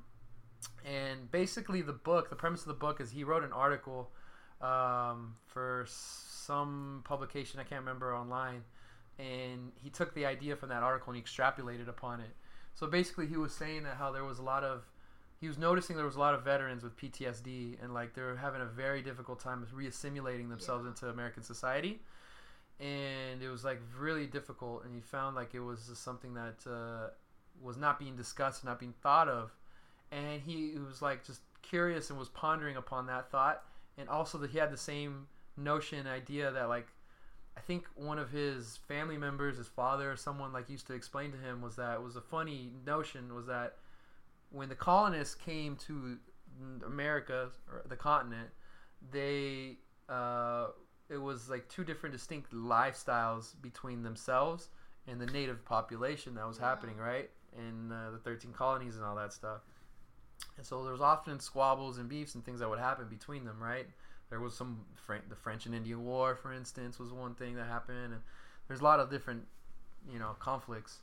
and basically the book, the premise of the book is he wrote an article um, for some publication I can't remember online, and he took the idea from that article and he extrapolated upon it. So basically, he was saying that how there was a lot of, he was noticing there was a lot of veterans with PTSD and like they were having a very difficult time reassimilating themselves Yeah. into American society, and it was like really difficult. And he found like it was just something that uh, was not being discussed, not being thought of, and he was like just curious and was pondering upon that thought, and also that he had the same notion idea that like I think one of his family members, his father or someone like used to explain to him was that it was a funny notion was that when the colonists came to America or the continent, they uh, it was like two different distinct lifestyles between themselves and the native population that was Yeah. happening right in uh, the 13 colonies and all that stuff. And so there was often squabbles and beefs and things that would happen between them, right? There was some the French and Indian War, for instance, was one thing that happened, and there's a lot of different, you know, conflicts.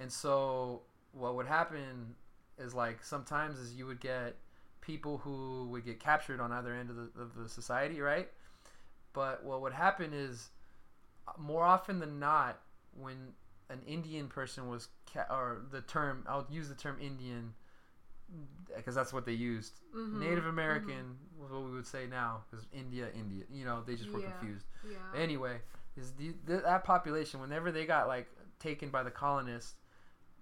And so what would happen is like sometimes is you would get people who would get captured on either end of the, of the society, right? But what would happen is uh, more often than not, when an Indian person was, ca- or the term, I'll use the term Indian because that's what they used. Mhm, Native American was what we would say now because India, India, you know, they just were Yeah. confused. Yeah. Anyway, is the, th that population whenever they got like taken by the colonists,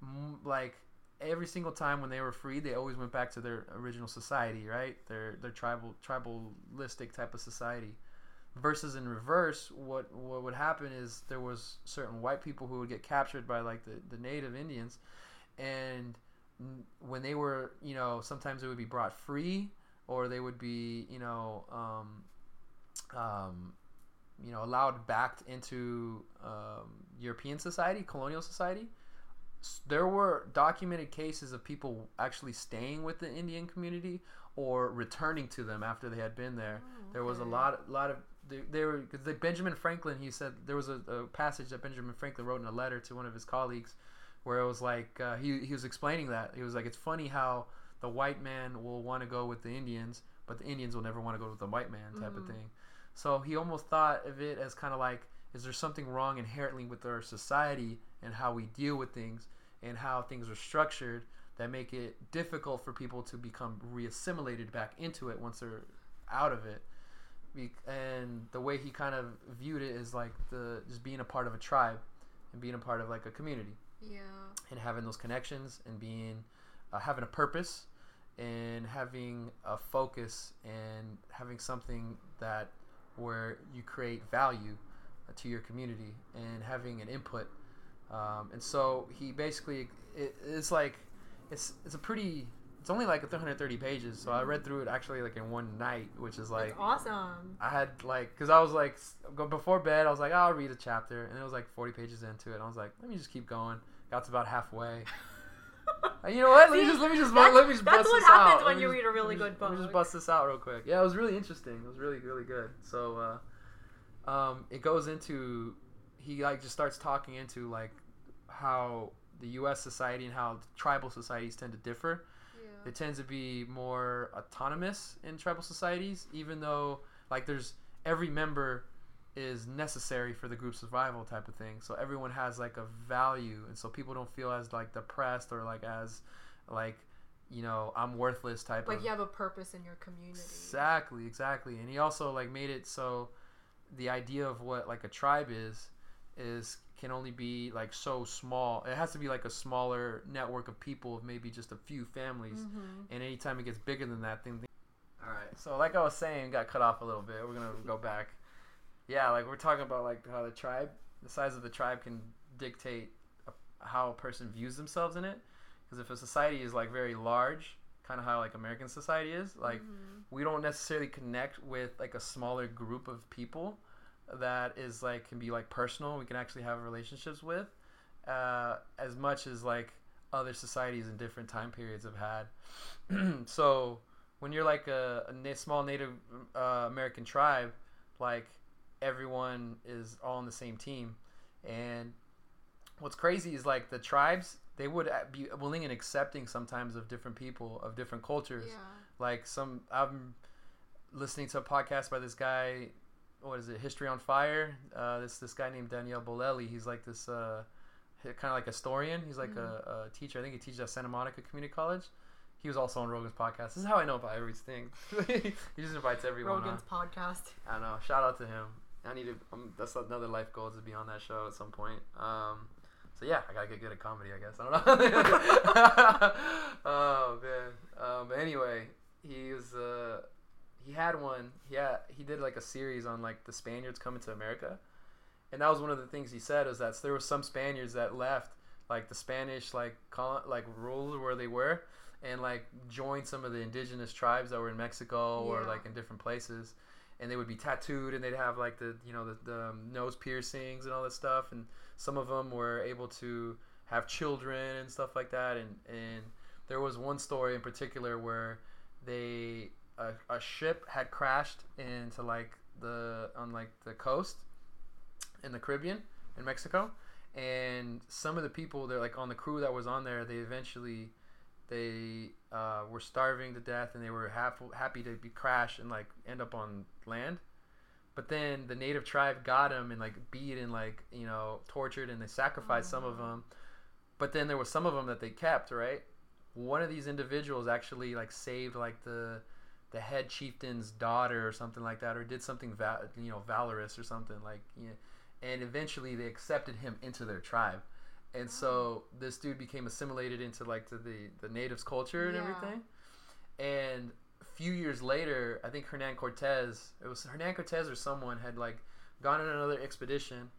m- like every single time when they were free, they always went back to their original society, right? Their their tribal tribalistic type of society. Versus in reverse, what what would happen is there was certain white people who would get captured by like the, the native Indians, and when they were, you know, sometimes they would be brought free, or they would be, you know, um, um, you know, allowed back into um, European society, colonial society. There were documented cases of people actually staying with the Indian community or returning to them after they had been there. There was a okay. lot, lot of they, they were because the Benjamin Franklin. He said there was a, a passage that Benjamin Franklin wrote in a letter to one of his colleagues, where it was like uh, he he was explaining that he was like it's funny how the white man will want to go with the Indians, but the Indians will never want to go with the white man type of Mhm. thing. So he almost thought of it as kind of like, is there something wrong inherently with our society and how we deal with things and how things are structured that make it difficult for people to become reassimilated back into it once they're out of it. Be- And the way he kind of viewed it is like the just being a part of a tribe and being a part of like a community Yeah. and having those connections and being uh, having a purpose and having a focus and having something that where you create value uh, to your community and having an input um, and so he basically it, it's like it's it's a pretty it's only like 330 pages so i read through it actually like in one night which is like That's awesome. I had like, cause I was like, go before bed, I was like, I'll read a chapter, and it was like 40 pages into it. I was like, let me just keep going. Got to about halfway. And you know what? Let me just let me just that's- let me just that's bust what this out. happens when you just- read a really me just- good Let me just bust this out real quick. Yeah, it was really interesting. It was really really good. So, uh, um, it goes into he like just starts talking into like how the U.S. society and how tribal societies tend to differ It tends to be more autonomous in tribal societies even though like there's every member is necessary for the group survival type of thing so everyone has like a value and so people don't feel as like depressed or like as like you know i'm worthless type of Like of you have a purpose in your community. Exactly, exactly. And he also like made it so the idea of what like a tribe is is can only be like so small. It has to be like a smaller network of people of maybe just a few families. Mm-hmm. And anytime it gets bigger than that, then all right. So like I was saying, got cut off a little bit. We're gonna go back. Yeah, like we're talking about like how the tribe, the size of the tribe can dictate a, how a person views themselves in it. Because if a society is like very large, kind of how like American society is, like Mm-hmm. we don't necessarily connect with like a smaller group of people that is like can be like personal we can actually have relationships with uh, as much as like other societies in different time periods have had. So when you're like a, a small native uh, american tribe like everyone is all on the same team. And what's crazy is like the tribes they would uh, be willing and accepting sometimes of different people of different cultures. Yeah. like some i'm listening to a podcast by this guy what is it history on fire uh, this this guy named daniele bolelli he's like this uh, kind of like a historian he's like a, a teacher i think he teaches at santa monica community college he was also on rogan's podcast this is how i know about everything he just invites everyone on. Rogan's podcast. I know. Shout out to him. I need to. Um, that's another life goal to be on that show at some point. Um, so yeah, I gotta get good at comedy. I guess I don't know. oh man. Um, but anyway, he was. Uh, he had one. Yeah, he did like a series on like the Spaniards coming to America, and that was one of the things he said was that there were some Spaniards that left like the Spanish like col- like rule where they were, and like joined some of the indigenous tribes that were in Mexico or like in different places, and they would be tattooed and they'd have like the you know the, the um, nose piercings and all that stuff, and some of them were able to have children and stuff like that, and and there was one story in particular where they a, a ship had crashed into like the on like the coast in the Caribbean in Mexico. And some of the people they're like on the crew that was on there they eventually they uh, were starving to death and they were half, happy to be crashed and like end up on land. But then the native tribe got them and like beat and like you know tortured and they sacrificed some of them but then there was some of them that they kept right? One of these individuals actually like saved like the the head chieftain's daughter or something like that or did something val- you know valorous or something like you know, and eventually they accepted him into their tribe. And so oh. this dude became assimilated into like the the, the natives culture and Yeah. everything. And a few years later i think hernan cortez it was hernan cortez or someone had like gone on another expedition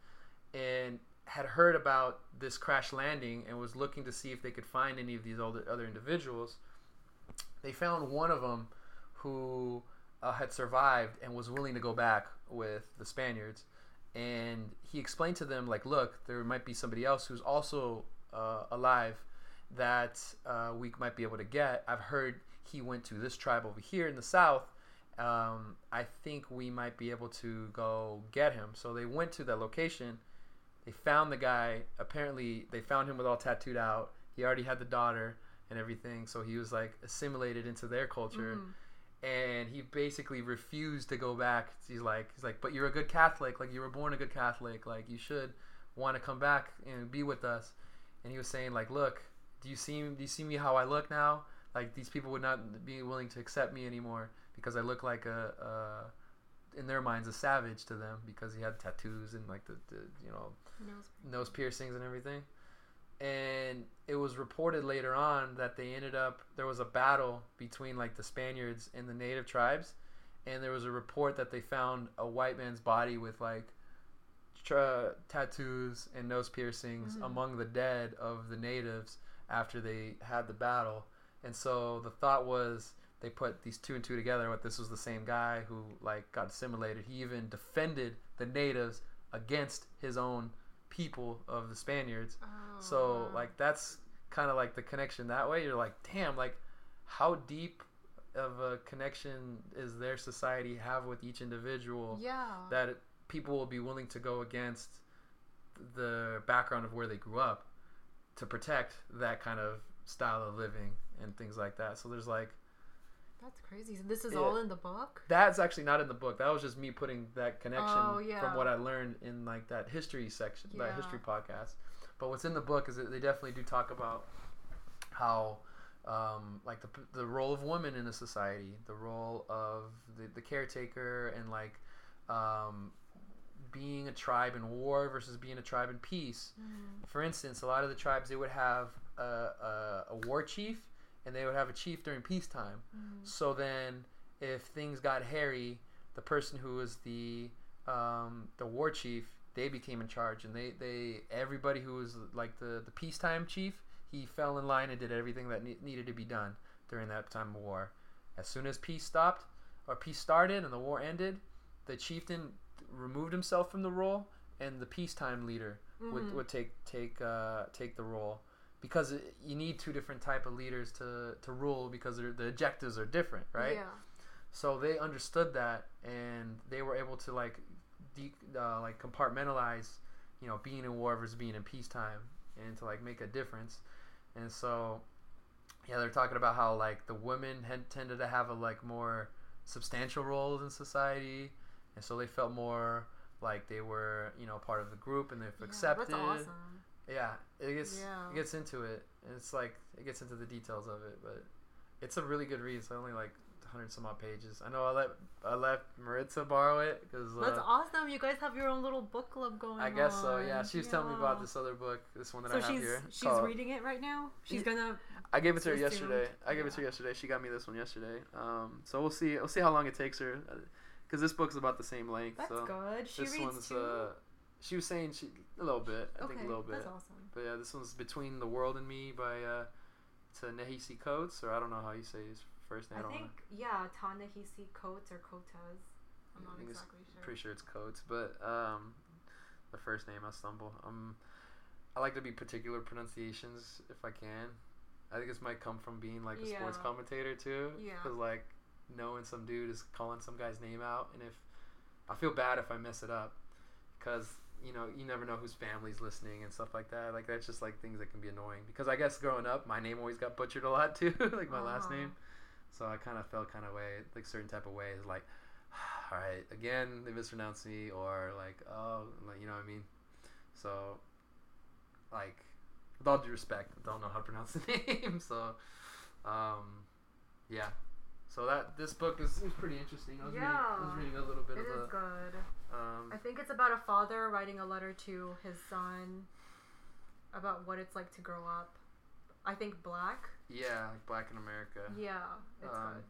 and had heard about this crash landing and was looking to see if they could find any of these other, other individuals. They found one of them who uh, had survived and was willing to go back with the Spaniards. And he explained to them, like, look, there might be somebody else who's also uh, alive that uh, we might be able to get. I've heard he went to this tribe over here in the south. Um, I think we might be able to go get him. So they went to that location. They found the guy. Apparently, they found him with all tattooed out. He already had the daughter and everything. So he was like assimilated into their culture Mhm. And he basically refused to go back. He's like, he's like, but you're a good Catholic. Like you were born a good Catholic. Like you should want to come back and be with us. And he was saying like, look, do you see do you see me how I look now? Like these people would not be willing to accept me anymore because I look like a, a in their minds a savage to them because he had tattoos and like the, the you know nose piercings and everything. And it was reported later on that they ended up there was a battle between like the Spaniards and the native tribes, and there was a report that they found a white man's body with like tra- tattoos and nose piercings Mhm. among the dead of the natives after they had the battle. And so the thought was they put these two and two together. But this was the same guy who like got assimilated. He even defended the natives against his own people of the Spaniards. So oh. like that's kind of like the connection that way. You're like, damn, like how deep of a connection is their society have with each individual yeah. that it, people will be willing to go against the background of where they grew up to protect that kind of style of living and things like that. So there's like That's crazy. So this is Yeah. all in the book? that's actually not in the book. That was just me putting that connection Oh, yeah. from what I learned in like that history section, that history podcast. But what's in the book is that they definitely do talk about how um, like the, the role of women in a society, the role of the, the caretaker, and like um, being a tribe in war versus being a tribe in peace. For instance, a lot of the tribes they would have a, a, a war chief, and they would have a chief during peacetime. So then, if things got hairy, the person who was the um, the war chief, they became in charge, and they, they everybody who was like the the peacetime chief, he fell in line and did everything that ne- needed to be done during that time of war. As soon as peace stopped or peace started and the war ended, the chieftain removed himself from the role, and the peacetime leader would, Mhm. would take take uh, take the role because you need two different type of leaders to, to rule because the objectives are different, right? Yeah. So they understood that, and they were able to like, de- uh, like compartmentalize, you know, being in war versus being in peacetime, and to like make a difference. And so, yeah, they're talking about how like the women had tended to have a like more substantial roles in society, and so they felt more like they were, you know, part of the group and they've Yeah, accepted. That's awesome. Yeah, it gets Yeah. it gets into it, and it's like it gets into the details of it, but it's a really good read. It's only like hundred some odd pages. I know I let I let Maritza borrow it because That's uh, awesome. You guys have your own little book club going I guess so. Yeah, on. she was telling me about this other book, this one that So I have she's here. she's called- reading it right now. She's gonna. I gave it to her so yesterday. soon. I gave it to her yesterday. She got me this one yesterday. Um, so we'll see. We'll see how long it takes her, because this book's about the same length. That's so good. She this reads one's too. uh, she was saying she a little bit. I okay, think a little bit. that's awesome. But yeah, this one's Between the World and Me by uh, Ta-Nehisi Coates, or I don't know how you say his first name. I don't think yeah, Ta-Nehisi Coates or Kotas. I'm not exactly sure. Pretty sure it's Coates, but um, the first name I stumble. Um, I like to be particular pronunciations if I can. I think this might come from being like a sports commentator too. Yeah. Because like knowing some dude is calling some guy's name out, and if I feel bad if I mess it up, because you know you never know whose family's listening and stuff like that. Like that's just like things that can be annoying. Because I guess growing up, my name always got butchered a lot too, like my last Oh. name. So I kind of felt kind of way, like certain type of ways, like, all right, again they mispronounced me, or like, oh, like, you know what I mean. So, like, with all due respect, I don't know how to pronounce the name. So, um, yeah. So that this book is, is pretty interesting. I was, reading, I was reading a little bit It of is a. good. Um, I think it's about a father writing a letter to his son about what it's like to grow up. I think black. yeah, like Black in America. Yeah, it's Um, good.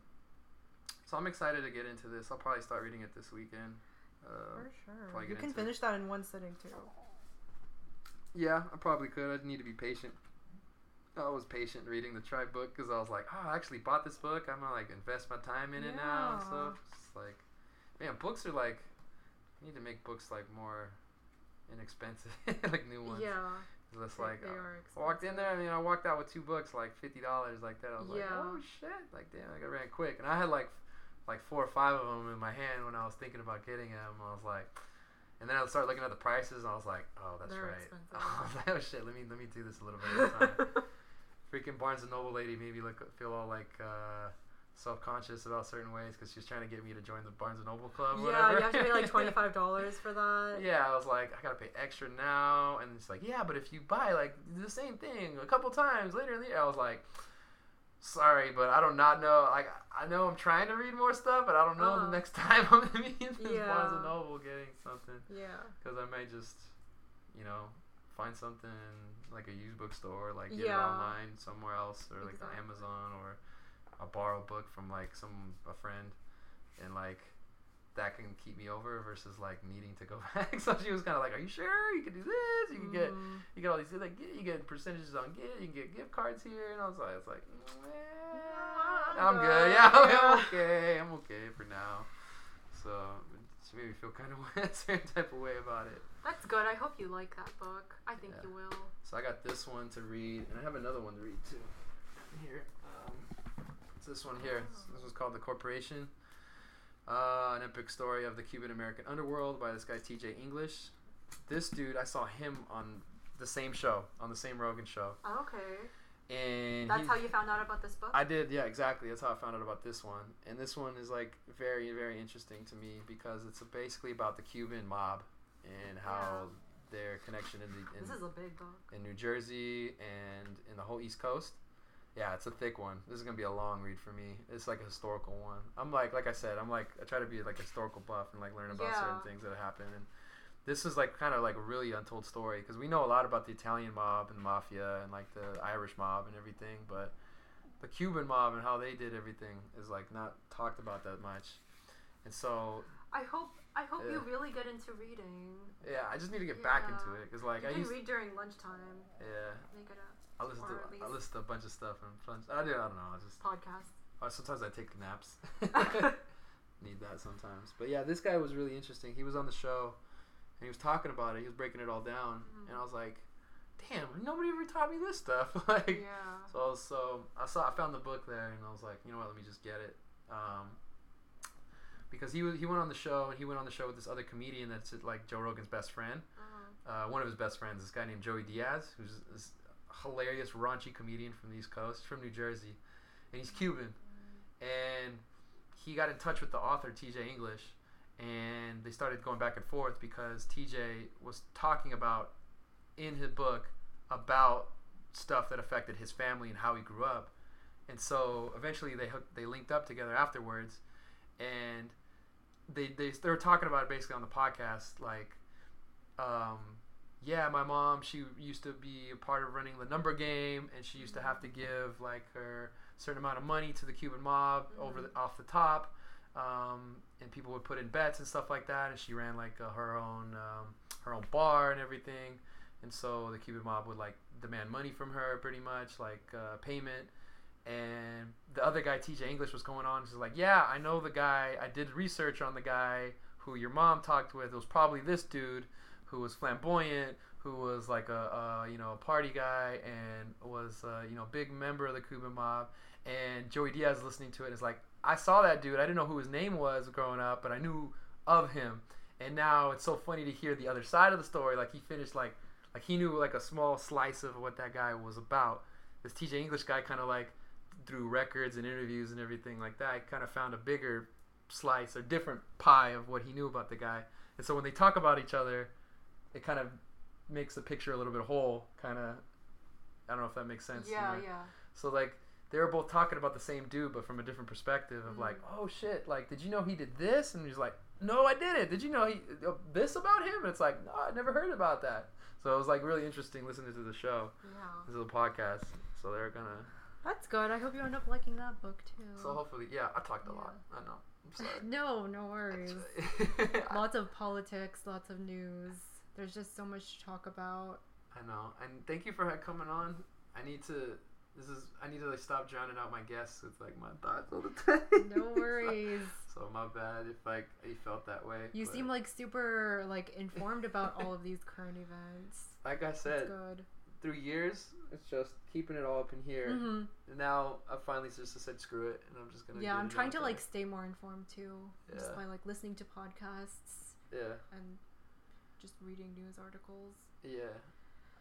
So I'm excited to get into this. I'll probably start reading it this weekend. Uh, For sure. You can into it. finish that in one sitting too. Yeah, I probably could. I'd need to be patient. I was patient reading the Tribe book because I was like, oh, I actually bought this book. I'm gonna like invest my time in it now and Yeah. stuff. It's like, man, books are like, I need to make books like more inexpensive, like new ones. Yeah. It's just like uh, I walked in there. I mean, I walked out with two books, like fifty dollars, like that. I was like, oh shit, like damn, like I ran quick, and I had like, like four or five of them in my hand when I was thinking about getting them. I was like, and then I started looking at the prices, and I was like, oh, that's They're right. oh shit, let me let me do this a little bit at a time. Freaking Barnes and Noble lady made me look feel all like uh, self conscious about certain ways because she was trying to get me to join the Barnes and Noble club. Yeah, whatever. you have to pay like twenty five dollars for that. Yeah, I was like, I gotta pay extra now, and it's like, yeah, but if you buy like the same thing a couple times later in the year, I was like, sorry, but I do not know. Like, I know I'm trying to read more stuff, but I don't know Uh-huh. the next time I'm gonna be in this Barnes and Noble getting something Yeah. because I might just, you know, find something like a used bookstore, like get it Yeah. online somewhere else, or like on Amazon, or I'll borrow a book from like some a friend, and like that can keep me over versus like needing to go back. so she was kind of like, "Are you sure you can do this? You can get Mm. you get all these like you get percentages on get you can get gift cards here." And I was like, "It's like, "Nah, I'm good. Yeah, I'm Yeah. okay. I'm okay for now." So she made me feel kind of a certain type of way about it. That's good. I hope you like that book. I think Yeah. you will. So I got this one to read, and I have another one to read too. Here, um, it's this one here. This was called The Corporation. Uh, an epic story of the Cuban American underworld by this guy T.J. English. This dude, I saw him on the same show, on the same Rogan show, Okay. and That's he- how you found out about this book? I did, yeah, exactly. That's how I found out about this one. And this one is like very, very interesting to me because it's basically about the Cuban mob and how their connection in the in, this is a big book. in New Jersey and in the whole East Coast. Yeah, it's a thick one. This is gonna be a long read for me. It's like a historical one. I'm like, like I said, I'm like, I try to be like a historical buff and like learn about certain things that happen. And this is like kind of like a really untold story because we know a lot about the Italian mob and the mafia and like the Irish mob and everything, but the Cuban mob and how they did everything is like not talked about that much. And so, I hope I hope you really get into reading. yeah, I just need to get back into it because like you I can used, read during lunchtime. yeah, Make it a I listen Or to I listen to a bunch of stuff and fun. I do I don't know. I just podcast. uh, sometimes I take naps. Need that sometimes. But yeah, this guy was really interesting. He was on the show and he was talking about it. He was breaking it all down, Mhm. and I was like, "Damn, nobody ever taught me this stuff." like, yeah. so I was so I saw I found the book there, and I was like, you know what? Let me just get it. Um, because he was, he went on the show and he went on the show with this other comedian that's like Joe Rogan's best friend Uh, uh, one of his best friends, this guy named Joey Diaz, who's this hilarious raunchy comedian from the East Coast, from New Jersey, and he's Cuban. And he got in touch with the author T.J. English, and they started going back and forth because T.J. was talking about in his book about stuff that affected his family and how he grew up. And so eventually they hooked, they linked up together afterwards, and they they they were talking about it basically on the podcast like um, yeah, my mom, she used to be a part of running the number game, and she used to have to give like her certain amount of money to the Cuban mob over the, off the top, um, and people would put in bets and stuff like that. And she ran like uh, her own um, her own bar and everything, and so the Cuban mob would like demand money from her, pretty much like uh, payment. And the other guy, TJ English, was going on. He's like, "Yeah, I know the guy. I did research on the guy who your mom talked with. It was probably this dude." who was flamboyant, who was like a, a you know a party guy, and was uh, you know a big member of the Cuban mob. And Joey Diaz listening to it is like, I saw that dude. I didn't know who his name was growing up, but I knew of him. And now it's so funny to hear the other side of the story. Like he finished like like he knew like a small slice of what that guy was about. This TJ English guy kind of like through records and interviews and everything like that, I kind of found a bigger slice or different pie of what he knew about the guy. And so when they talk about each other, it kind of makes the picture a little bit whole. Kind of, I don't know if that makes sense. you yeah, know? yeah. So like they were both talking about the same dude, but from a different perspective of like, Mm. oh shit, like did you know he did this? And he's like, no, I didn't. Did you know he uh, this about him? And it's like, no, I never heard about that. So it was like really interesting listening to the show. Yeah. This is a podcast, so they're gonna. That's good. I hope you end up liking that book too. So hopefully, yeah, I talked a lot. I know. I'm sorry. no, no worries. Lots of politics, lots of news. There's just so much to talk about. I know, and thank you for coming on. I need to. This is. I need to like stop drowning out my guests with like my thoughts all the time. No worries. so, so my bad if like you felt that way. You but seem like super like informed about all of these current events. like I That's said, good. Through years, it's just keeping it all up in here. hmm And now I finally just said screw it, and I'm just gonna. Yeah, I'm trying to there. like stay more informed too, just by like listening to podcasts Yeah, and just reading news articles. yeah.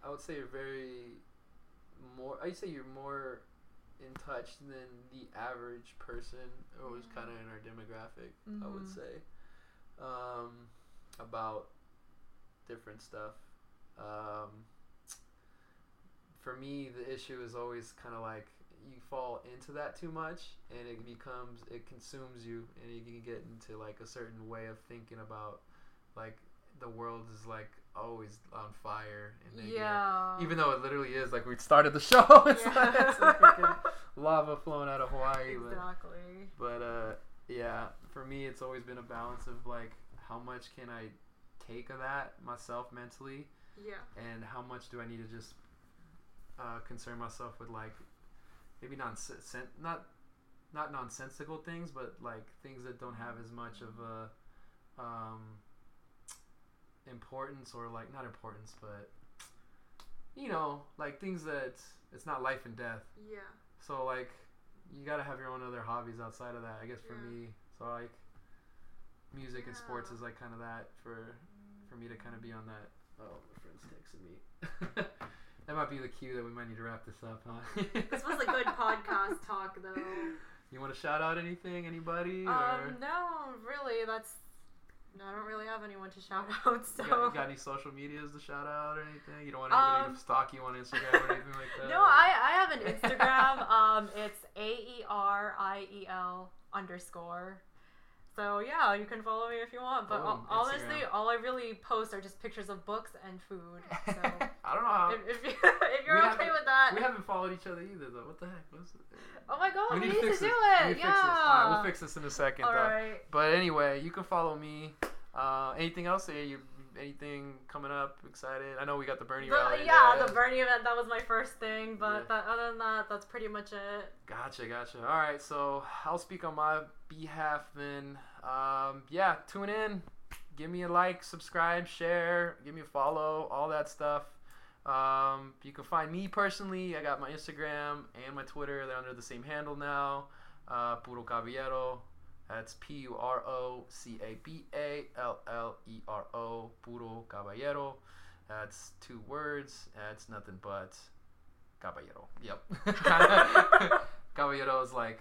I would say you're very more. I'd say you're more in touch than the average person or was kind of in our demographic. I would Mhm. say um, about different stuff. Um, for me, the issue is always kind of like you fall into that too much, and it becomes it consumes you, and you can get into like a certain way of thinking about like the world is like always on fire, and then Yeah. even though it literally is like we started the show, it's, like, it's like freaking lava flowing out of Hawaii, but exactly. but uh, yeah, for me, it's always been a balance of like how much can I take of that myself mentally, Yeah. and how much do I need to just uh, concern myself with like maybe non not not nonsensical things, but like things that don't have as much of a um, importance or like not importance, but you know, like things that it's not life and death. Yeah. So like, you gotta have your own other hobbies outside of that. I guess for Yeah. me, so like, music and sports is like kind of that for for me to kind of be on that. Oh, my friend's texting me. that might be the cue that we might need to wrap this up, huh? This was a good podcast talk, though. You want to shout out anything, anybody? or Um, no, really, that's. no, I don't really have anyone to shout out, so. you got, you got any social medias to shout out or anything? You don't want anybody Um, to stalk you on Instagram or anything like that? No, I, I have an Instagram. um, it's A E R I E L underscore. So yeah, you can follow me if you want. But Boom, hon- honestly, all I really post are just pictures of books and food. So I don't know how. if, if, you, if you're We okay with that, We haven't followed each other either, though. What the heck? What's it? oh my god, we, need, to, fix do this. it. We yeah. fix this. All right, we'll fix this in a second. All though. right. But anyway, you can follow me. Uh, anything else? Are you anything coming up? Excited? I know we got the Bernie The- rally. yeah, today. the Bernie event that was my first thing, but Yeah. that, other than that, that's pretty much it. Gotcha, gotcha. All right, so I'll speak on my behalf then. Um, yeah, tune in. Give me a like, subscribe, share, give me a follow, all that stuff. Um, you can find me personally. I got my Instagram and my Twitter. They're under the same handle now. Uh, Puro Caballero. That's P U R O C A B A L L E R O. Puro Caballero. That's two words. That's nothing but caballero. Yep. Caballero is like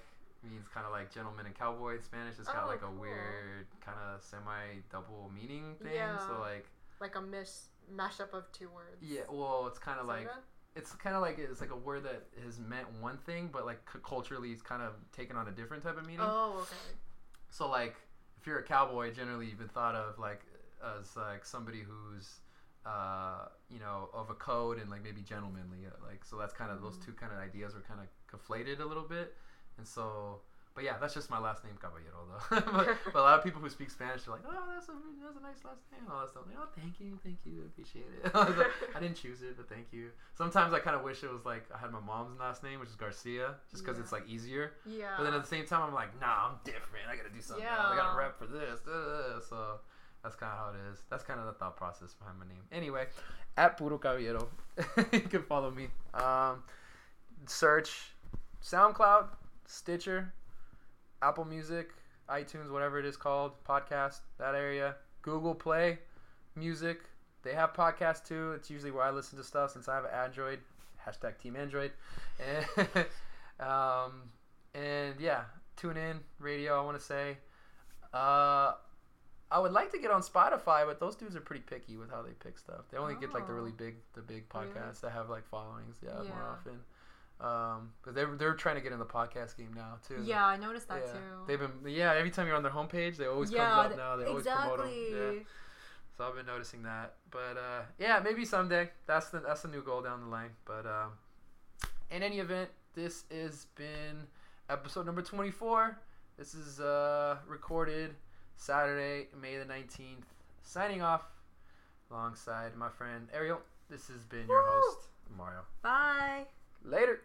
means kind of like gentleman and cowboy in Spanish. It's got Oh, like a cool. weird kind of semi double meaning thing. Yeah. So like Like a mish mashup of two words. yeah, well, it's kind of Is that like it's kind of like it's like a word that has meant one thing, but like c- culturally it's kind of taken on a different type of meaning. Oh, okay. So like, if you're a cowboy, generally you've been thought of like as like somebody who's, uh, you know, of a code and like maybe gentlemanly. uh, Like so that's kind of those two kind of ideas were kind of conflated a little bit, and so. But yeah, that's just my last name, Caballero, though. but, but a lot of people who speak Spanish are like, "Oh, that's a that's a nice last name," and all that stuff. Like, oh, thank you, thank you, I appreciate it. I, like, I didn't choose it, but thank you. Sometimes I kind of wish it was like I had my mom's last name, which is Garcia, just because Yeah. it's like easier. Yeah. But then at the same time, I'm like, nah, I'm different. I gotta do something. else. I gotta rep for this. uh, So that's kind of how it is. That's kind of the thought process behind my name. Anyway, at Puro Caballero, you can follow me. Um, search SoundCloud, Stitcher, Apple Music, iTunes, whatever it is called, podcast, that area. Google Play Music. They have podcasts too. It's usually where I listen to stuff since I have an Android. Hashtag Team Android. And, um, and yeah, tune in radio. I want to say. Uh, I would like to get on Spotify, but those dudes are pretty picky with how they pick stuff. They only get like the Oh. really big, the big Really? podcasts that have like followings. Yeah, more Yeah. often. Um, because they're they're trying to get in the podcast game now too. Yeah, I noticed that yeah. too. They've been yeah. Every time you're on their homepage, they always yeah, comes up now. They always promote them. Yeah. So I've been noticing that, but uh, yeah, maybe someday. That's the that's the new goal down the line. But um, in any event, this has been episode number twenty four. This is uh, recorded Saturday, May the nineteenth. Signing off alongside my friend Aeriel. This has been your Woo! host Mario. Bye. Later.